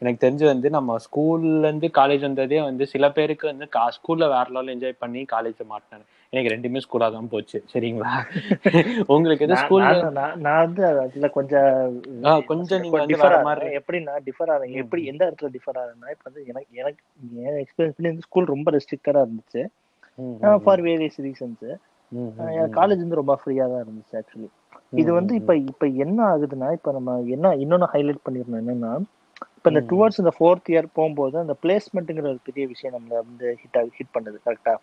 எனக்கு தெரிஞ்சு வந்து நம்ம ஸ்கூல்ல இருந்து காலேஜ் வந்ததே வந்து சில பேருக்கு வந்து கா ஸ்கூல்ல வேற லெவல் என்ஜாய் பண்ணி காலேஜ் மாட்டினாங்க எனக்கு ரெண்டுமே ஸ்கூலா தான் போச்சு. சரிங்களா? உங்களுக்கு எது நான் ஸ்கூல்ல நான் வந்து அதுல கொஞ்சம் கொஞ்சம் நீங்க வந்து ஆகிறேன் மாதிரி. எப்படின்னா டிஃபர் ஆகிறேன். எப்படி எந்த இடத்துல டிஃபர் ஆகிறேன்னா இப்போ வந்து எனக்கு எனக்கு என் எக்ஸ்பீரியன்ஸ் பண்ணி ஸ்கூல் ரொம்ப ரெஸ்ட்ரிக்டடா இருந்துச்சு. ஃபார் வேரியஸ் ரீசன்ஸ் காலேஜ் வந்து ரொம்ப ஃப்ரீயா தான் இருந்துச்சு ஆக்சுவலி இது வந்து இப்ப இப்ப என்ன ஆகுதுன்னா இப்ப நம்ம என்ன இன்னொன்னு ஹைலைட் பண்ணிருந்தோம் என்னன்னா இப்ப இந்த. டுவர்ட்ஸ் இந்த ஃபோர்த் இயர் போகும்போது அந்த பிளேஸ்மெண்ட்ங்கிற ஒரு பெரிய விஷயம் நம்மள வந்து ஹிட் ஹிட் பண்ணுது கரெக்டா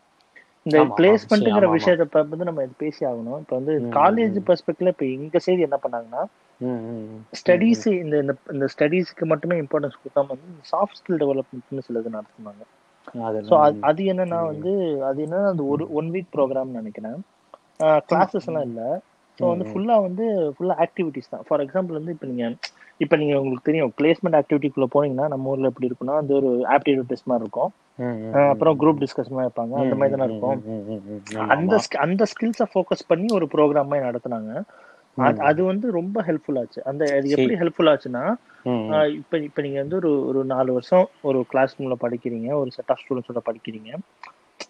இந்த ஆமா. விஷயத்தை வந்து நம்ம இது பேசி ஆகணும் இப்ப வந்து காலேஜ். பெர்ஸ்பெக்டிவ்ல இப்ப எங்க சைடு என்ன பண்ணாங்கன்னா. ஸ்டடீஸ் இந்த இந்த- ஸ்டடீஸ்க்கு மட்டுமே இம்பார்ட்டன்ஸ் கொடுக்காம வந்து சாஃப்ட் ஸ்கில் டெவலப்மெண்ட்னு சிலது நடத்துனாங்க ஸோ அதெல்லாம் அது என்னன்னா. வந்து அது என்ன அந்த ஒரு ஒன் வீக் ப்ரோக்ராம் நினைக்கிறேன் கிளாஸஸ் எல்லாம் இல்ல ஸோ வந்து. ஃபுல்லா வந்து ஃபுல்லா ஆக்டிவிட்டிஸ் தான். ஃபார் எக்ஸாம்பிள் வந்து இப்போ நீங்க இப்போ நீங்க உங்களுக்கு தெரியும் பிளேஸ்மெண்ட் ஆக்டிவிட்டிக்குள்ள போனீங்கன்னா நம்ம ஊர்ல எப்படி இருக்குன்னா அது ஒரு ஆப்டிடியூட் டெஸ்ட் மாதிரி இருக்கும். அப்புறம் குரூப் டிஸ்கஷன்லாம் வைப்பாங்க அந்த மாதிரி தானே இருக்கும். அந்த அந்த ஸ்கில்ஸை ஃபோக்கஸ் பண்ணி ஒரு ப்ரோக்ராம் மாதிரி நடத்துனாங்க. அது வந்து ரொம்ப ஹெல்ப்ஃபுல் ஆச்சு. அந்த அது. எப்படி ஹெல்ப்ஃபுல் ஆச்சுன்னா இப்ப இப்ப நீங்க வந்து ஒரு ஒரு நாலு வருஷம் ஒரு கிளாஸ் ரூம்ல படிக்கிறீங்க. ஒரு செட் ஆஃப் ஸ்டூடெண்ட்ஸோட படிக்கிறீங்க.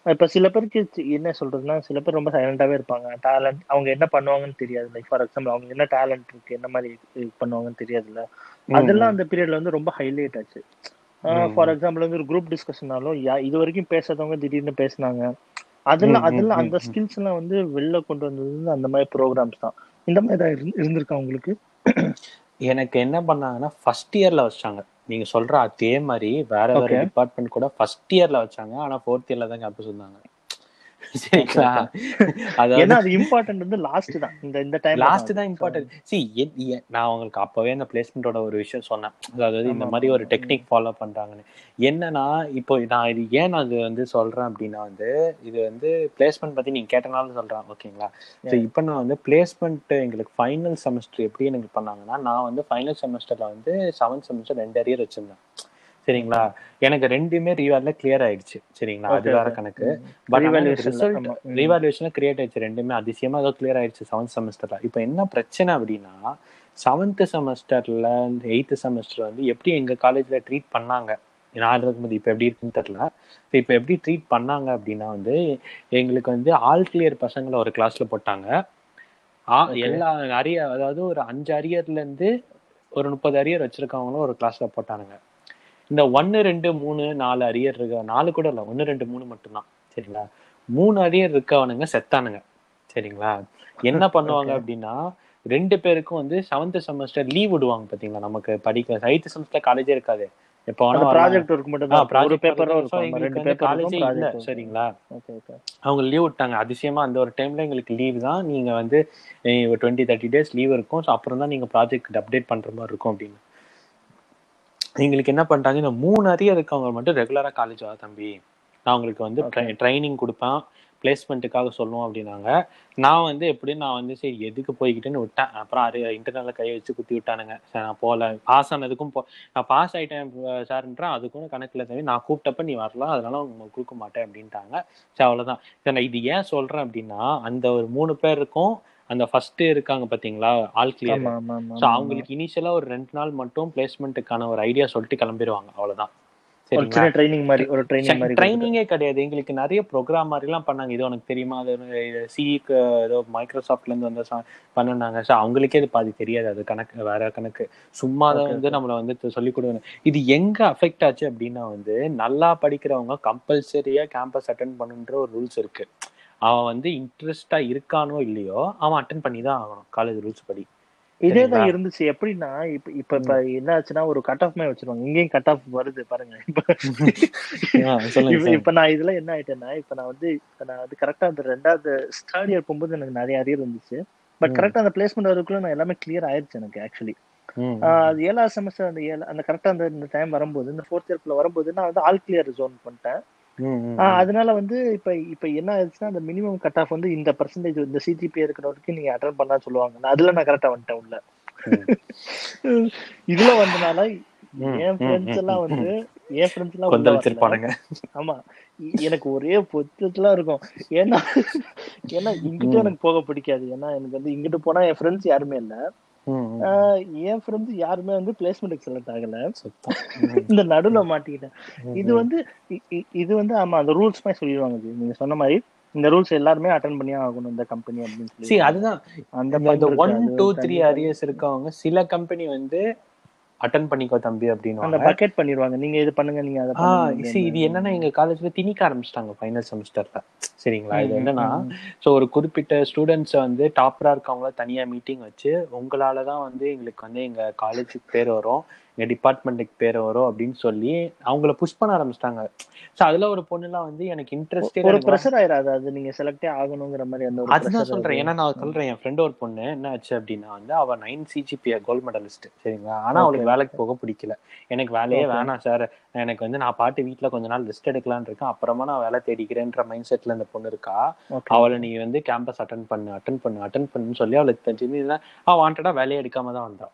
இப்ப சில பேருக்கு என்ன சொல்றதுன்னா சில பேர் ரொம்ப சைலண்டாவே இருப்பாங்க. டேலண்ட் அவங்க என்ன பண்ணுவாங்கன்னு தெரியாது. லைக் ஃபார் எக்ஸாம்பிள் அவங்க என்ன டேலண்ட் இருக்கு என்ன மாதிரி இது பண்ணுவாங்கன்னு தெரியாதுல்ல. ம், அதெல்லாம். அந்த பீரியட்ல வந்து ரொம்ப ஹைலைட் ஆச்சு. ஃபார் எக்ஸாம்பிள் வந்து ஒரு குரூப் டிஸ்கஷனாலும் இது வரைக்கும் பேசாதவங்க திடீர்னு பேசுனாங்க. அதெல்லாம் அதெல்லாம் அந்த. ஸ்கில்ஸ் எல்லாம் வந்து வெளில கொண்டு வந்தது வந்து அந்த மாதிரி ப்ரோக்ராம்ஸ் தான். இந்த மாதிரி இருந்து- இருந்திருக்கா உங்களுக்கு? எனக்கு என்ன பண்ணாங்கன்னா ஃபர்ஸ்ட் இயர்ல வச்சாங்க நீங்க சொல்ற அதே மாதிரி வேற வேற. டிபார்ட்மெண்ட் கூட ஃபர்ஸ்ட் இயர்ல வச்சாங்க ஆனா ஃபோர்த் இயர்ல தான் கேம்பஸ் வந்தாங்க சரிங்களா? <laughs> ஏன்னா அது இம்பார்ட்டன்ட் வந்து லாஸ்ட் தான். இந்த இந்த டைம் லாஸ்ட் தான் இம்பார்ட்டன்ட் சி நான் உங்களுக்கு அப்பவே அந்த பிளேஸ்மெண்டோட ஒரு விஷயம் சொன்னேன். அதாவது இந்த மாதிரி ஒரு டெக்னிக் ஃபாலோ பண்றாங்கன்னு. என்னன்னா இப்போ நான் இது ஏன் இது வந்து சொல்றேன் அப்படின்னா வந்து இது வந்து பிளேஸ்மெண்ட் பத்தி நீங்க கேட்டனால சொல்றேன் ஓகேங்களா? ஸோ இப்போ நான் வந்து பிளேஸ்மெண்ட் எங்களுக்கு ஃபைனல் செமஸ்டர் எப்படி எனக்கு பண்ணாங்கன்னா நான் வந்து ஃபைனல் செமஸ்டர்ல வந்து செவன்த் செமஸ்டர் ரெண்டு அரியர் வச்சிருந்தேன். சரிங்களா? எனக்கு ரெண்டுமே ரீவால்ல கிளியர் ஆயிடுச்சு. சரிங்களா? அது வேற. கணக்கு. பட் ரிசல்ட் கிரியேட் ஆயிடுச்சு ரெண்டுமே. அதிசயமா ஏதோ கிளியர் ஆயிடுச்சு செவன்த் செமஸ்டர்ல இப்போ என்ன பிரச்சனை அப்படின்னா செவன்த் செமஸ்டர்ல எயித்து செமஸ்டர் வந்து எப்படி எங்க காலேஜ்ல ட்ரீட் பண்ணாங்க? நான் இருக்கும்போது இப்போ எப்படி இருக்குன்னு தெரியல. இப்போ எப்படி ட்ரீட் பண்ணாங்க அப்படின்னா வந்து எங்களுக்கு வந்து ஆல் கிளியர் பசங்களை ஒரு கிளாஸ்ல போட்டாங்க. எல்லா அரிய அதாவது ஒரு அஞ்சு அரியர்ல இருந்து ஒரு முப்பது அரியர் வச்சிருக்கவங்களும் ஒரு கிளாஸ்ல போட்டானுங்க. இந்த ஒன்னு ரெண்டு மூணு நாலு அரியர் இருக்க நாலு கூட இல்ல ஒன்னு ரெண்டு மூணு மட்டும்தான். சரிங்களா? மூணு அரியர் இருக்கவனுங்க செத்தானுங்க. சரிங்களா? என்ன பண்ணுவாங்க. அப்படின்னா ரெண்டு பேருக்கும் வந்து செவன்த் செமஸ்டர் லீவ் விடுவாங்க பாத்தீங்களா? நமக்கு படிக்க எயித்து செமஸ்டர் காலேஜே இருக்காது. வரலாம். ப்ராஜெக்ட் ஒர்க் மட்டும் காலேஜே இல்ல சரிங்களா? அவங்க லீவ் விட்டாங்க. அதிசயமா அந்த ஒரு டைம்ல எங்களுக்கு லீவ் தான். நீங்க வந்து டுவெண்ட்டி தேர்ட்டி டேஸ் லீவ் இருக்கும். ஸோ அப்புறம் தான் நீங்க ப்ராஜெக்ட் அப்டேட் பண்ற மாதிரி இருக்கும் அப்படின்னு. எங்களுக்கு என்ன பண்ணிட்டாங்க இந்த மூணு அரிய இருக்கவங்க மட்டும் ரெகுலரா காலேஜ் வா தம்பி. நான் உங்களுக்கு வந்து. ட்ரைனிங் கொடுப்பேன். பிளேஸ்மெண்ட்டுக்காக சொல்லுவோம் அப்படின்னாங்க. நான் வந்து எப்படி நான் வந்து சரி எதுக்கு போய்கிட்டுன்னு விட்டேன். அப்புறம் அரிய இன்டர்னல்ல கை வச்சு குத்தி விட்டானுங்க. சரி நான் போகல. பாஸ் ஆனதுக்கும் போ நான் பாஸ் ஆயிட்டேன் சார்ன்றேன் அதுக்கும் கணக்குல தம்பி. நான் கூப்பிட்டப்ப நீ வரலாம் அதனால உங்களுக்கு கொடுக்க மாட்டேன் அப்படின்ட்டாங்க. சரி அவ்வளவுதான். சரி நான் இது ஏன் சொல்றேன் அப்படின்னா அந்த ஒரு மூணு பேருக்கும் அந்த ஃபர்ஸ்ட் இருக்காங்க பாத்தீங்களா? ஆல் கிளியர் ஸோ அவங்களுக்கு இனிஷியலா ஒரு ரெண்டு நாள் மட்டும் பிளேஸ்மெண்ட்டுக்கான ஒரு ஐடியா சொல்லிட்டு கிளம்பிடுவாங்க அவ்வளவுதான். ட்ரைனிங் மாதிரி ஒரு ட்ரைனிங் மாதிரி. ட்ரைனிங்கே கிடையாது. எங்களுக்கு நிறைய ப்ரோக்ராம் மாதிரிலாம் பண்ணாங்க. இது உனக்கு தெரியுமா? அது சிக்கு ஏதோ மைக்ரோசாஃப்ட்ல இருந்து வந்து ச- பண்ணுனாங்க. ஸோ அவங்களுக்கே இது பாதி தெரியாது. அது கணக்கு வேற கணக்கு. சும்மா தான் வந்து நம்மள வந்து சொல்லி கொடுக்கணும். இது எங்க அஃபெக்ட் ஆச்சு அப்படின்னா வந்து நல்லா படிக்கிறவங்க கம்பல்சரியா கேம்பஸ் அட்டன் பண்ணுன்ற ஒரு ரூல்ஸ் இருக்கு. அவன் வந்து இன்ட்ரெஸ்டா இருக்கானோ இல்லையோ அவன் அட்டன் பண்ணி தான் ஆகணும் காலேஜ் ரூல்ஸ் படி. இதே தான்? இருந்துச்சு. எப்படின்னா இப்ப இப்ப இப்ப என்ன ஆச்சுன்னா ஒரு கட் ஆஃப் மாதிரி வச்சிருவாங்க. இங்கேயும் கட் ஆஃப் வருது பாருங்க. இப்ப <laughs> இப்ப நான் இதுல என்ன ஆயிட்டேன்னா இப்ப நான் வந்து இப்ப நான் வந்து கரெக்டா அந்த ரெண்டாவது தேர்ட் இயர் போகும்போது எனக்கு நிறைய அரியர் இருந்துச்சு. பட். கரெக்டா அந்த பிளேஸ்மெண்ட் வரதுக்குள்ள நான் எல்லாமே கிளியர் ஆயிடுச்சு எனக்கு ஆக்சுவலி அது ஏழாவது செமஸ்டர் அந்த ஏழு அந்த கரெக்டா அந்த டைம் வரும்போது இந்த ஃபோர்த் இயர்க்குள்ள வரும்போது நான் வந்து ஆல் கிளியர் ஜோன் பண்ணிட்டேன் அதனால வந்து இப்ப இப்ப என்ன ஆயிடுச்சுன்னா அந்த மினிமம் கட் ஆஃப் வந்து இந்த பர்சன்டேஜ் இந்த சிஜிபி இருக்கிற வரைக்கும் நீங்க அட்டன் பண்ணா சொல்லுவாங்க. அதுல நான் கரெக்டா வந்துட்டேன் உள்ள. இதுல வந்தனால என் ஃப்ரெண்ட்ஸ் எல்லாம் வந்து என் ஃப்ரெண்ட்ஸ் எல்லாம் கொந்தளிச்சிருப்பானுங்க. ஆமா. எனக்கு ஒரே பொத்துலாம் இருக்கும். ஏன்னா ஏன்னா இங்கிட்ட. எனக்கு போக பிடிக்காது. ஏன்னா எனக்கு வந்து இங்கிட்டு போனா என் ஃப்ரெண்ட்ஸ் யாருமே இல்ல. என் ஃப்ரெண்ட்ஸ் யாருமே வந்து பிளேஸ்மெண்ட்டுக்கு செலக்ட் ஆகல. <laughs> இந்த நடுவுல மாட்டிக்கிட்டேன். இது. வந்து இது வந்து ஆமா அந்த ரூல்ஸ் மாதிரி சொல்லிடுவாங்க. நீங்க சொன்ன மாதிரி இந்த ரூல்ஸ் எல்லாருமே அட்டன் பண்ணியே ஆகணும் இந்த கம்பெனி அப்படின்னு See, சொல்லி அதுதான். அந்த ஒன் டூ த்ரீ அரியர்ஸ் இருக்கவங்க சில கம்பெனி வந்து அட்டன் பண்ணிக்கோ தம்பி அந்த அப்படின்னுவாங்க பக்கெட் பண்ணிடுவாங்க நீங்க இது பண்ணுங்க நீங்க அதை இது என்னன்னா எங்க காலேஜ்ல திணிக்க ஆரம்பிச்சிட்டாங்க ஃபைனல் செமஸ்டர்ல சரிங்களா? இது என்னன்னா ஸோ ஒரு குறிப்பிட்ட ஸ்டூடெண்ட்ஸ் வந்து டாப்பரா இருக்கவங்கள தனியா மீட்டிங் வச்சு உங்களால தான் வந்து எங்களுக்கு வந்து எங்க காலேஜுக்கு பேர் வரும். எங்க டிபார்ட்மெண்ட்டுக்கு பேர் வரும் அப்படின்னு சொல்லி அவங்கள புஷ் பண்ண ஆரம்பிச்சிட்டாங்க. ஸோ அதுல ஒரு பொண்ணுலாம் வந்து எனக்கு இன்ட்ரெஸ்டே ஒரு ப்ரெஷர் ஆயிராது. அது நீங்க செலக்டே ஆகணுங்கிற மாதிரி அந்த அதுதான் சொல்றேன். ஏன்னா நான் சொல்றேன். என் ஃப்ரெண்ட் ஒரு பொண்ணு. என்ன ஆச்சு அப்படின்னா வந்து அவ நைன் சிஜிபிஏ கோல்ட் மெடலிஸ்ட் சரிங்களா? ஆனா ஓகே அவளுக்கு வேலைக்கு போக பிடிக்கல. எனக்கு வேலையே வேணாம் சார் எனக்கு வந்து நான் பாட்டு வீட்ல கொஞ்ச நாள் ரெஸ்ட் எடுக்கலாம்னு இருக்கேன். அப்புறமா நான் வேலை தேடிக்கிறேன்ற மைண்ட் செட்ல இந்த பொண்ணு இருக்கா? அவளை நீ வந்து கேம்பஸ் அட்டன் பண்ணு அட்டன் பண்ணு அட்டன் பண்ணுன்னு சொல்லி அவளுக்கு தெரிஞ்சு அவ வாண்டடா வேலையை எடுக்காம தான் வந்தா.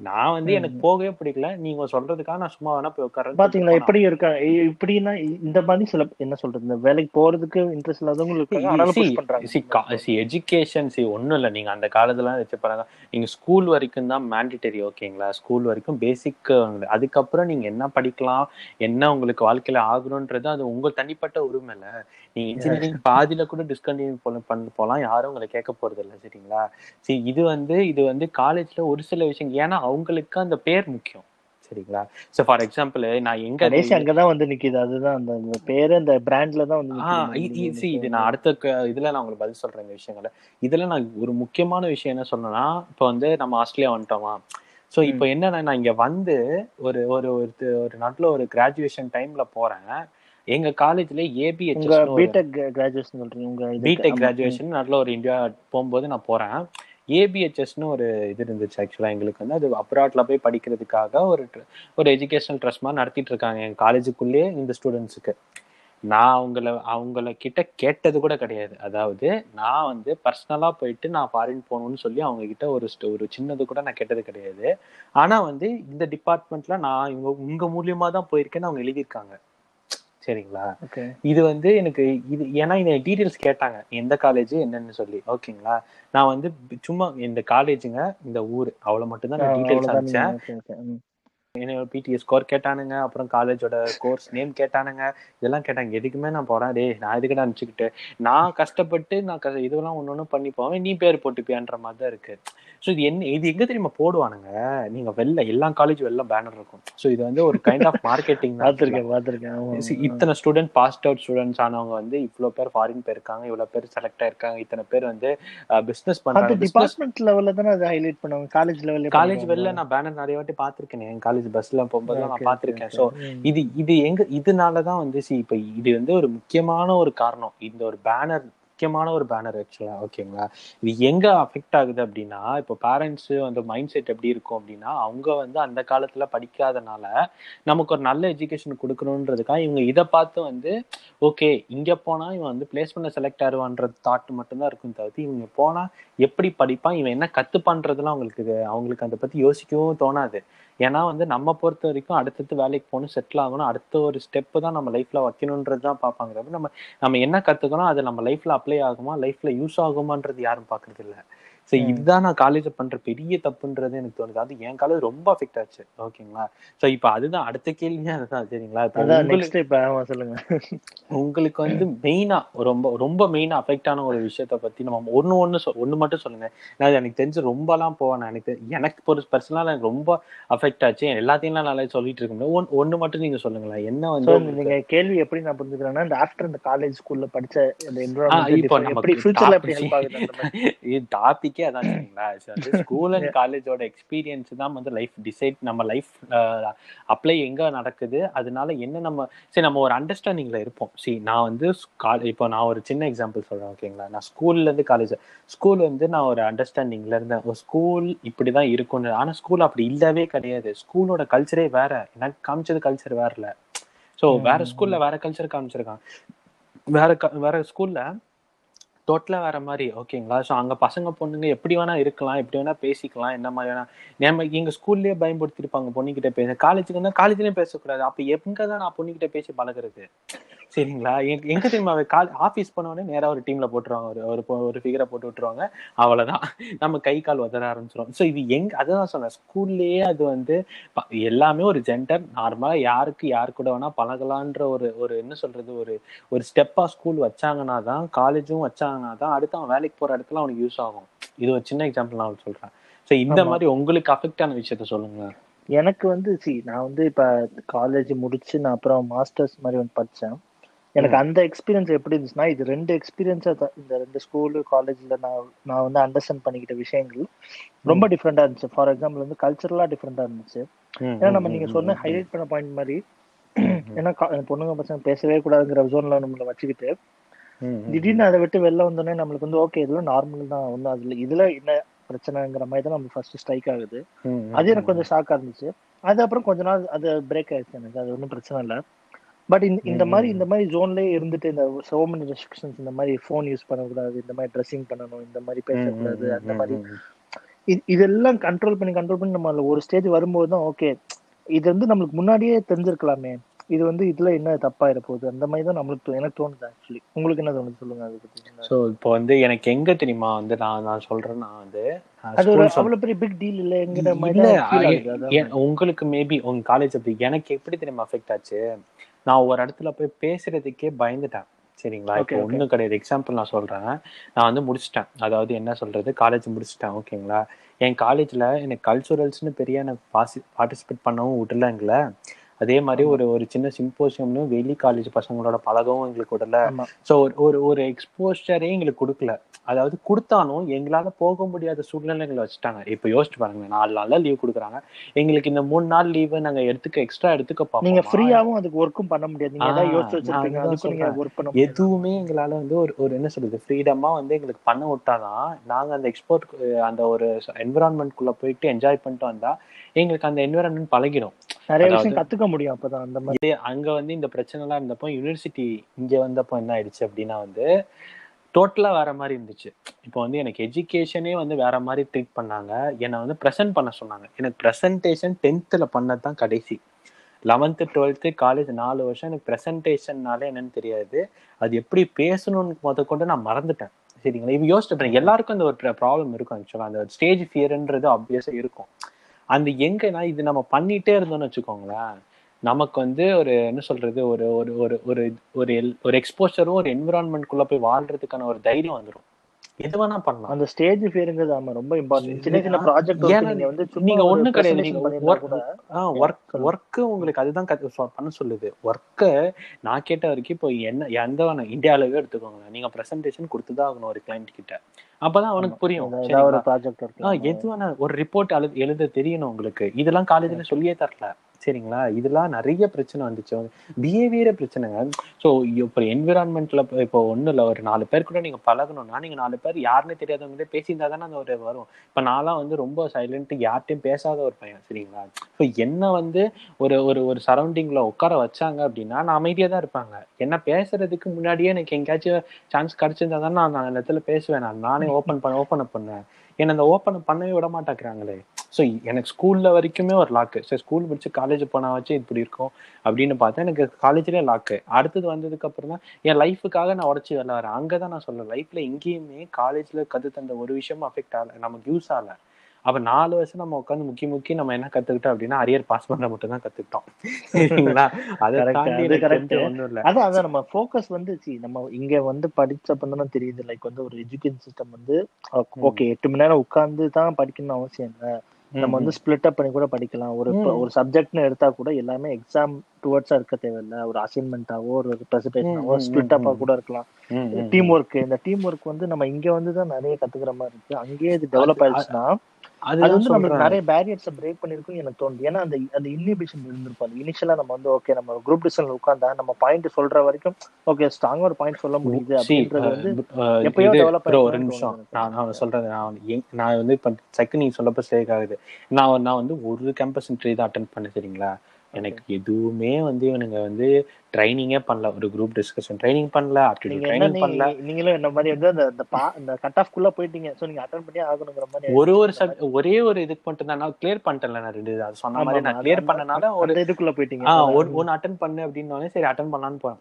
நான் வந்து எனக்கு போகவே பிடிக்கல. நீங்க சொல்றதுக்காக நான் சும்மா வேணா போய் சொல்லிட்டு பாத்தீங்களா? எப்படி இருக்கா? இப்படின்னா இந்த மாதிரி சில என்ன சொல்றது? இந்த வேலைக்கு போறதுக்கு இன்ட்ரெஸ்ட் இல்லாதவங்க இருக்காங்க. ஆனாலும் புஷ் பண்றாங்க. சி சி எஜுகேஷன் சி ஒன்றும் இல்லை. நீங்கள் அந்த காலத்துலாம் வச்சு பாருங்க. நீங்கள் ஸ்கூல் வரைக்கும் தான் மேண்டிட்டரி ஓகேங்களா ஸ்கூல் வரைக்கும் பேசிக் அதுக்கப்புறம் நீங்கள் என்ன படிக்கலாம்? என்ன உங்களுக்கு வாழ்க்கையில் ஆகணுன்றது அது உங்கள் தனிப்பட்ட உரிமை இல்லை. நீங்கள் இன்ஜினியரிங் பாதியில் கூட டிஸ்கண்டினியூ பண்ண போகலாம் யாரும் உங்களை கேட்க போகிறது இல்லை சரிங்களா? சி இது வந்து இது வந்து காலேஜில் ஒரு சில விஷயம் ஏன்னா அவங்களுக்கு அந்த பேர் முக்கியம். சரிங்களா? ஸோ ஃபார் எக்ஸாம்பிள் நான் எங்க அங்கதான் வந்து நிக்குது. அதுதான் அந்த பேரு அந்த பிராண்ட்ல தான் வந்து see, இது நான் அடுத்த இதுல நான் உங்களுக்கு பதில் சொல்றேன் இந்த விஷயங்கள இதுல நான் ஒரு முக்கியமான விஷயம் என்ன சொன்னேன்னா இப்போ வந்து நம்ம ஆஸ்திரேலியா வந்துட்டோமா? ஸோ இப்போ என்னன்னா நான் இங்க வந்து ஒரு ஒரு ஒரு நாட்டுல ஒரு கிராஜுவேஷன் டைம்ல போறேன். எங்க காலேஜ்ல உங்க A B H S BTech graduation சொல்றீங்க. பிடெக். கிராஜுவேஷன் நல்ல ஒரு இந்தியா போகும்போது நான் போறேன். ஏபிஹெச்எஸ்னு ஒரு இது இருந்துச்சு ஆக்சுவலாக எங்களுக்கு வந்து. அது அப்ராட்ல போய் படிக்கிறதுக்காக ஒரு ஒரு எஜுகேஷனல் ட்ரஸ்ட் மாதிரி நடத்திட்டு இருக்காங்க எங்கள் காலேஜுக்குள்ளேயே இந்த ஸ்டூடெண்ட்ஸுக்கு நான் அவங்கள அவங்கள கிட்ட கேட்டது கூட கிடையாது. அதாவது நான் வந்து பர்சனலாக போயிட்டு நான் ஃபாரின் போகணும்னு சொல்லி அவங்க கிட்ட ஒரு ஒரு சின்னது கூட நான் கேட்டது கிடையாது. ஆனால் வந்து இந்த டிபார்ட்மெண்ட்ல நான் இவங்க உங்கள் மூலியமாக தான் போயிருக்கேன்னு அவங்க எழுதியிருக்காங்க. சரிங்களா? இது வந்து எனக்கு இது ஏன்னா இந்த டீடைல்ஸ் கேட்டாங்க. எந்த காலேஜ் என்னன்னு சொல்லி. ஓகேங்களா? நான் வந்து சும்மா இந்த காலேஜுங்க இந்த ஊர். அவ்வளவு மட்டும் தான் நான் டீடைல்ஸ் அவ்வளவுதான் அனுப்பிச்சேன். என்னோட பிடிஎஸ் ஸ்கோர் கேட்டானுங்க அப்புறம் காலேஜோட கோர்ஸ் நேம் கேட்டானுங்க இதெல்லாம் கேட்டாங்க. எதுக்குமே நான் போறேன். டேய் நான் எதுக்கிட்ட அனுப்பிச்சுக்கிட்டு? நான் கஷ்டப்பட்டு நான் க- இதெல்லாம் ஒண்ணு ஒண்ணு பண்ணி போவேன். நீ பேர் போட்டுப்பியான்ற மாதிரி தான் இருக்கு. ஸோ இது என்ன இது எங்க தெரியுமா போடுவானுங்க? நீங்க வெளில எல்லா காலேஜ் வெளில பேனர் இருக்கும். ஸோ இது வந்து ஒரு கைண்ட் ஆஃப் மார்க்கெட்டிங் பார்த்திருக்கேன் பார்த்திருக்கேன். இத்தனை ஸ்டூடெண்ட் பாஸ்ட் அவுட் ஸ்டூடெண்ட்ஸ் ஆனவங்க வந்து இவ்வளோ பேர் ஃபாரின் போயிருக்காங்க இவ்வளோ பேர் செலக்ட் ஆயிருக்காங்க இத்தனை பேர் வந்து பண்றாங்க. பிசினஸ் டிபார்ட்மெண்ட் லெவல்ல தானே அதை ஹைலைட் பண்ணுவாங்க? காலேஜ் லெவல்ல காலேஜ் வெளில நான் பேனர் நிறைய வாட்டி பார்த்திருக்கேன். என் காலேஜ் பஸ்ல போகும்போது நான் பார்த்திருக்கேன். ஸோ. இது இது எங்க இதனாலதான் வந்து சி இப்ப இது வந்து ஒரு முக்கியமான ஒரு காரணம். இந்த ஒரு பேனர் முக்கியமான ஒரு பேனர் ஆக்சுவலா ஓகேங்களா இது எங்க அஃபெக்ட் ஆகுது அப்படின்னா இப்போ பேரண்ட்ஸ் அந்த மைண்ட் செட் எப்படி இருக்கும் அப்படின்னா அவங்க வந்து அந்த காலத்துல படிக்காதனால நமக்கு ஒரு நல்ல எஜுகேஷன் கொடுக்கணுன்றதுக்காக இவங்க இதை பார்த்து வந்து ஓகே இங்க போனா இவன் வந்து பிளேஸ்மெண்ட்ல செலக்ட் ஆடுவான்ற தாட் மட்டும்தான் இருக்கும் தவிர்த்து இவங்க போனா எப்படி படிப்பான் இவன் என்ன கத்துப்பான்றதுலாம் அவங்களுக்கு அவங்களுக்கு அதை பத்தி யோசிக்கவும் தோணாது. ஏன்னா வந்து நம்ம பொறுத்த வரைக்கும் அடுத்தடுத்து வேலைக்கு போகணும் செட்டில் ஆகணும். அடுத்த ஒரு ஸ்டெப்பு தான் நம்ம லைஃப்ல வைக்கணுன்றது தான் பார்ப்பாங்க. நம்ம நம்ம என்ன கத்துக்கணும் அது நம்ம லைஃப்ல அப்ளை ஆகுமா லைஃப்ல யூஸ் ஆகுமான்றது யாரும் பார்க்கறது இல்ல ஸோ. இதுதான் நான் காலேஜ் பண்ற பெரிய தப்புன்றது எனக்கு தோணுது. அது என் காலேஜ் ரொம்ப அஃபெக்ட் ஆச்சு. ஓகேங்களா ஸோ இப்போ அதுதான் அடுத்த கேள்வியே அதுதான் சரிங்களா? சொல்லுங்க. உங்களுக்கு வந்து மெயினா ரொம்ப ரொம்ப மெயினா அஃபெக்ட் ஆன ஒரு விஷயத்த பத்தி நம்ம ஒண்ணு ஒண்ணு சொ- ஒண்ணு மட்டும் சொல்லுங்க. நான் எனக்கு தெரிஞ்சு ரொம்பலாம் போவேன். எனக்கு தெ- எனக்கு ஒரு பர்சனலா எனக்கு ரொம்ப அஃபெக்ட் ஆச்சு. எல்லாத்தையும் நல்லா சொல்லிட்டு இருக்க முடியாது ஒன்- ஒண்ணு மட்டும் நீங்க சொல்லுங்களேன். என்ன சோ வந்து உங்களுக்கு- நீங்க கேள்வி எப்படி நான் புரிஞ்சுக்கிறேன்னா இந்த ஆஃப்டர் இந்த காலேஜ் ஸ்கூல்ல படிச்ச இந்த ஆ, டாபிக்கே அதான் சரிங்களா ஸ்கூல் அண்ட் காலேஜோட எக்ஸ்பீரியன்ஸ் தான் வந்து லைஃப் டிசைட் நம்ம லைஃப் அப்ளை எங்க நடக்குது? அதனால என்ன நம்ம சரி நம்ம ஒரு அண்டர்ஸ்டாண்டிங்ல இருப்போம். சரி நான் வந்து இப்போ நான் ஒரு சின்ன எக்ஸாம்பிள் சொல்றேன் ஓகேங்களா? நான் ஸ்கூல்ல இருந்து காலேஜ் ஸ்கூல் வந்து நான் ஒரு அண்டர்ஸ்டாண்டிங்ல இருந்தேன். ஒரு ஸ்கூல் இப்படிதான் இருக்கும்னு. ஆனா ஸ்கூல் அப்படி இல்லவே கிடையாது. ஸ்கூலோட கல்ச்சரே வேற. எனக்கு காமிச்சது கல்ச்சர் வேறல ஸோ வேற ஸ்கூல்ல வேற கல்ச்சர் காமிச்சிருக்கான். வேற வேற ஸ்கூல்ல டோட்டலா வேற மாதிரி ஓகேங்களா ஸோ அங்க பசங்க பொண்ணுங்க எப்படி வேணா இருக்கலாம் எப்படி வேணா பேசிக்கலாம் என்ன மாதிரி வேணா. நம்ம எங்க ஸ்கூல்லயே பயன்படுத்திருப்பாங்க பொண்ணுகிட்ட பேச. காலேஜுக்கு வந்தால் காலேஜ்லயும் பேசக்கூடாது. அப்போ எங்க தான் நான் பொண்ணுக்கிட்ட பேசி பழகுறது? சரிங்களா? எங்க எங்க தெரியுமா? கால் ஆஃபீஸ் போன உடனே நேரா ஒரு டீம்ல போட்டுருவாங்க. ஒரு ஒரு ஒரு ஃபிகரை போட்டு விட்டுருவாங்க. அவ்வளவுதான். நம்ம கை கால் உதற ஆரம்பிச்சிடும் ஸோ இது எங்க அதுதான் சொன்னேன். ஸ்கூல்லயே அது வந்து எல்லாமே ஒரு ஜென்டர் நார்மலா யாருக்கு யாரு கூட வேணா பழகலான்ற ஒரு ஒரு என்ன சொல்றது? ஒரு ஒரு ஸ்டெப்பா ஸ்கூல் வச்சாங்கன்னா தான் காலேஜும் வச்சாங்கன்னா தான் அடுத்து அவன் வேலைக்கு போற இடத்துல அவனுக்கு யூஸ் ஆகும். இது ஒரு சின்ன எக்ஸாம்பிள் நான் சொல்றேன். ஸோ இந்த. மாதிரி உங்களுக்கு அஃபெக்ட் ஆன விஷயத்த சொல்லுங்க. எனக்கு வந்து சி நான் வந்து இப்ப காலேஜ் முடிச்சு நான் அப்புறம் மாஸ்டர்ஸ் மாதிரி வந்து படிச்சேன். எனக்கு அந்த எக்ஸ்பீரியன்ஸ் எப்படி இருந்துச்சுன்னா இது ரெண்டு எக்ஸ்பீரியன்ஸா இந்த ரெண்டு ஸ்கூலு காலேஜ்ல நான் நான் வந்து அண்டர்ஸ்டாண்ட் பண்ணிக்கிட்ட விஷயங்கள் ரொம்ப டிஃப்ரெண்டா இருந்துச்சு. ஃபார் எக்ஸாம்பிள் வந்து கல்ச்சரலா டிஃப்ரெண்டா இருந்துச்சு. ஏன்னா நம்ம நீங்க சொன்ன ஹைலைட் பண்ண பாயிண்ட் மாதிரி ஏன்னா பொண்ணுங்க பசங்க பேசவே கூடாதுங்கிற ஜோன்ல நம்மள வச்சுக்கிட்டு திடீர்னு அதை விட்டு வெளில வந்தோடனே நம்மளுக்கு வந்து ஓகே இதெல்லாம் நார்மல் தான். ஒன்றும் அதுல இதுல என்ன பிரச்சனைங்கிற மாதிரி தான் நம்மளுக்கு ஃபர்ஸ்ட் ஸ்ட்ரைக் ஆகுது. அது எனக்கு கொஞ்சம் ஷாக்கா இருந்துச்சு. அது அப்புறம் கொஞ்ச நாள் அது பிரேக் ஆயிடுச்சு எனக்கு. அது ஒன்றும் பிரச்சனை இல்லை. பட் இந்த இந்த மாதிரி இந்த மாதிரி ஜோன்லயே இருந்துட்டு இந்த சோ மெனி ரெஸ்ட்ரிக்ஷன்ஸ் இந்த மாதிரி ஃபோன் யூஸ் பண்ணக்கூடாது இந்த மாதிரி ட்ரெஸ்ஸிங் பண்ணணும் இந்த மாதிரி பேசக்கூடாது அந்த மாதிரி இதெல்லாம் கண்ட்ரோல் பண்ணி கண்ட்ரோல் பண்ணி நம்ம ஒரு ஸ்டேஜ் வரும்போது தான் ஓகே இது வந்து நம்மளுக்கு முன்னாடியே தெரிஞ்சிருக்கலாமே. இது வந்து இதுல என்ன தப்பாயிர போகுது அந்த மாதிரி தான் நம்மளுக்கு எனக்கு தோணுது ஆக்சுவலி உங்களுக்கு என்ன தோணுது சொல்லுங்க அதை பத்தி? ஸோ இப்போ வந்து எனக்கு எங்க தெரியுமா வந்து நான் நான் சொல்றேன்னா வந்து அது ஒரு அவ்வளவு பெரிய பிக் டீல் மாதிரி இல்ல தான் feel எ- ஆகுது அதான் எ- உங்களுக்கு மேபி உங்க காலேஜ் அப்படி எனக்கு எப்படி தெரியுமா அஃபெக்ட் ஆச்சு? நான் ஒரு இடத்துல போய் பேசுறதுக்கே பயந்துட்டேன் சரிங்களா? இப்போ. ஒண்ணும் கிடையாது. எக்ஸாம்பிள் நான் சொல்றேன். நான் வந்து முடிச்சிட்டேன். அதாவது என்ன சொல்றது? காலேஜ் முடிச்சிட்டேன் ஓகேங்களா என் காலேஜ்ல எனக்கு கல்ச்சுரல்ஸ்னு பெரிய எனக்கு பார்ட்டிசிபேட் பண்ணவும் விடலங்கள. அதே மாதிரி ஒரு ஒரு சின்ன சிம்போசியம்னு வெளி காலேஜ் பசங்களோட பழகவும் எங்களுக்கு விடல. ஸோ ஒரு ஒரு எக்ஸ்போஷரே எங்களுக்கு கொடுக்கல. அதாவது கொடுத்தாலும் எங்களால போக முடியாத சூழ்நிலைகளை வச்சுட்டாங்க. இப்போ யோசிச்சு பாருங்க நாலு நாள்ல லீவ் கொடுக்குறாங்க. எங்களுக்கு இந்த மூணு நாள் லீவு நாங்க எடுத்துக்க எக்ஸ்ட்ரா எடுத்துக்க நீங்க பார்ப்போம் ஃப்ரீயாவும் அதுக்கு ஒர்க்கும் பண்ண முடியாது. நீங்க ஏதாவது யோசிச்சு நீங்க முடியாது எதுவுமே எங்களால வந்து ஒரு ஒரு என்ன சொல்றது ஃப்ரீடமா வந்து எங்களுக்கு பண்ண விட்டாதான் நாங்க அந்த எக்ஸ்போர்ட் அந்த ஒரு என்விரான்மெண்ட் குள்ள போயிட்டு என்ஜாய் பண்ணிட்டு வந்தா எங்களுக்கு அந்த என்விரான்மெண்ட் பழகிடும். நிறைய விஷயம் கத்துக்க முடியும் அப்பதான் அந்த மாதிரி. அங்க வந்து இந்த பிரச்சனை எல்லாம் இருந்தப்போ யூனிவர்சிட்டி இங்க வந்தப்போ என்ன ஆயிடுச்சு அப்படின்னா வந்து டோட்டலா வேற மாதிரி இருந்துச்சு. இப்போ வந்து எனக்கு எஜுகேஷனே வந்து வேற மாதிரி ட்ரீட் பண்ணாங்க. என்னை வந்து ப்ரெசென்ட் பண்ண சொன்னாங்க. எனக்கு ப்ரெசன்டேஷன் டென்த்தில் பண்ணது தான் கடைசி. லெவன்த்து டுவெல்த்து காலேஜ் நாலு வருஷம் எனக்கு ப்ரெசன்டேஷன்னாலே என்னன்னு தெரியாது. அது எப்படி பேசணும்னு முத கொண்டு நான் மறந்துட்டேன். சரிங்களா? இது யோசிச்சு பாருங்க. எல்லாருக்கும் அந்த ஒரு ப்ராப்ளம் இருக்கும் ஆக்சுவலாக அந்த ஸ்டேஜ் ஃபியர்ன்றது ஆப்வியஸாக இருக்கும். அந்த எங்கன்னா இது நம்ம பண்ணிட்டே இருந்தோம்னு வச்சுக்கோங்களேன் நமக்கு வந்து ஒரு என்ன சொல்றது ஒரு ஒரு ஒரு ஒரு ஒரு ஒரு எக்ஸ்போஷரும் ஒரு environment குள்ள போய் வாழ்றதுக்கான ஒரு தைரியம் வந்துடும் எது வேணா பண்ணலாம். அந்த ஸ்டேஜ் ஃபியருங்கிறது ஆமா ரொம்ப இம்பார்ட்டன்ட் சின்ன சின்ன ப்ராஜெக்ட் நீங்க வந்து நீங்க ஒரு ஒண்ணும் கிடையாது. நீங்க ஒர்க். ஒர்க்கு உங்களுக்கு அதுதான் பண்ண சொல்லுது. ஒர்க்கு நான் கேட்ட வரைக்கும் இப்போ என்ன எந்த வேணா இந்தியாவிலவே எடுத்துக்கோங்க நீங்க ப்ரெசன்டேஷன் கொடுத்துதான் ஆகணும் ஒரு கிளைண்ட் கிட்ட. அப்பதான் அவனுக்கு புரியும்? ஒரு ப்ராஜெக்ட் ஆ, இருக்கு. எது வேணா ஒரு ரிப்போர்ட் எழுத எழுத தெரியணும் உங்களுக்கு. இதெல்லாம் காலேஜ்ல சொல்லியே தரல. சரிங்களா? இதெல்லாம் நிறைய பிரச்சனை வந்துச்சு. பிஹேவியரே பிரச்சனைங்க ஸோ இப்போ என்விரான்மெண்ட்ல இப்போ ஒன்றும் இல்லை. ஒரு நாலு பேர் கூட நீங்க பழகணும்னா நீங்க நாலு பேர் யாருன்னு தெரியாதவங்களே பேசியிருந்தா தானே அந்த ஒரு வரும். இப்போ நான்லாம் வந்து ரொம்ப சைலண்ட் யார்ட்டையும் பேசாத ஒரு பையன். சரிங்களா? ஸோ என்ன வந்து ஒரு ஒரு ஒரு சரௌண்டிங்ல உட்கார வச்சாங்க அப்படின்னா நான் அமைதியா தான் இருப்பாங்க. என்ன பேசுறதுக்கு முன்னாடியே எனக்கு எங்கேயாச்சும் சான்ஸ் கிடைச்சிருந்தா தான் நான் அந்த இடத்துல பேசுவேன். நான் நானே ஓப்பன் பண்ண ஓப்பன் அப் பண்ணேன் என்ன அந்த ஓப்பன் பண்ணவே விட மாட்டேங்கிறாங்களே. ஸோ எனக்கு ஸ்கூல்ல வரைக்குமே ஒரு லாக்கு சரி ஸ்கூல் படிச்சு காலேஜ் போனாச்சு இப்படி இருக்கும் அப்படின்னு பார்த்தா எனக்கு காலேஜ்லேயே லாக்கு அடுத்தது வந்ததுக்கு அப்புறம் தான் என் லைஃபுக்காக நான் உடச்சி வெளில வரேன். அங்கே தான் நான் சொல்ல லைஃப்ல எங்கேயுமே காலேஜ்ல கத்து தந்த ஒரு விஷயமும் அஃபெக்ட் ஆகலை. நமக்கு யூஸ் ஆகலை. அப்ப நாலு வருஷம் நம்ம உட்காந்து முக்கி முக்கி நம்ம என்ன கத்துக்கிட்டோம் அப்படின்னா அரியர் பாஸ் பண்ண மட்டும் தான் கத்துக்கிட்டோம். சரிங்களா? அதை தாண்டி இல்ல. அதான் அதான் நம்ம ஃபோக்கஸ் வந்து see நம்ம இங்க வந்து படிச்சப்ப தான் தெரியுது. லைக் வந்து ஒரு எஜுகேஷன் சிஸ்டம் வந்து ஓகே எட்டு மணி நேரம் உட்கார்ந்து தான் படிக்கணும்னு அவசியம் இல்லை. நம்ம வந்து ஸ்பிளிட் அப் பண்ணி கூட படிக்கலாம். ஒரு. ஒரு சப்ஜெக்ட்னு எடுத்தா கூட எல்லாமே எக்ஸாம் டுவர்ட்ஸா இருக்க தேவையில்ல. ஒரு அசைன்மெண்ட்டாவோ ஒரு ப்ரெசன்டேஷனாவோ ஸ்பிளிட் அப்பா. கூட இருக்கலாம். டீம் ஒர்க் இந்த டீம் ஒர்க் வந்து நம்ம இங்க வந்து தான் நிறைய கத்துக்கிற மாதிரி இருக்கு. அங்கேயே இது டெவலப் ஆயிடுச்சுன்னா அது வந்து நம்மளுக்கு நிறைய பேரியர்ஸை பிரேக் பண்ணிருக்கும் எனக்கு தோணுது. ஏன்னா அந்த அந்த இன்னிபிஷன் இருந்திருக்கும். அந்த இனிஷியலா நம்ம வந்து ஓகே நம்ம குரூப் டிஸ்கஷன் உட்காந்தா நம்ம பாயிண்ட் சொல்ற வரைக்கும் ஓகே ஸ்ட்ராங்கா ஒரு பாயிண்ட் சொல்ல முடியுது அப்படின்றது வந்து எப்பயோ ஒரு நிமிஷம். நான் நான் சொல்றது நான் நான் வந்து இப்ப செகண்ட் நீங்க சொல்லப்ப ஸ்டேக் ஆகுது. நான் நான் வந்து ஒரு கேம்பஸ் இன்டர்வியூ தான் அட்டன் பண்ணேன் சரிங்களா? எனக்கு எதுவுமே வந்து இவனுங்க வந்து ட்ரைனிங்கே பண்ணல. ஒரு குரூப் டிஸ்கஷன் ட்ரைனிங் பண்ணல ஆப்டிடியூட் ட்ரைனிங் பண்ணல. நீங்க- நீங்களும் என்ன மாதிரி வந்து அந்த அந்த பா- அந்த கட் ஆஃப் குள்ள போயிட்டீங்க. சோ நீங்க அட்டன் பண்ணி ஆகணுங்கிற மாதிரி ஒரு ஒரு ஒரே ஒரு இதுக்கு மட்டும் தான். நான் கிளியர் பண்ணிட்டேன்ல நான் ரெண்டு. அது சொன்ன மாதிரி நான் கிளியர் பண்ணனால ஒரு இதுக்குள்ள போயிட்டீங்க. ஆ ஒன்று அட்டன் பண்ணு அப்படின்னோடனே சரி அட்டன் பண்ணலான்னு போனேன்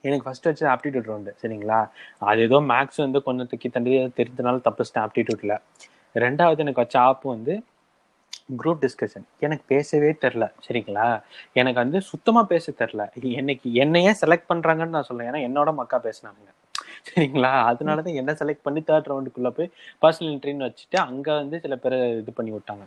எனக்கு ஃபர்ஸ்ட் வச்சு ஆப்டிடியூட் ரவுண்டு சரிங்களா? அது ஏதோ மேக்ஸ் வந்து கொஞ்சம் தக்கி தண்டி தெரிஞ்சனால தப்பிச்சிட்டேன் ஆப்டிடியூட்ல ரெண்டாவது எனக்கு வச்ச ஆப் வந்து குரூப் டிஸ்கஷன் எனக்கு பேசவே தெரில சரிங்களா? எனக்கு வந்து சுத்தமாக பேச தெரில. என்னைக்கு என்னையே செலக்ட் பண்றாங்கன்னு நான் சொல்றேன் ஏன்னா என்னோட மக்கா பேசினாங்க. சரிங்களா? அதனால தான் என்ன செலக்ட் பண்ணி தேர்ட் ரவுண்டுக்குள்ளே போய் பர்சனல் இன்ட்ரின்னு வச்சுட்டு அங்கே வந்து சில பேர் இது பண்ணி விட்டாங்க.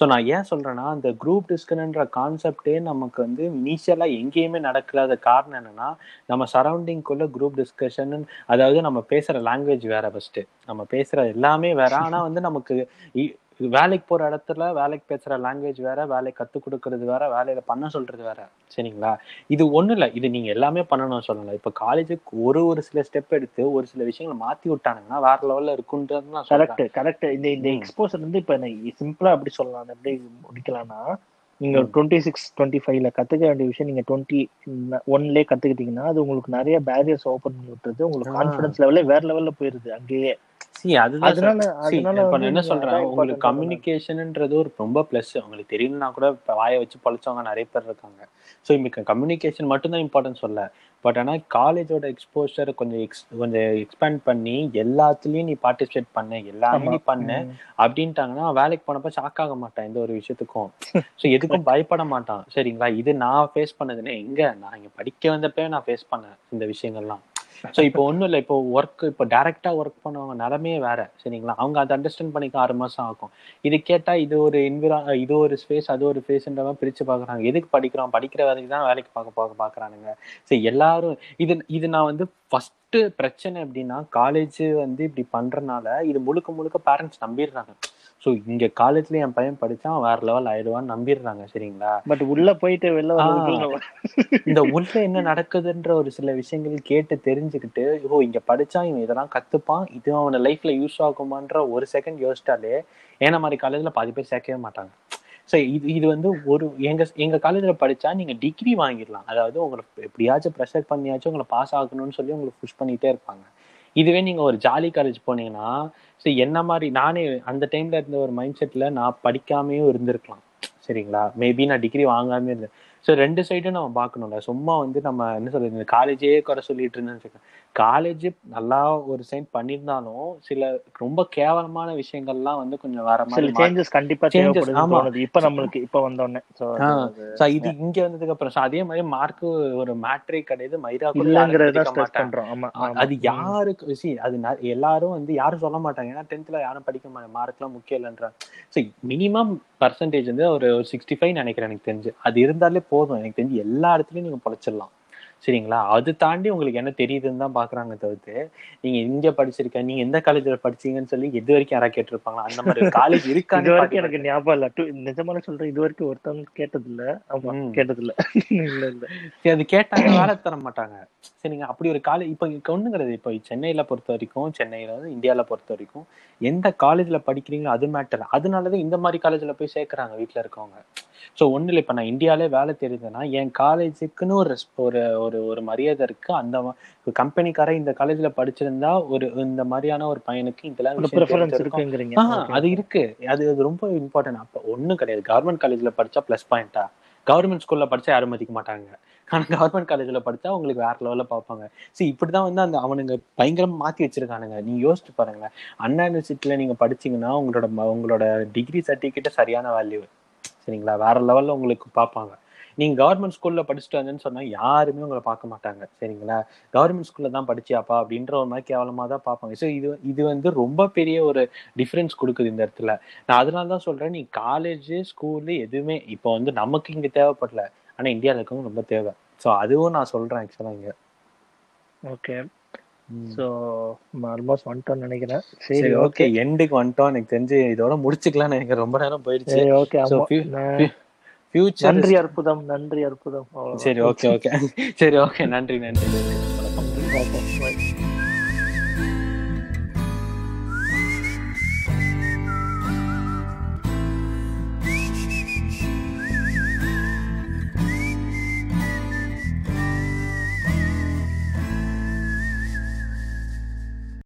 ஸோ நான் ஏன் சொல்றேன்னா அந்த குரூப் டிஸ்கஷன்ன்ற கான்செப்டே நமக்கு வந்து இனிஷியலாக எங்கேயுமே நடக்காத காரணம் என்னன்னா நம்ம சரௌண்டிங்குள்ளே குரூப் டிஸ்கஷன் அதாவது நம்ம பேசுகிற லாங்குவேஜ் வேற ஃபஸ்ட்டு நம்ம பேசுகிற எல்லாமே வேற. ஆனால் வந்து நமக்கு இ- வேலைக்கு போற இடத்துல வேலைக்கு பேசுற லாங்குவேஜ் வேற வேலைக்கு கத்து கொடுக்கறது வேற வேலையில பண்ண சொல்றது வேற. சரிங்களா? இது ஒண்ணு இல்ல. இது நீங்க எல்லாமே பண்ணணும் சொல்லலாம். இப்ப காலேஜுக்கு ஒரு ஒரு சில ஸ்டெப் எடுத்து ஒரு சில விஷயங்களை மாத்தி விட்டானுங்கன்னா வேற லெவல்ல இருக்குன்றது நான் கரெக்ட் கரெக்ட் இந்த இந்த. எக்ஸ்போசர் வந்து இப்ப சிம்பிளா அப்படி சொல்லலாம்? எப்படி முடிக்கலாம்னா நீங்க டுவெண்ட்டி சிக்ஸ் டுவெண்ட்டி ஃபைவ்ல கத்துக்க வேண்டிய விஷயம் நீங்க டுவெண்ட்டி ஒன்லயே கத்துக்கிட்டீங்கன்னா அது உங்களுக்கு நிறைய பேரியர்ஸ் ஓபன் பண்ணி விட்டுருது. உங்களுக்கு. கான்ஃபிடன்ஸ் லெவலே வேற லெவல்ல போயிருது. அங்கேயே. அதனால அதனால என்ன சொல்றேன் உங்களுக்கு. கம்யூனிகேஷன்ன்றது ஒரு ரொம்ப பிளஸ் உங்களுக்கு தெரியலனா கூட வாயை வச்சு பழிச்சவங்க நிறைய பேர் இருக்காங்க. ஸோ இப்போ கம்யூனிகேஷன் மட்டும்தான் இம்பார்ட்டன்ஸ் சொல்ல. பட் ஆனா காலேஜோட எக்ஸ்போஷர் கொஞ்சம் எக்ஸ் கொஞ்சம் எக்ஸ்பேண்ட் பண்ணி எல்லாத்துலயும் நீ பார்ட்டிசிபேட் பண்ணு எல்லாமே. நீ பண்ணு. அப்படின்ட்டாங்கன்னா வேலைக்கு போனப்ப ஷாக் ஆக மாட்டான் எந்த ஒரு விஷயத்துக்கும். <laughs> ஸோ எதுக்கும் பயப்பட மாட்டான். சரிங்களா? இது நான் ஃபேஸ் பண்ணதுன்னு எங்க? நான் இங்க படிக்க வந்தப்பவே நான் ஃபேஸ் பண்ணேன் இந்த விஷயங்கள்லாம். ஸோ இப்போ ஒன்றும் இல்லை. இப்போ ஒர்க் இப்போ டேரெக்டாக ஒர்க் பண்ணவங்க நிலமையே வேற. சரிங்களா? அவங்க அதை அண்டர்ஸ்டாண்ட் பண்ணிக்க ஆறு மாசம் ஆகும். இது கேட்டா இது ஒரு என்விரா இது ஒரு ஸ்பேஸ் அது ஒரு ஸ்பேஸ்ன்ற மாதிரி பிரிச்சு பார்க்குறாங்க. எதுக்கு படிக்கிறோம்? படிக்கிற வேலைக்கு தான் வேலைக்கு பார்க்க பார்க்க பார்க்குறானுங்க. சரி எல்லாரும் இது இது நான் வந்து ஃபர்ஸ்ட் பிரச்சனை எப்படின்னா காலேஜ் வந்து இப்படி பண்ணுறனால இது முழுக்க முழுக்க பேரண்ட்ஸ் நம்பிடுறாங்க. ஸோ இங்க காலேஜ்ல என் பையன் படிச்சா வேற லெவல் ஆயிடுவான்னு நம்பிடுறாங்க சரிங்களா? பட் உள்ள போயிட்டு வெளில இந்த உள்ள என்ன நடக்குதுன்ற ஒரு சில விஷயங்கள் கேட்டு தெரிஞ்சுக்கிட்டு ஓ இங்க படிச்சா இவன் இதெல்லாம் கத்துப்பான் இது அவன லைஃப்ல யூஸ் ஆகுமான்ற ஒரு செகண்ட் யோசிச்சாலே ஏன்னா மாதிரி காலேஜ்ல பாதி பேர் சேர்க்கவே மாட்டாங்க. ஸோ இது இது வந்து ஒரு எங்க எங்க காலேஜ்ல படிச்சா நீங்க டிகிரி வாங்கிடலாம். அதாவது உங்களை எப்படியாச்சும் ப்ரெஷர் பண்ணியாச்சும் உங்களை பாஸ் ஆகணும்னு சொல்லி உங்களை புஷ் பண்ணிட்டே இருப்பாங்க. இதுவே நீங்க ஒரு ஜாலி காலேஜ் போனீங்கன்னா ஸோ என்ன மாதிரி நானே அந்த டைம்ல இருந்த ஒரு மைண்ட் செட்ல நான் படிக்காமையும் இருந்திருக்கலாம். சரிங்களா? மேபி நான் டிகிரி வாங்காமே இருந்தேன். ஸோ ரெண்டு சைடும் நம்ம பார்க்கணும்ல. சும்மா வந்து நம்ம என்ன சொல்றது இந்த காலேஜே குறை சொல்லிட்டு இருந்தேன்னு காலேஜ் நல்லா ஒரு சைன் பண்ணியிருந்தாலும் சில ரொம்ப கேவலமான விஷயங்கள்லாம் வந்து கொஞ்சம் சில மாதிரி சேஞ்சஸ் கண்டிப்பா தேவைப்படுது ஆமா. இப்ப நம்மளுக்கு இப்ப வந்தோடனே. சோ இது இங்க வந்ததுக்கு அப்புறம் அதே மாதிரி மார்க் ஒரு மேட்ரே கிடையாது மைரா. பண்றோம். அது. யாருக்கு see அது எல்லாரும் வந்து யாரும் சொல்ல மாட்டாங்க. ஏன்னா டென்த்ல யாரும் படிக்க மாட்டாங்க. மார்க்லாம் முக்கியம் இல்லைன்றாங்க. ஸோ மினிமம் பர்சன்டேஜ் வந்து ஒரு சிக்ஸ்டி ஃபைவ் நினைக்கிறேன் எனக்கு தெரிஞ்சு. அது இருந்தாலே போதும். எனக்கு தெரிஞ்சு எல்லா இடத்துலயும் நீங்க பொழைச்சிடலாம். சரிங்களா? அது தாண்டி உங்களுக்கு என்ன தெரியுதுன்னு தான் பாக்குறாங்க தவிர்த்து நீங்க இங்க படிச்சிருக்க நீங்க எந்த காலேஜ்ல படிச்சீங்கன்னு சொல்லி எது வரைக்கும் யாராவது கேட்டிருப்பாங்களா? அந்த மாதிரி <laughs> காலேஜ் இது இருக்கான்னு வரைக்கும் எனக்கு ஞாபகம் இல்ல. நிஜமான சொல்றேன் இது வரைக்கும் ஒருத்தவங்க கேட்டது இல்ல ஆமா. கேட்டது <laughs> இல்ல இல்ல. இல்ல அது கேட்டாங்க வேலை தர மாட்டாங்க. சரிங்க அப்படி ஒரு காலேஜ் இப்போ இங்க ஒண்ணுங்கிறது இப்போ சென்னையில பொறுத்த வரைக்கும் சென்னையில வந்து இந்தியால பொறுத்த வரைக்கும் எந்த காலேஜ்ல படிக்கிறீங்களோ அது மேட்டர் அதனாலதான் இந்த மாதிரி காலேஜ்ல போய் சேர்க்கறாங்க வீட்ல இருக்கவங்க. ஸோ ஒண்ணு இல்லை இப்போ நான் இந்தியாலே வேலை தெரியுதுன்னா என் காலேஜுக்குன்னு ஒரு ஒரு ஒரு ஒரு மரியாதை இருக்கு. அந்த கம்பெனிக்கார இந்த காலேஜ்ல படிச்சிருந்தா ஒரு இந்த மாதிரியான ஒரு பையனுக்கு இதெல்லாம். அது இருக்கு. அது அது ரொம்ப இம்பார்ட்டன்ட் அப்ப ஒண்ணும் கிடையாது. கவர்மெண்ட் காலேஜ்ல படிச்சா ப்ளஸ் பாயிண்டா கவர்மெண்ட் ஸ்கூல்ல படிச்சா யாரும் மதிக்க மாட்டாங்க. ஆனா கவர்மெண்ட் காலேஜ்ல படிச்சா உங்களுக்கு வேற லெவல்ல பார்ப்பாங்க. சரி இப்படிதான் வந்து அந்த அவனுங்க பயங்கரமா மாத்தி வச்சிருக்கானுங்க. நீங்க யோசிச்சு பாருங்களேன். அண்ணா யூனிவர்சிட்டியில நீங்க படிச்சீங்கன்னா உங்களோட உங்களோட டிகிரி சர்டிபிகேட் சரியான வேல்யூ சரிங்களா? வேற லெவல்ல உங்களுக்கு பார்ப்பாங்க. நீங்க கவர்மெண்ட் ஸ்கூல்ல படிச்சுட்டு வந்தேன்னு சொன்னா யாருமே உங்களை பார்க்க மாட்டாங்க. சரிங்களா? கவர்மெண்ட் ஸ்கூல்ல தான் படிச்சியாப்பா? அப்படின்ற ஒரு மாதிரி கேவலமா தான் பார்ப்பாங்க. ஸோ இது இது வந்து ரொம்ப பெரிய ஒரு டிஃபரன்ஸ் கொடுக்குது இந்த இடத்துல. நான் அதனால தான் சொல்றேன் நீ காலேஜ் ஸ்கூலு எதுவுமே இப்போ வந்து நமக்கு இங்க தேவைப்படல. ஆனா இந்தியால இருக்கவங்க ரொம்ப தேவை. ஸோ அதுவும் நான் சொல்றேன் ஆக்சுவலா இங்க. ஓகே. ஸோ ஆல்மோஸ்ட் வந்துட்டோம்னு நினைக்கிறேன். சரி ஓகே எண்டுக்கு வந்துட்டோம். எனக்கு தெரிஞ்சு இதோட முடிச்சுக்கலாம் எனக்கு ரொம்ப நேரம் போயிடுச்சு. ஓகே ஃபியூச்சர் நன்றி அற்புதம் நன்றி அற்புதம். சரி ஓகே ஓகே <laughs> சரி ஓகே நன்றி நன்றி நன்றி வணக்கம்.